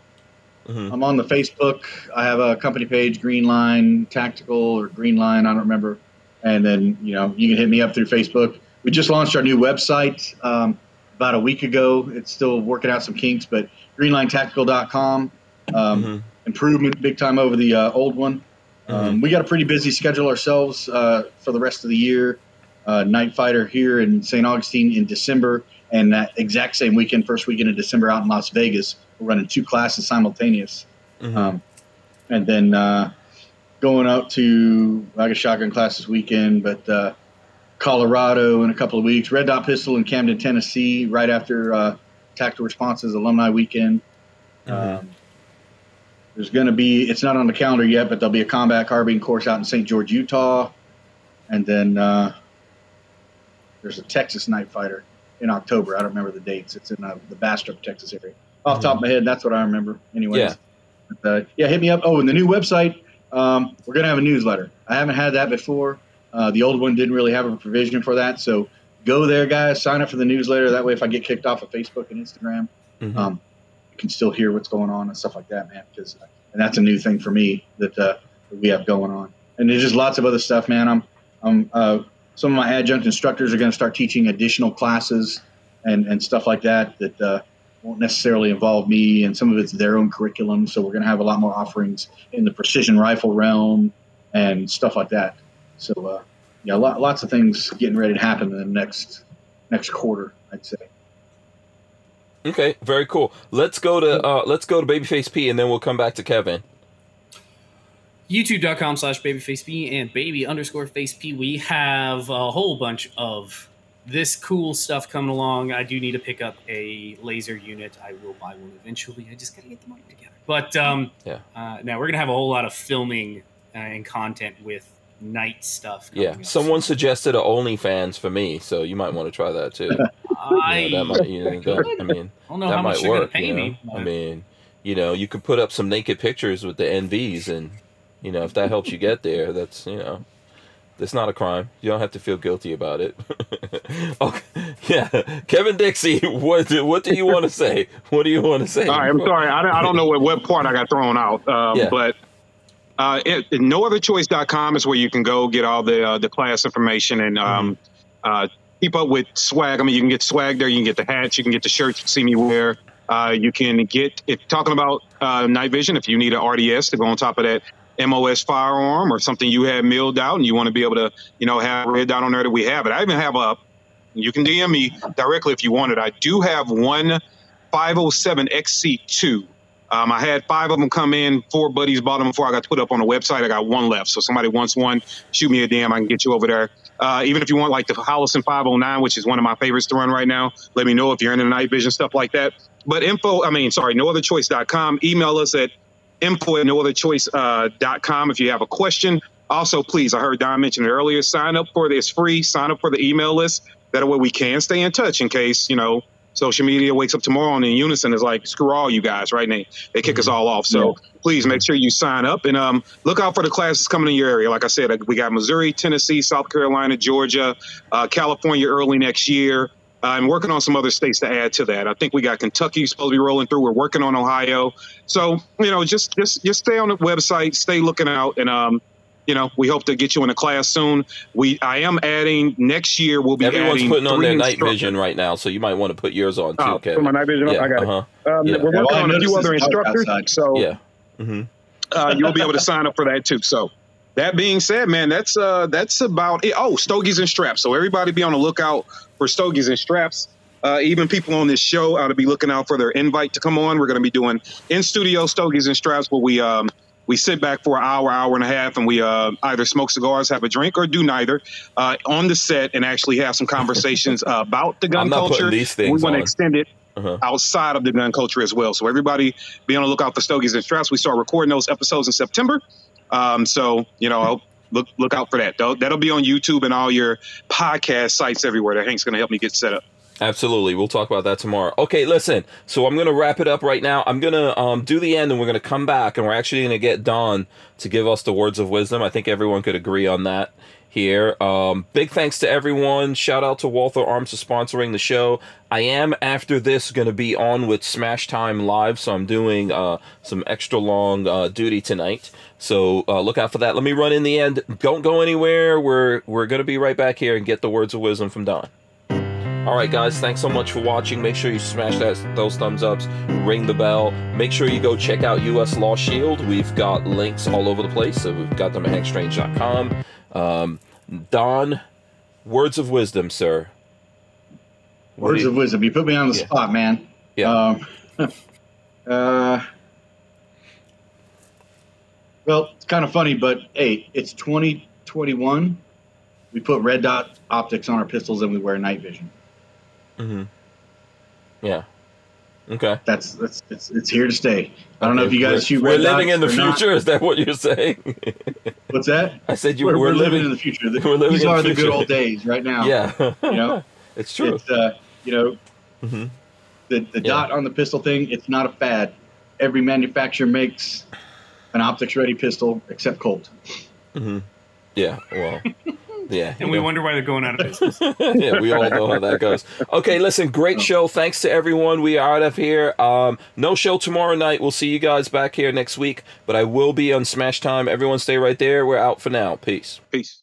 Mhm. I'm on the Facebook. I have a company page, Greenline Tactical or Greenline, I don't remember. And then, you know, you can hit me up through Facebook. We just launched our new website um, about a week ago. It's still working out some kinks, but greenlinetactical.com. Um, Mhm. Improvement big time over the uh, old one. Um, we got a pretty busy schedule ourselves uh, for the rest of the year. Uh, Night Fighter here in St. Augustine in December, and that exact same weekend, first weekend of December, out in Las Vegas. We're running two classes simultaneous, Mhm. um, and then uh, going out to I got shotgun class this weekend, but uh, Colorado in a couple of weeks. Red Dot Pistol in Camden, Tennessee, right after uh, Tactical Responses Alumni Weekend. Mhm. Um, there's going to be, it's not on the calendar yet, but there'll be a combat carbine course out in St. George, Utah. And then uh, there's a Texas night fighter in October. I don't remember the dates. It's in uh, the Bastrop, Texas area. Off the top of my head, that's what I remember. Anyways. Yeah. But, uh, yeah, hit me up. Oh, and the new website, um, we're going to have a newsletter. I haven't had that before. Uh, the old one didn't really have a provision for that. So go there, guys. Sign up for the newsletter. That way, if I get kicked off of Facebook and Instagram, Mhm. um, you can still hear what's going on and stuff like that, man. Because and that's a new thing for me that, uh, that we have going on. And there's just lots of other stuff, man. I'm, I'm uh, some of my adjunct instructors are going to start teaching additional classes and and stuff like that that uh, won't necessarily involve me. And some of it's their own curriculum. So we're going to have a lot more offerings in the precision rifle realm and stuff like that. So uh, yeah, lot, lots of things getting ready to happen in the next next quarter, I'd say. Okay, very cool. Let's go to uh, let's go to Babyface P, and then we'll come back to Kevin. youtube.com slash babyfaceP and baby underscore face P. We have a whole bunch of this cool stuff coming along. I do need to pick up a laser unit. I will buy one eventually. I just gotta get the money together. But um, Yeah. uh, now we're gonna have a whole lot of filming uh, and content with night stuff. coming Yeah, someone soon. suggested a OnlyFans for me, so you might want to try that too. I, You know, that might, *laughs* you know, that, I mean, I don't know that how might they're work. pay You know? me. I mean, you know, you could put up some naked pictures with the NVs, and you know, if that helps you get there, that's you know, that's not a crime. You don't have to feel guilty about it. *laughs* okay, yeah, Kevin Dixie, what do, what do you want to say? What do you want to say? All right, I'm sorry. I, don't- I don't know what, what part I got thrown out, um, Yeah. but uh, it, nootherchoice.com is where you can go get all the uh, the class information and um, uh, keep up with swag. I mean, you can get swag there. You can get the hats. You can get the shirts. You see me wear. Uh, you can get if talking about uh, night vision. If you need an RDS to go on top of that MOS firearm or something you have milled out and you want to be able to, you know, have red dot on there that we have it. I even have a. You can DM me directly if you want it. I do have one 507 XC2. Um, I had five of them come in. Four buddies bought them before I got put up on the website. I got one left. So somebody wants one, shoot me a DM. I can get you over there. Uh, even if you want like the Holosun 509, which is one of my favorites to run right now, let me know if you're into night vision stuff like that. But info, I mean, sorry, nootherchoice.com. Email us at info at nootherchoice.com if you have a question. Also, please, I heard Don mention it earlier. Sign up for this free. Sign up for the email list. That way we can stay in touch in case you know social media wakes up tomorrow and in unison is like screw all you guys right now they they kick us all off. So please make sure you sign up and um, look out for the classes coming in your area. Like i said uh, we got missouri tennessee south carolina georgia uh, california early next year uh, i'm working on some other states to add to that. I think we got kentucky supposed to be rolling through. We're working on ohio. So you know just just just stay on the website stay looking out and um, you know, we hope to get you in a class soon. We, I am adding next year. We'll be Everyone's adding putting on their night vision right now, so you might want to put yours on too, Oh, Kevin. put my night vision on? Yeah, I got it. uh-huh. Um, Yeah. We're working well, on a few other instructors, so Yeah. hmm uh, you'll be able to sign up for that too. So that being said, man, that's uh, that's about it. Oh, stogies and straps. So everybody be on the lookout for stogies and straps. Uh, even people on this show ought to be looking out for their invite to come on. We're going to be doing in studio stogies and straps where we um, we sit back for an hour, hour and a half, and we uh, either smoke cigars, have a drink, or do neither uh, on the set and actually have some conversations *laughs* about the gun I'm not putting culture. these we want to extend it Uh-huh. outside of the gun culture as well. So everybody be on the lookout for Stogies and Straps. We start recording those episodes in September. Um, so you know, look look out for that. That'll, that'll be on YouTube and all your podcast sites everywhere. That Hank's going to help me get set up. Absolutely. We'll talk about that tomorrow. Okay, listen. So I'm going to wrap it up right now. I'm going to um, do the end and we're going to come back and we're actually going to get Don to give us the words of wisdom. I think everyone could agree on that here. Um, big thanks to everyone. Shout out to Walther Arms for sponsoring the show. I am, after this, going to be on with Smash Time Live. So I'm doing uh, some extra long uh, duty tonight. So uh, look out for that. Let me run in the end. Don't go anywhere. We're, we're going to be right back here and get the words of wisdom from Don. All right, guys, thanks so much for watching. Make sure you smash that those thumbs ups, ring the bell. Make sure you go check out US Law Shield. We've got links all over the place. So we've got them at hankstrange.com. Um, Don, words of wisdom, sir. What Words you- of wisdom. You put me on the Yeah. spot, man. Yeah. Um, *laughs* uh, well, it's kind of funny, but hey, it's 2021. We put red dot optics on our pistols and we wear night vision. Mhm. Yeah. Okay. That's that's it's, it's here to stay. I don't know if you guys We're- shoot We're living in the or not. future. Is that what you're saying? *laughs* What's that? I said you we're, we're, we're living, living. in the future. The- *laughs* we're living These in the are the good old days right now. yeah. You know, *laughs* it's true. it's uh, you know, Mhm. the the Yeah. dot on the pistol thing. It's not a fad. Every manufacturer makes an optics ready pistol except Colt. Mm-hmm. Yeah. Well. Yeah. And we yeah. wonder why they're going out of business. *laughs* yeah, we all know how that goes. Okay, listen, great show. Thanks to everyone. We are out of here. Um, no show tomorrow night. We'll see you guys back here next week, but I will be on Smash Time. Everyone stay right there. We're out for now. Peace. Peace.